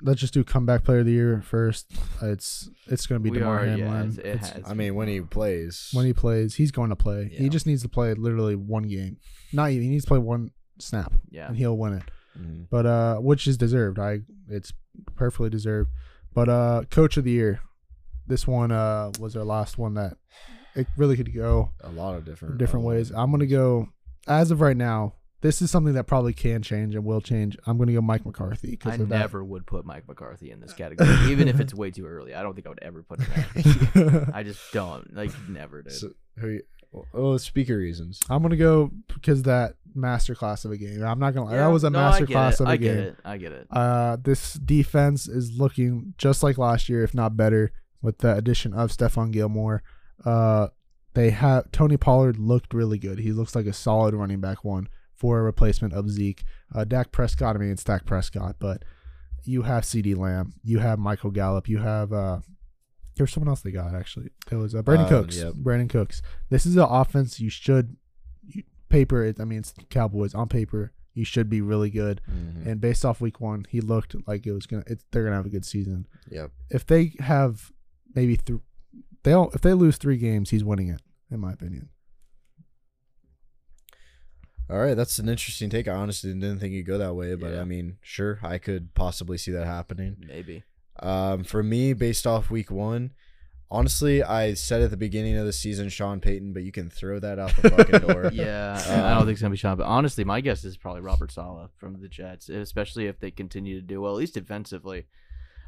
Let's just do comeback player of the year first. It's it's going to be we Damar are. Hamlin. Yeah, it's- it It's- has. I mean, when he plays, when he plays, he's going to play. He just needs to play literally one game. Not even. He needs to play one snap, yeah. and he'll win it. Mhm. But uh, which is deserved. I it's perfectly deserved. But uh, coach of the year, this one uh was our last one that it really could go a lot of different different uh, ways. I'm gonna go as of right now. This is something that probably can change and will change. I'm gonna go Mike McCarthy I because of that. never would put Mike McCarthy in this category, even if it's way too early. I don't think I would ever put him. I just don't like never, dude. So, who? you- Oh, speaker reasons. I'm gonna go because that masterclass of a game. I'm not gonna lie. Yeah, that was a no, I get masterclass it. of a I game. I get it. I get it. Uh, this defense is looking just like last year, if not better, with the addition of Stephon Gilmore. Uh, they have Tony Pollard looked really good. He looks like a solid running back one for a replacement of Zeke. Uh, Dak Prescott, I mean, it's Dak Prescott, but you have CeeDee Lamb, you have Michael Gallup, you have uh, there's someone else they got actually. There was uh, Brandin Uh, Cooks. yep. Brandin Cooks. This is an offense you should you, paper. It, I mean, it's Cowboys on paper. You should be really good. Mhm. And based off week one, he looked like it was gonna. It, they're gonna have a good season. Yep. If they have maybe th- they'll if they lose three games, he's winning it, in my opinion. All right, that's an interesting take. I honestly didn't think you'd go that way, but Yeah. I mean, sure, I could possibly see that happening. Maybe. Um, for me, based off week one, honestly, I said at the beginning of the season Sean Payton, but you can throw that out the fucking door. Yeah, Um, I don't think it's gonna be Sean. But honestly, my guess is probably Robert Saleh from the Jets, especially if they continue to do well, at least defensively.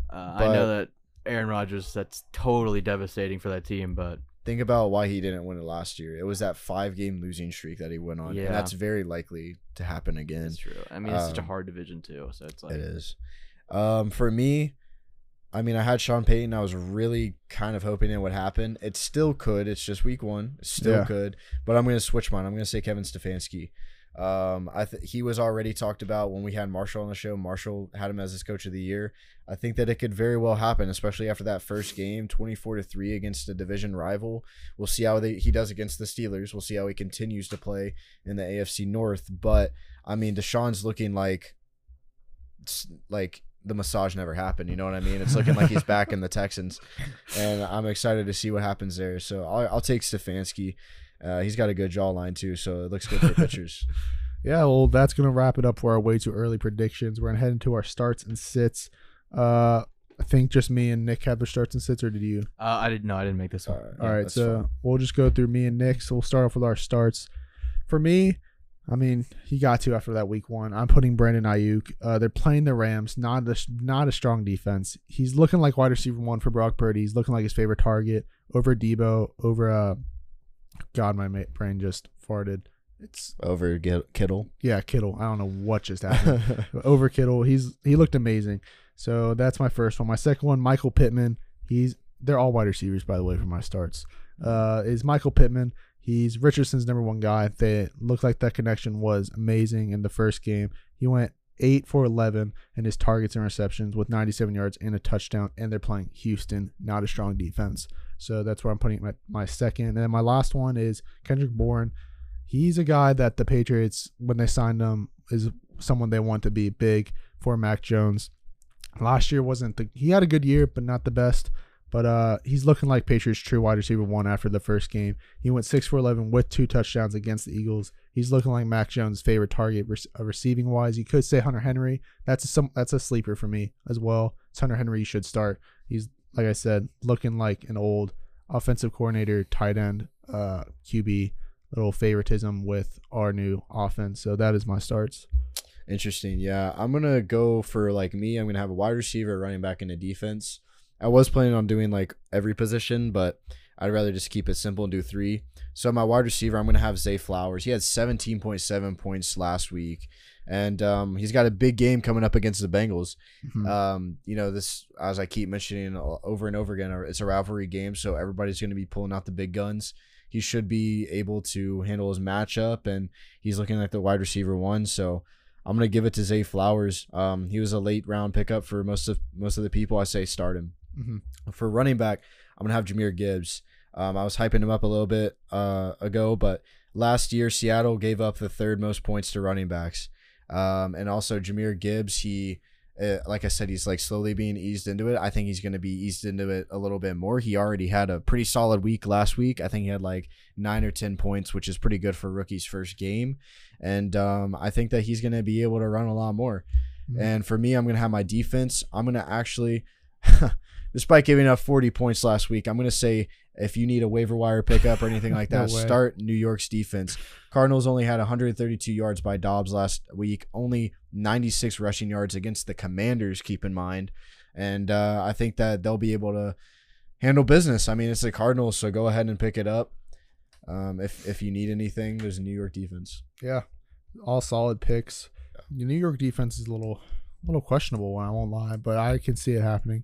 Uh, I know that Aaron Rodgers. That's totally devastating for that team, but Think about why he didn't win it last year. It was that five game losing streak that he went on, Yeah. and that's very likely to happen again. it's true. I mean, it's such a um, hard division too, so it's like It is. Um, for me, I mean, I had Sean Payton. I was really kind of hoping it would happen. It still could. It's just week one. It still Yeah. could. But I'm going to switch mine. I'm going to say Kevin Stefanski. Um, I th- he was already talked about when we had Marshall on the show. Marshall had him as his coach of the year. I think that it could very well happen, especially after that first game, 24 to three against a division rival. We'll see how they, he does against the Steelers. We'll see how he continues to play in the AFC North. But I mean, Deshaun's looking like like the massage never happened. You know what I mean? It's looking like he's back in the Texans, and I'm excited to see what happens there. So I'll, I'll take Stefanski. Uh, he's got a good jawline too, so it looks good for pitchers. Yeah, well, that's gonna wrap it up for our way too early predictions. We're gonna head into our starts and sits. Uh, I think just me and Nick had their starts and sits, or did you? uh, I didn't know. I didn't make this All one. right, All yeah, right, that's so fine. we'll just go through me and Nick. So we'll start off with our starts. For me, I mean, he got to after that week one. I'm putting Brandon Aiyuk. Uh, they're playing the Rams, not a, not a strong defense. He's looking like wide receiver one for Brock Purdy. He's looking like his favorite target over Deebo, over uh, God, my brain just farted. It's over Kittle. yeah, Kittle. I don't know what just happened. over Kittle. He's he looked amazing. So that's my first one. My second one, Michael Pittman. He's they're all wide receivers, by the way, for my starts. Uh, is Michael Pittman. He's Richardson's number one guy. They looked like that connection was amazing in the first game. He went eight for eleven in his targets and receptions with 97 yards and a touchdown. And they're playing Houston, not a strong defense. So that's where I'm putting my, my second. And then my last one is Kendrick Bourne. He's a guy that the Patriots, when they signed him, is someone they want to be big for Mac Jones. Last year wasn't the he had a good year, but not the best. But uh, he's looking like Patriots' true wide receiver one after the first game. He went six for eleven with two touchdowns against the Eagles. He's looking like Mac Jones' favorite target rec- uh, receiving wise. You could say Hunter Henry. That's a, some that's a sleeper for me as well. It's Hunter Henry. Should start. He's like I said, looking like an old offensive coordinator, tight end, uh, QB. Little favoritism with our new offense. So that is my starts. Interesting. Yeah, I'm gonna go for like me. I'm gonna have a wide receiver, running back, and a defense. I was planning on doing like every position, but I'd rather just keep it simple and do three. So my wide receiver, I'm gonna have Zay Flowers. He had 17.7 points last week, and um, he's got a big game coming up against the Bengals. Mhm. Um, you know, this as I keep mentioning over and over again, it's a rivalry game, so everybody's going to be pulling out the big guns. He should be able to handle his matchup, and he's looking like the wide receiver one. So I'm gonna give it to Zay Flowers. Um, he was a late round pickup for most of most of the people. I say start him. Mhm. For running back, I'm gonna have Jahmyr Gibbs. Um, I was hyping him up a little bit uh, ago, but last year Seattle gave up the third most points to running backs. Um, and also Jahmyr Gibbs, he, uh, like I said, he's like slowly being eased into it. I think he's going to be eased into it a little bit more. He already had a pretty solid week last week. I think he had like nine or 10 points, which is pretty good for rookie's first game. And um, I think that he's going to be able to run a lot more. Mhm. And for me, I'm going to have my defense. I'm going to actually, despite giving up 40 points last week, I'm going to say if you need a waiver wire pickup or anything like that, way. start New York's defense. Cardinals only had 132 yards by Dobbs last week, only 96 rushing yards against the Commanders, keep in mind. And uh, I think that they'll be able to handle business. I mean, it's the Cardinals, so go ahead and pick it up. Um, if, if you need anything, there's a New York defense. Yeah, all solid picks. The New York defense is a little, little questionable. I won't lie, but I can see it happening.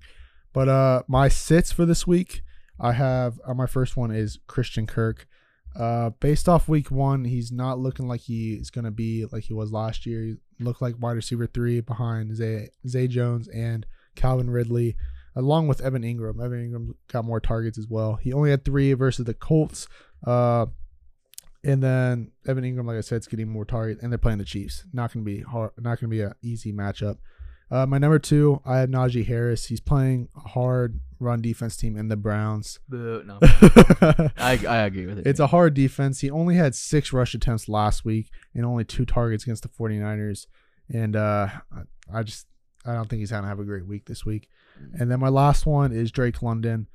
But uh, my sits for this week, I have uh, my first one is Christian Kirk. Uh, based off week one, he's not looking like he is going to be like he was last year. He looked like wide receiver three behind Zay, Zay Jones and Calvin Ridley, along with Evan Engram. Evan Engram got more targets as well. He only had three versus the Colts. Uh, and then Evan Engram, like I said, is getting more targets, and they're playing the Chiefs. Not going to be hard. Not going to be an easy matchup. Uh, my number two, I have Najee Harris. He's playing hard run defense team in the Browns. Boo, no. I, I agree with it. It's a hard defense. He only had six rush attempts last week and only two targets against the 49ers. And uh, I- just I don't think he's going to have a great week this week. And then my last one is Drake London.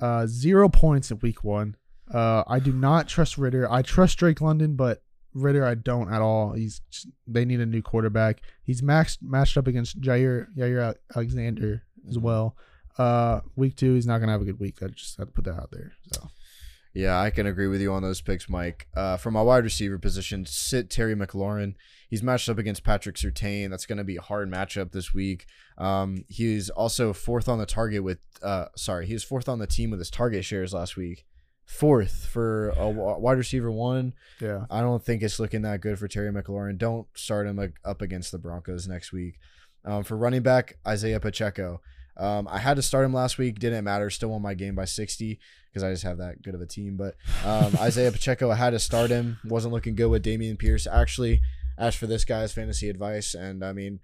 Uh, zero points in week one. Uh, I do not trust Ridder. I trust Drake London, but Ridder I don't at all. He's just- they need a new quarterback. He's maxed matched up against Jaire Jaire Alexander as well. Uh, week two, he's not gonna have a good week. I just had to put that out there. So Yeah, I can agree with you on those picks, Mike. Uh, for my wide receiver position, sit Terry McLaurin. He's matched up against Patrick Surtain. That's going to be a hard matchup this week. Um, he's also fourth on the target with, uh, sorry, he was fourth on the team with his target shares last week. Fourth for a wide receiver one. yeah, I don't think it's looking that good for Terry McLaurin. Don't start him up against the Broncos next week. Um, for running back, Isaiah Pacheco. Um, I had to start him last week. Didn't matter. Still won my game by 60 because I just have that good of a team. But um, Isaiah Pacheco, I had to start him. Wasn't looking good with Dameon Pierce. Actually, asked for this guy's fantasy advice, and I mean,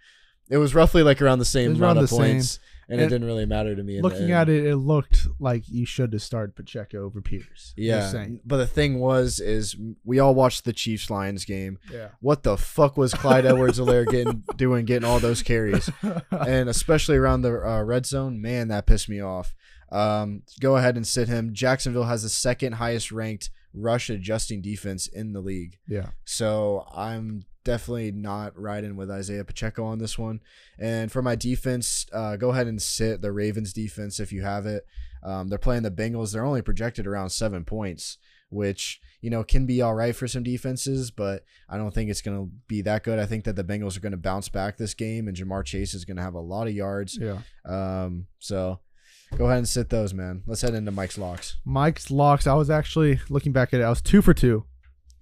it was roughly like around the same amount of the same. And, it And didn't really matter to me. looking at it, it looked like you should have started Pacheco over Pierce. Yeah. But the thing was, is we all watched the Chiefs Lions game. Yeah. What the fuck was Clyde Edwards-Helaire getting doing, getting all those carries? and especially around the uh, red zone, man, that pissed me off. Um, go ahead and sit him. Jacksonville has the second highest ranked rush adjusting defense in the league. yeah. So I'm definitely not riding with Isaiah Pacheco on this one. And for my defense, uh, go ahead and sit the Ravens defense if you have it. Um, they're playing the Bengals. They're only projected around seven points, which you know can be all right for some defenses, but I don't think it's going to be that good. I think that the Bengals are going to bounce back this game, and Ja'Marr Chase is going to have a lot of yards. Yeah. Um, so go ahead and sit those, man. Let's head into Mike's locks. Mike's locks. I was actually looking back at it. I was two for two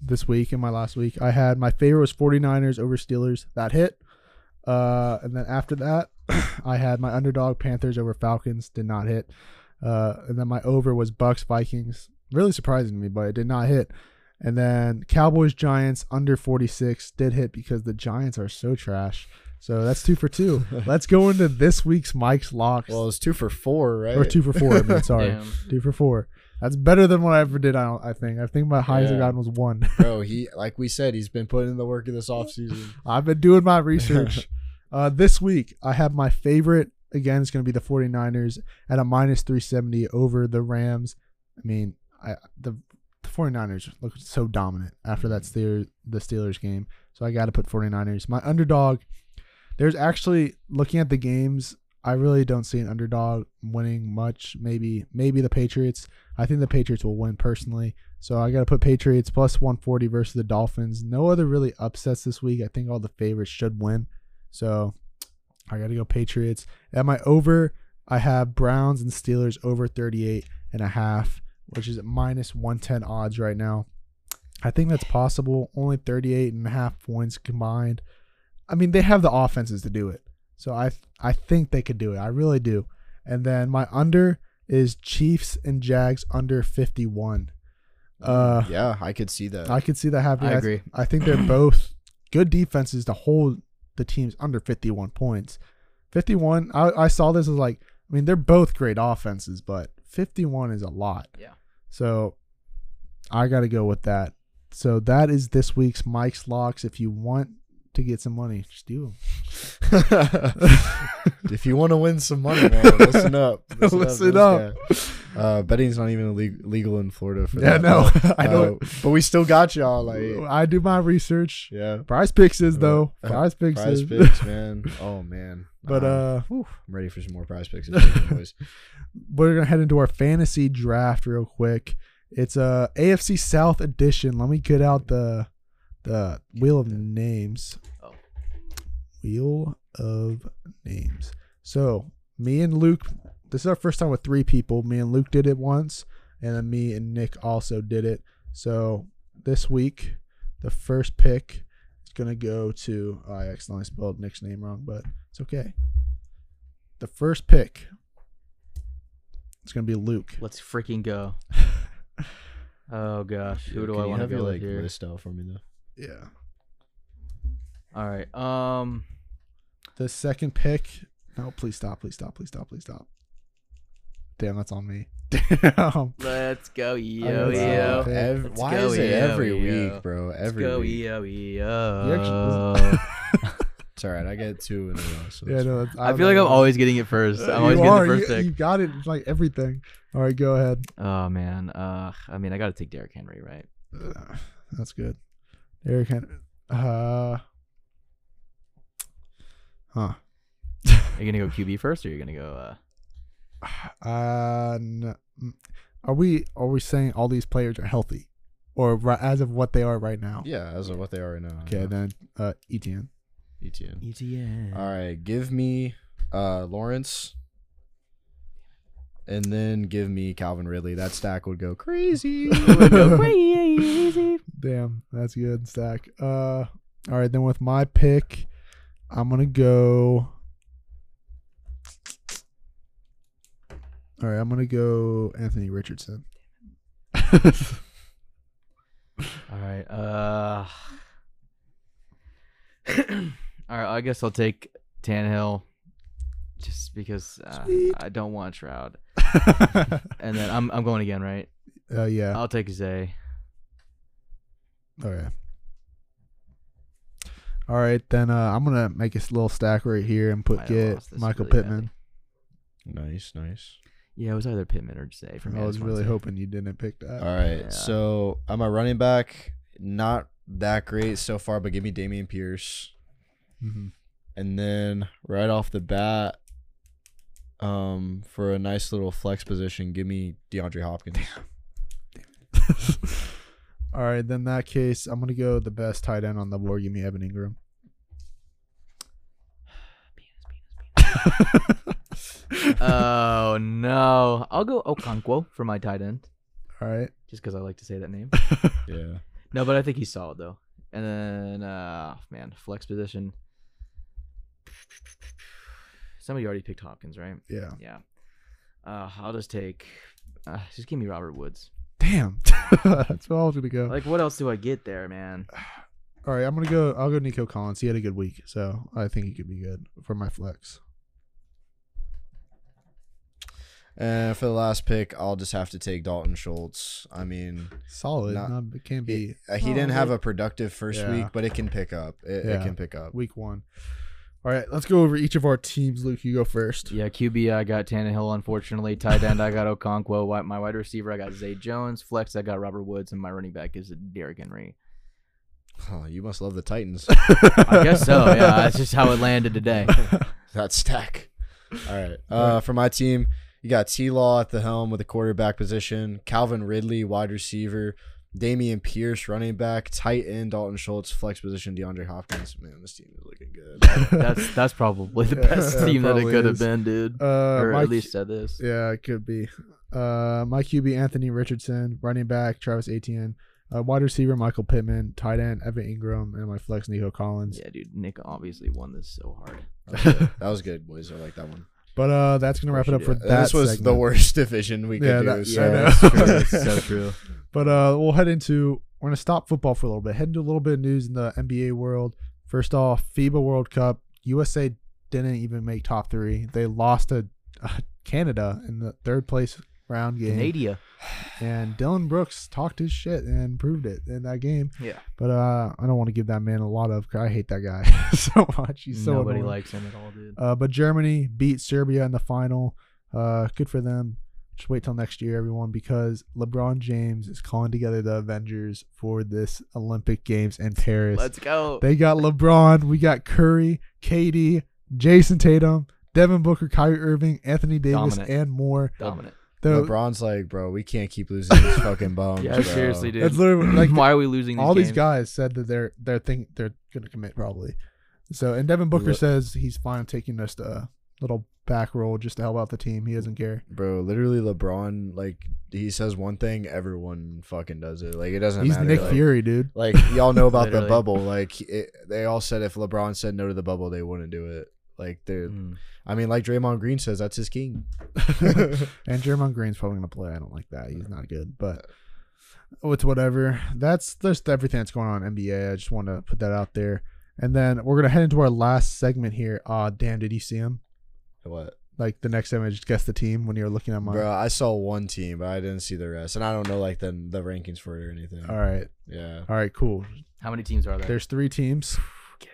this week in my last week. I had my favorite was 49ers over Steelers. That hit. Uh, and then after that, I had my underdog Panthers over Falcons. Did not hit. Uh, and then my over was Bucs Vikings. Really surprising to me, but it did not hit. And then Cowboys Giants under 46 did hit because the Giants are so trash. So that's two for two. Let's go into this week's Mike's locks. Well, it's two for four, right? or two for four. I mean, sorry. Damn. Two for four. That's better than what I ever did. I, don't, I think. I think my highest I've gotten was one. Bro, he like we said, he's been putting in the work of this offseason. I've been doing my research. uh, this week, I have my favorite. Again, it's going to be the 49ers at a minus 370 over the Rams. I mean, I the, the 49ers look so dominant after that Steelers, the Steelers game. So I got to put 49ers. My underdog, there's actually, looking at the games, I really don't see an underdog winning much. Maybe maybe the Patriots. I think the Patriots will win personally. So I got to put Patriots plus 140 versus the Dolphins. No other really upsets this week. I think all the favorites should win. So I got to go Patriots. At my over, I have Browns and Steelers over 38 and a half. which is at minus 110 odds right now. I think that's possible. Only 38 and a half points combined. I mean, they have the offenses to do it. So I I think they could do it. I really do. And then my under is Chiefs and Jags under 51. Uh yeah, I could see that. I could see that happening. I agree. I think they're both good defenses to hold the teams under 51 points. 51, I, I saw this as like, I mean, they're both great offenses, but 51 is a lot. Yeah. So I got to go with that. So that is this week's Mike's Locks. If you want to get some money, just do them. if you want to win some money, man, listen up. Listen this up. Uh, betting's not even legal in Florida. For Yeah, that, no, but, I know uh, but we still got y'all. Like, I do my research. yeah, Prize picks is, though. Uh, Prize picks prize is. picks, man. Oh man, But, Nah, uh, I'm ready for some more prize picks. boys. we're gonna head into our fantasy draft real quick. It's a AFC South edition. Let me get out the the wheel of names. Oh. Wheel of names. So me and Luke. This is our first time with three people. Me and Luke did it once, and then me and Nick also did it. So this week, the first pick is gonna go to. oh, I accidentally spelled Nick's name wrong, but it's okay. The first pick it's gonna be Luke. Let's freaking go. Oh gosh, who do Can I you want to have go your with like here? list out for me though? Yeah. All right. Um. The second pick. No, please stop. Please stop. Please stop. Please stop. Damn, that's on me. Damn. Let's go, yo yo. wow. Ev- Let's why go, is it yo, every yo. week, bro? Every Let's go, week. yo yo. It's all right. I get two in a row. So yeah, no. fine. That's, I feel like I'm always getting it first. I'm always you getting are. the first you, pick. you got it. It's like everything. All right, go ahead. Oh man. Uh. I mean, I got to take Derrick Henry, right? Uh, that's good. Derrick Henry. Uh. Huh. Are you gonna go QB first, or are you gonna go? Uh, Uh. n- mm, Are we are we saying all these players are healthy, or ri- as of what they are right now? Yeah, as of what they are right now. Okay, then uh, Etienne. ETN. ETN. All right, give me uh Lawrence, and then give me Calvin Ridley. That stack would go crazy. go crazy. Damn, that's good stack. Uh, all right, then with my pick, I'm gonna go. All right, I'm gonna go Anthony Richardson. All right. Uh. All right. I guess I'll take Tannehill, just because uh, I don't want Stroud. And then I'm I'm going again, right? uh, yeah. I'll take Zay. Okay. All right, then uh, I'm gonna make a little stack right here and put Might have get lost this Michael really Pittman. nice, nice. Yeah, it was either Pittman or Zay for me. I was really say. hoping you didn't pick that. All right, Yeah. so I'm a running back. Not that great so far, but give me Dameon Pierce, Mhm. and then right off the bat, um, for a nice little flex position, give me DeAndre Hopkins. All right, then in that case, I'm gonna go the best tight end on the board. Give me Evan Engram. Oh no! I'll go Okonkwo for my tight end, All right. just because I like to say that name. yeah. No, but I think he's solid though. And then, uh, man, flex position. Somebody already picked Hopkins, right? Yeah. Yeah. Uh, I'll just take. Uh, just give me Robert Woods. Damn. That's what I was gonna go. Like, what else do I get there, man? All right, I'm gonna go. I'll go Nico Collins. He had a good week, so I think he could be good for my flex. And for the last pick, I'll just have to take Dalton Schultz. I mean, Solid. Not- Not, it can't he, be uh, he didn't have a productive first Yeah. week, but it can pick up. It, it can pick up. week one. All right, let's go over each of our teams. Luke, you go first. Yeah, QB, I got Tannehill, unfortunately. Tight end, I got Okonkwo. My wide receiver, I got Zay Jones. Flex, I got Robert Woods. And my running back is Derrick Henry. Oh, you must love the Titans. I guess so. Yeah, that's just how it landed today. that stack. All right. Uh, for my team, you got T Law at the helm with the quarterback position, Calvin Ridley, wide receiver, Dameon Pierce, running back, tight end, Dalton Schultz, flex position, DeAndre Hopkins. Man, this team is looking good. That's that's probably the Yeah, best yeah, team that it probably could have been, dude. Uh, or my at least said this. Yeah, it could be. Uh, my QB Anthony Richardson, running back Travis Etienne, uh, wide receiver Michael Pittman, tight end Evan Engram, and my flex Nico Collins. Yeah, dude. Nick obviously won this so hard. That was good. That was good, boys. I like that one. But uh, that's gonna wrap it up for Yeah, that. this was the worst division we could Yeah, do. that- so yeah, I know. it's true. So true. But uh, we'll head into we're gonna stop football for a little bit. Head into a little bit of news in the NBA world. First off, FIBA World Cup. USA didn't even make top three. They lost to uh, Canada in the third place round game. Canada. And Dillon Brooks talked his shit and proved it in that game. Yeah. But uh, I don't want to give that man a lot of. I hate that guy so much. He's so Nobody annoying. likes him at all, dude. Uh, but Germany beat Serbia in the final. Uh, good for them. Just wait till next year, everyone, because LeBron James is calling together the Avengers for this Olympic Games in Paris. Let's go. They got LeBron, we got Curry, KD, Jayson Tatum, Devin Booker, Kyrie Irving, Anthony Davis, Dominant. and more. Dominant. The- LeBron's like, bro, we can't keep losing these fucking bums. Yeah, bro. seriously, dude. That's literally like Why are we losing these all these guys said that they're they're think they're gonna commit probably. So and Devin Booker Look- says he's fine taking just a little back roll just to help out the team. He doesn't care. Bro, literally, LeBron, like, he says one thing, everyone fucking does it. Like, it doesn't He's matter. Nick like, Fury, dude. Like, y'all know about the bubble. Like, it, they all said if LeBron said no to the bubble, they wouldn't do it. Like, they're, Mm. I mean, like Draymond Green says, that's his king. And Jeremiah Green's probably gonna play. I don't like that. He's not good, but oh, it's whatever. That's just everything that's going on in NBA. I just want to put that out there. And then we're gonna head into our last segment here. Uh damn, did you see him? What? Like the next image, just guess the team when you're looking at mine. Bro, I saw one team, but I didn't see the rest. And I don't know, like, the, the rankings for it or anything. All right, Yeah. all right, cool. How many teams are there? There's three teams. okay.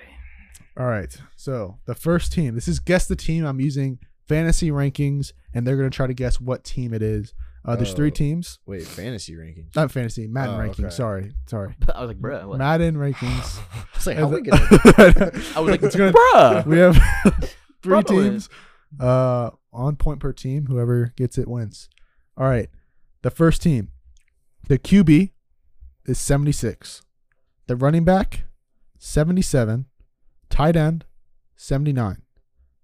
All right. So the first team. This is guess the team. I'm using fantasy rankings, and they're gonna try to guess what team it is. Uh, there's three Oh. teams. Wait, fantasy rankings. Not fantasy. Madden Oh, rankings. okay. Sorry, sorry. I was like, bruh. What? Madden rankings. I was like, And how we gonna I was like, It's gonna- bruh. we have three Probably. teams. Uh, on point per team. Whoever gets it wins. All right. The first team, the QB is 76. The running back, 77. Tight end, 79.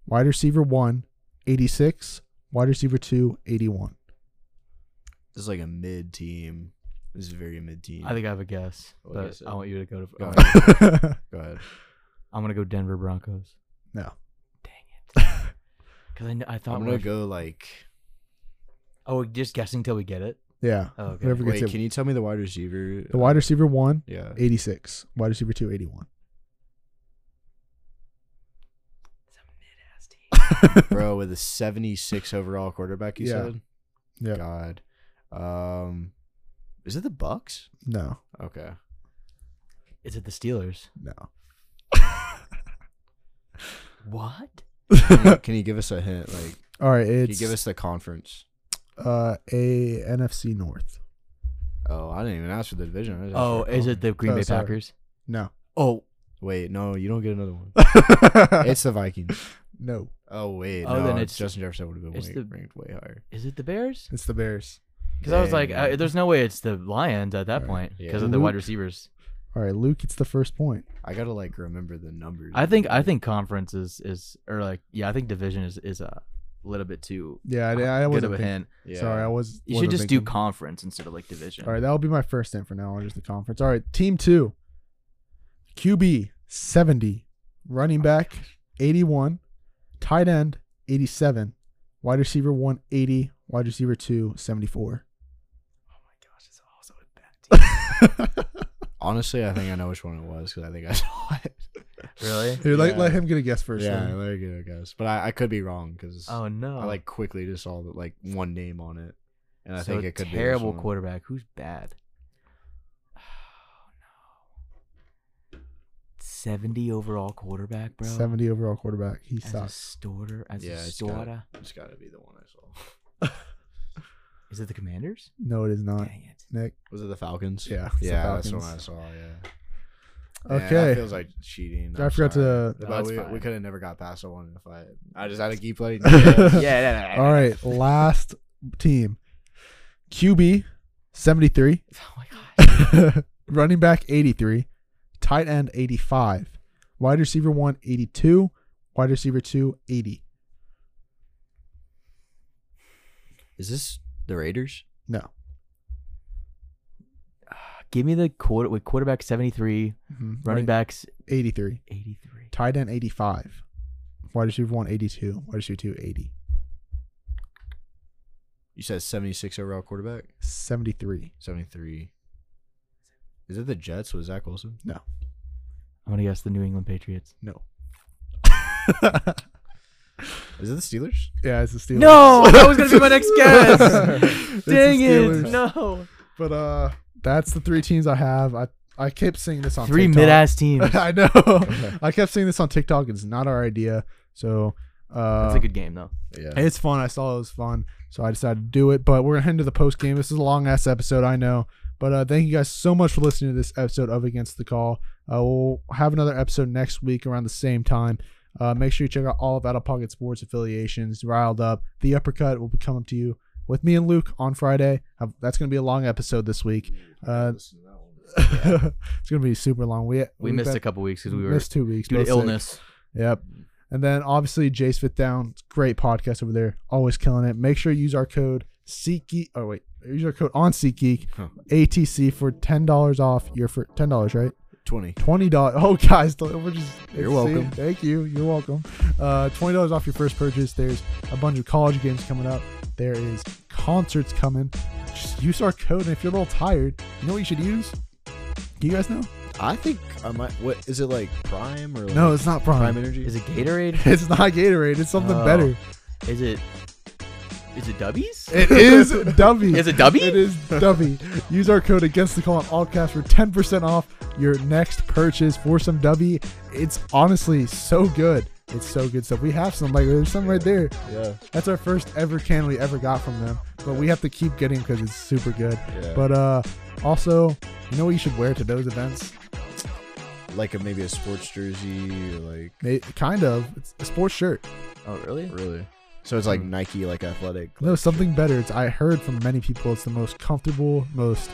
Wide receiver 1, 86. Wide receiver 2, 81. This is like a mid team. This is a very mid team. I think I have a guess, What but is it? I want you to go to. Go I ahead. to- Go ahead. I'm gonna go Denver Broncos. no. Dang it. Because I, I thought. I'm gonna were- go like. Oh, we're just guessing till we get it. Yeah. Oh, okay. Whoever gets Wait, it. can you tell me the wide receiver? the wide receiver 1, Yeah. 86. Wide receiver 2, 81. Bro, with a 76 overall quarterback, you Yeah. said? Yeah. God. Um, is it the Bucs? No. Okay. Is it the Steelers? No. What? Can you, can you give us a hint? Like, All right. can you It's give us the conference? uh, a NFC North. Oh, I didn't even ask for the division. I just asked Oh, for is it the Green Oh, Bay sorry. Packers? No. Oh, Wait, no, you don't get another one. It's the Vikings. no. Oh wait, Oh, no, then it's- Justin Jefferson would have been it's way, the- ranked way higher. is it the Bears? It's the Bears. Because I was like, Dang. uh, there's no way it's the Lions at that Right. point Yeah. because of the wide Luke? receivers. All right, Luke, it's the first point. I gotta like remember the numbers. I think I think conference is is or like yeah I think division is is a little bit too Yeah, I, I good wasn't of a thinking- hint. Yeah. Sorry, I was. You should wasn't just do thinking. conference instead of like division. All right, that'll be my first hint for now on, just the conference. All right, team two. QB seventy, running oh back eighty one, tight end eighty seven, wide receiver one eighty, wide receiver two seventy four. Oh my gosh, it's also a bad team. Honestly, I think I know which one it was because I think I saw it. really? Here, let, let him get a guess first. yeah, then. very get a guess. But I, I could be wrong because Oh no! I like quickly just saw the, like one name on it, and I so think it could terrible be this one. quarterback. Who's bad? Oh no! Seventy overall quarterback, bro. seventy overall quarterback. He as a sucks. starter, as Yeah, a it's gotta- starter. It's got to be the one I saw. Is it the Commanders? No, it is not. Dang it! Nick. Was it the Falcons? Yeah, it's the yeah, that's the one Falcons. I saw. Yeah. Okay. Yeah, that feels like cheating. I I'm forgot to- No, But we, fine. we could have never got past the one if I. I just had to keep playing. yeah, yeah, yeah. All right, last team. QB 73, Oh my gosh. running back 83, tight end 85, wide receiver 1 82, wide receiver 2 80. Is this The Raiders. No. Give me the quarter with quarterback 73, Mhm. running backs 83. 83. Tight end 85. Wide receiver 1 82. Wide receiver 2 80. You said 76 overall quarterback. 73. 73. Is it the Jets with Zach Wilson? No. I'm gonna guess the New England Patriots. No. Is it the Steelers? Yeah, it's the Steelers. No, that was gonna be my next guess. Dang it! No. But uh that's the three teams I have. I I kept seeing this on Three TikTok. mid-ass teams. I know. I kept seeing this on TikTok. It's not our idea. So uh That's a good game though. Yeah. It's fun. I saw it was fun, so I decided to do it. But we're gonna head into the post game. This is a long ass episode, I know. But uh, thank you guys so much for listening to this episode of Against the Call. Uh, we'll have another episode next week around the same time. Uh, make sure you check out all of Outta Pocket Sports affiliations. Riled up, the uppercut will be coming to you with me and Luke on Friday. That's gonna be a long episode this week. Uh, it's gonna be super long. We We we've missed been- a couple weeks because we were missed two weeks due both to sick. illness. Yep. And then obviously Jace Fit Down, great podcast over there, always killing it. Make sure you use our code SeatGeek. Oh wait, use our code on SeatGeek Huh. ATC for ten dollars off your for ten dollars, right? 20. Twenty dollars. Oh guys, we're just You're see, welcome. Thank you. You're welcome. Uh, twenty dollars off your first purchase. There's a bunch of college games coming up. There is concerts coming. Just use our code, and if you're a little tired, you know what you should use? Do you guys know? I think I might. What is it like? Prime or like No, it's not Prime. Prime Energy? Is it Gatorade? It's not Gatorade. It's something Oh. better. Is it? Is it Dubbies? It is Dubby. Is it Dubby? It is Dubby. Use our code against the call on all caps for 10% off your next purchase for some Dubby. It's honestly so good. It's so good stuff. We have some, like, there's some right there. yeah. That's our first ever can we ever got from them. But we have to keep getting because it's super good. Yeah. But uh also, you know what you should wear to those events? like a maybe a sports jersey or like May- kind of. It's a sports shirt. Oh really? really. So it's like Hmm. Nike, like athletic. No, like- something better. It's I heard from many people it's the most comfortable, most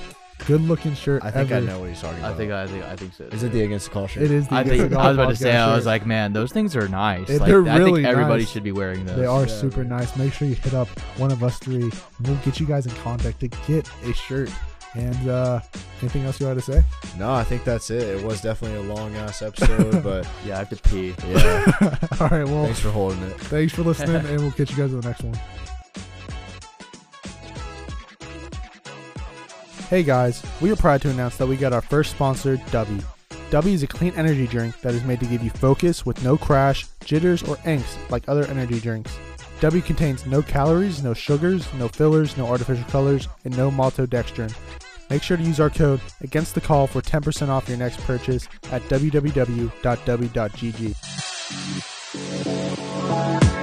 good looking shirt I think ever. I know what he's talking about. I think I think I think so. Is it the against the call shirt? It is the I think the I was about to say podcast I was like, man, those things are nice. It- like, they're I really think everybody nice. should be wearing those. They are Yeah, super man. nice. Make sure you hit up one of us three. We'll get you guys in contact to get a shirt. And uh anything else you want to say? No, I think that's it. It was definitely a long ass episode, but Yeah, I have to pee. yeah. All right. Well, Thanks for holding it. thanks for listening, and we'll catch you guys in the next one. Hey guys, we are proud to announce that we got our first sponsor, Dubby. Dubby is a clean energy drink that is made to give you focus with no crash, jitters, or angst like other energy drinks. Dubby contains no calories, no sugars, no fillers, no artificial colors, and no maltodextrin. Make sure to use our code against the call for 10% off your next purchase at www.dubby.gg.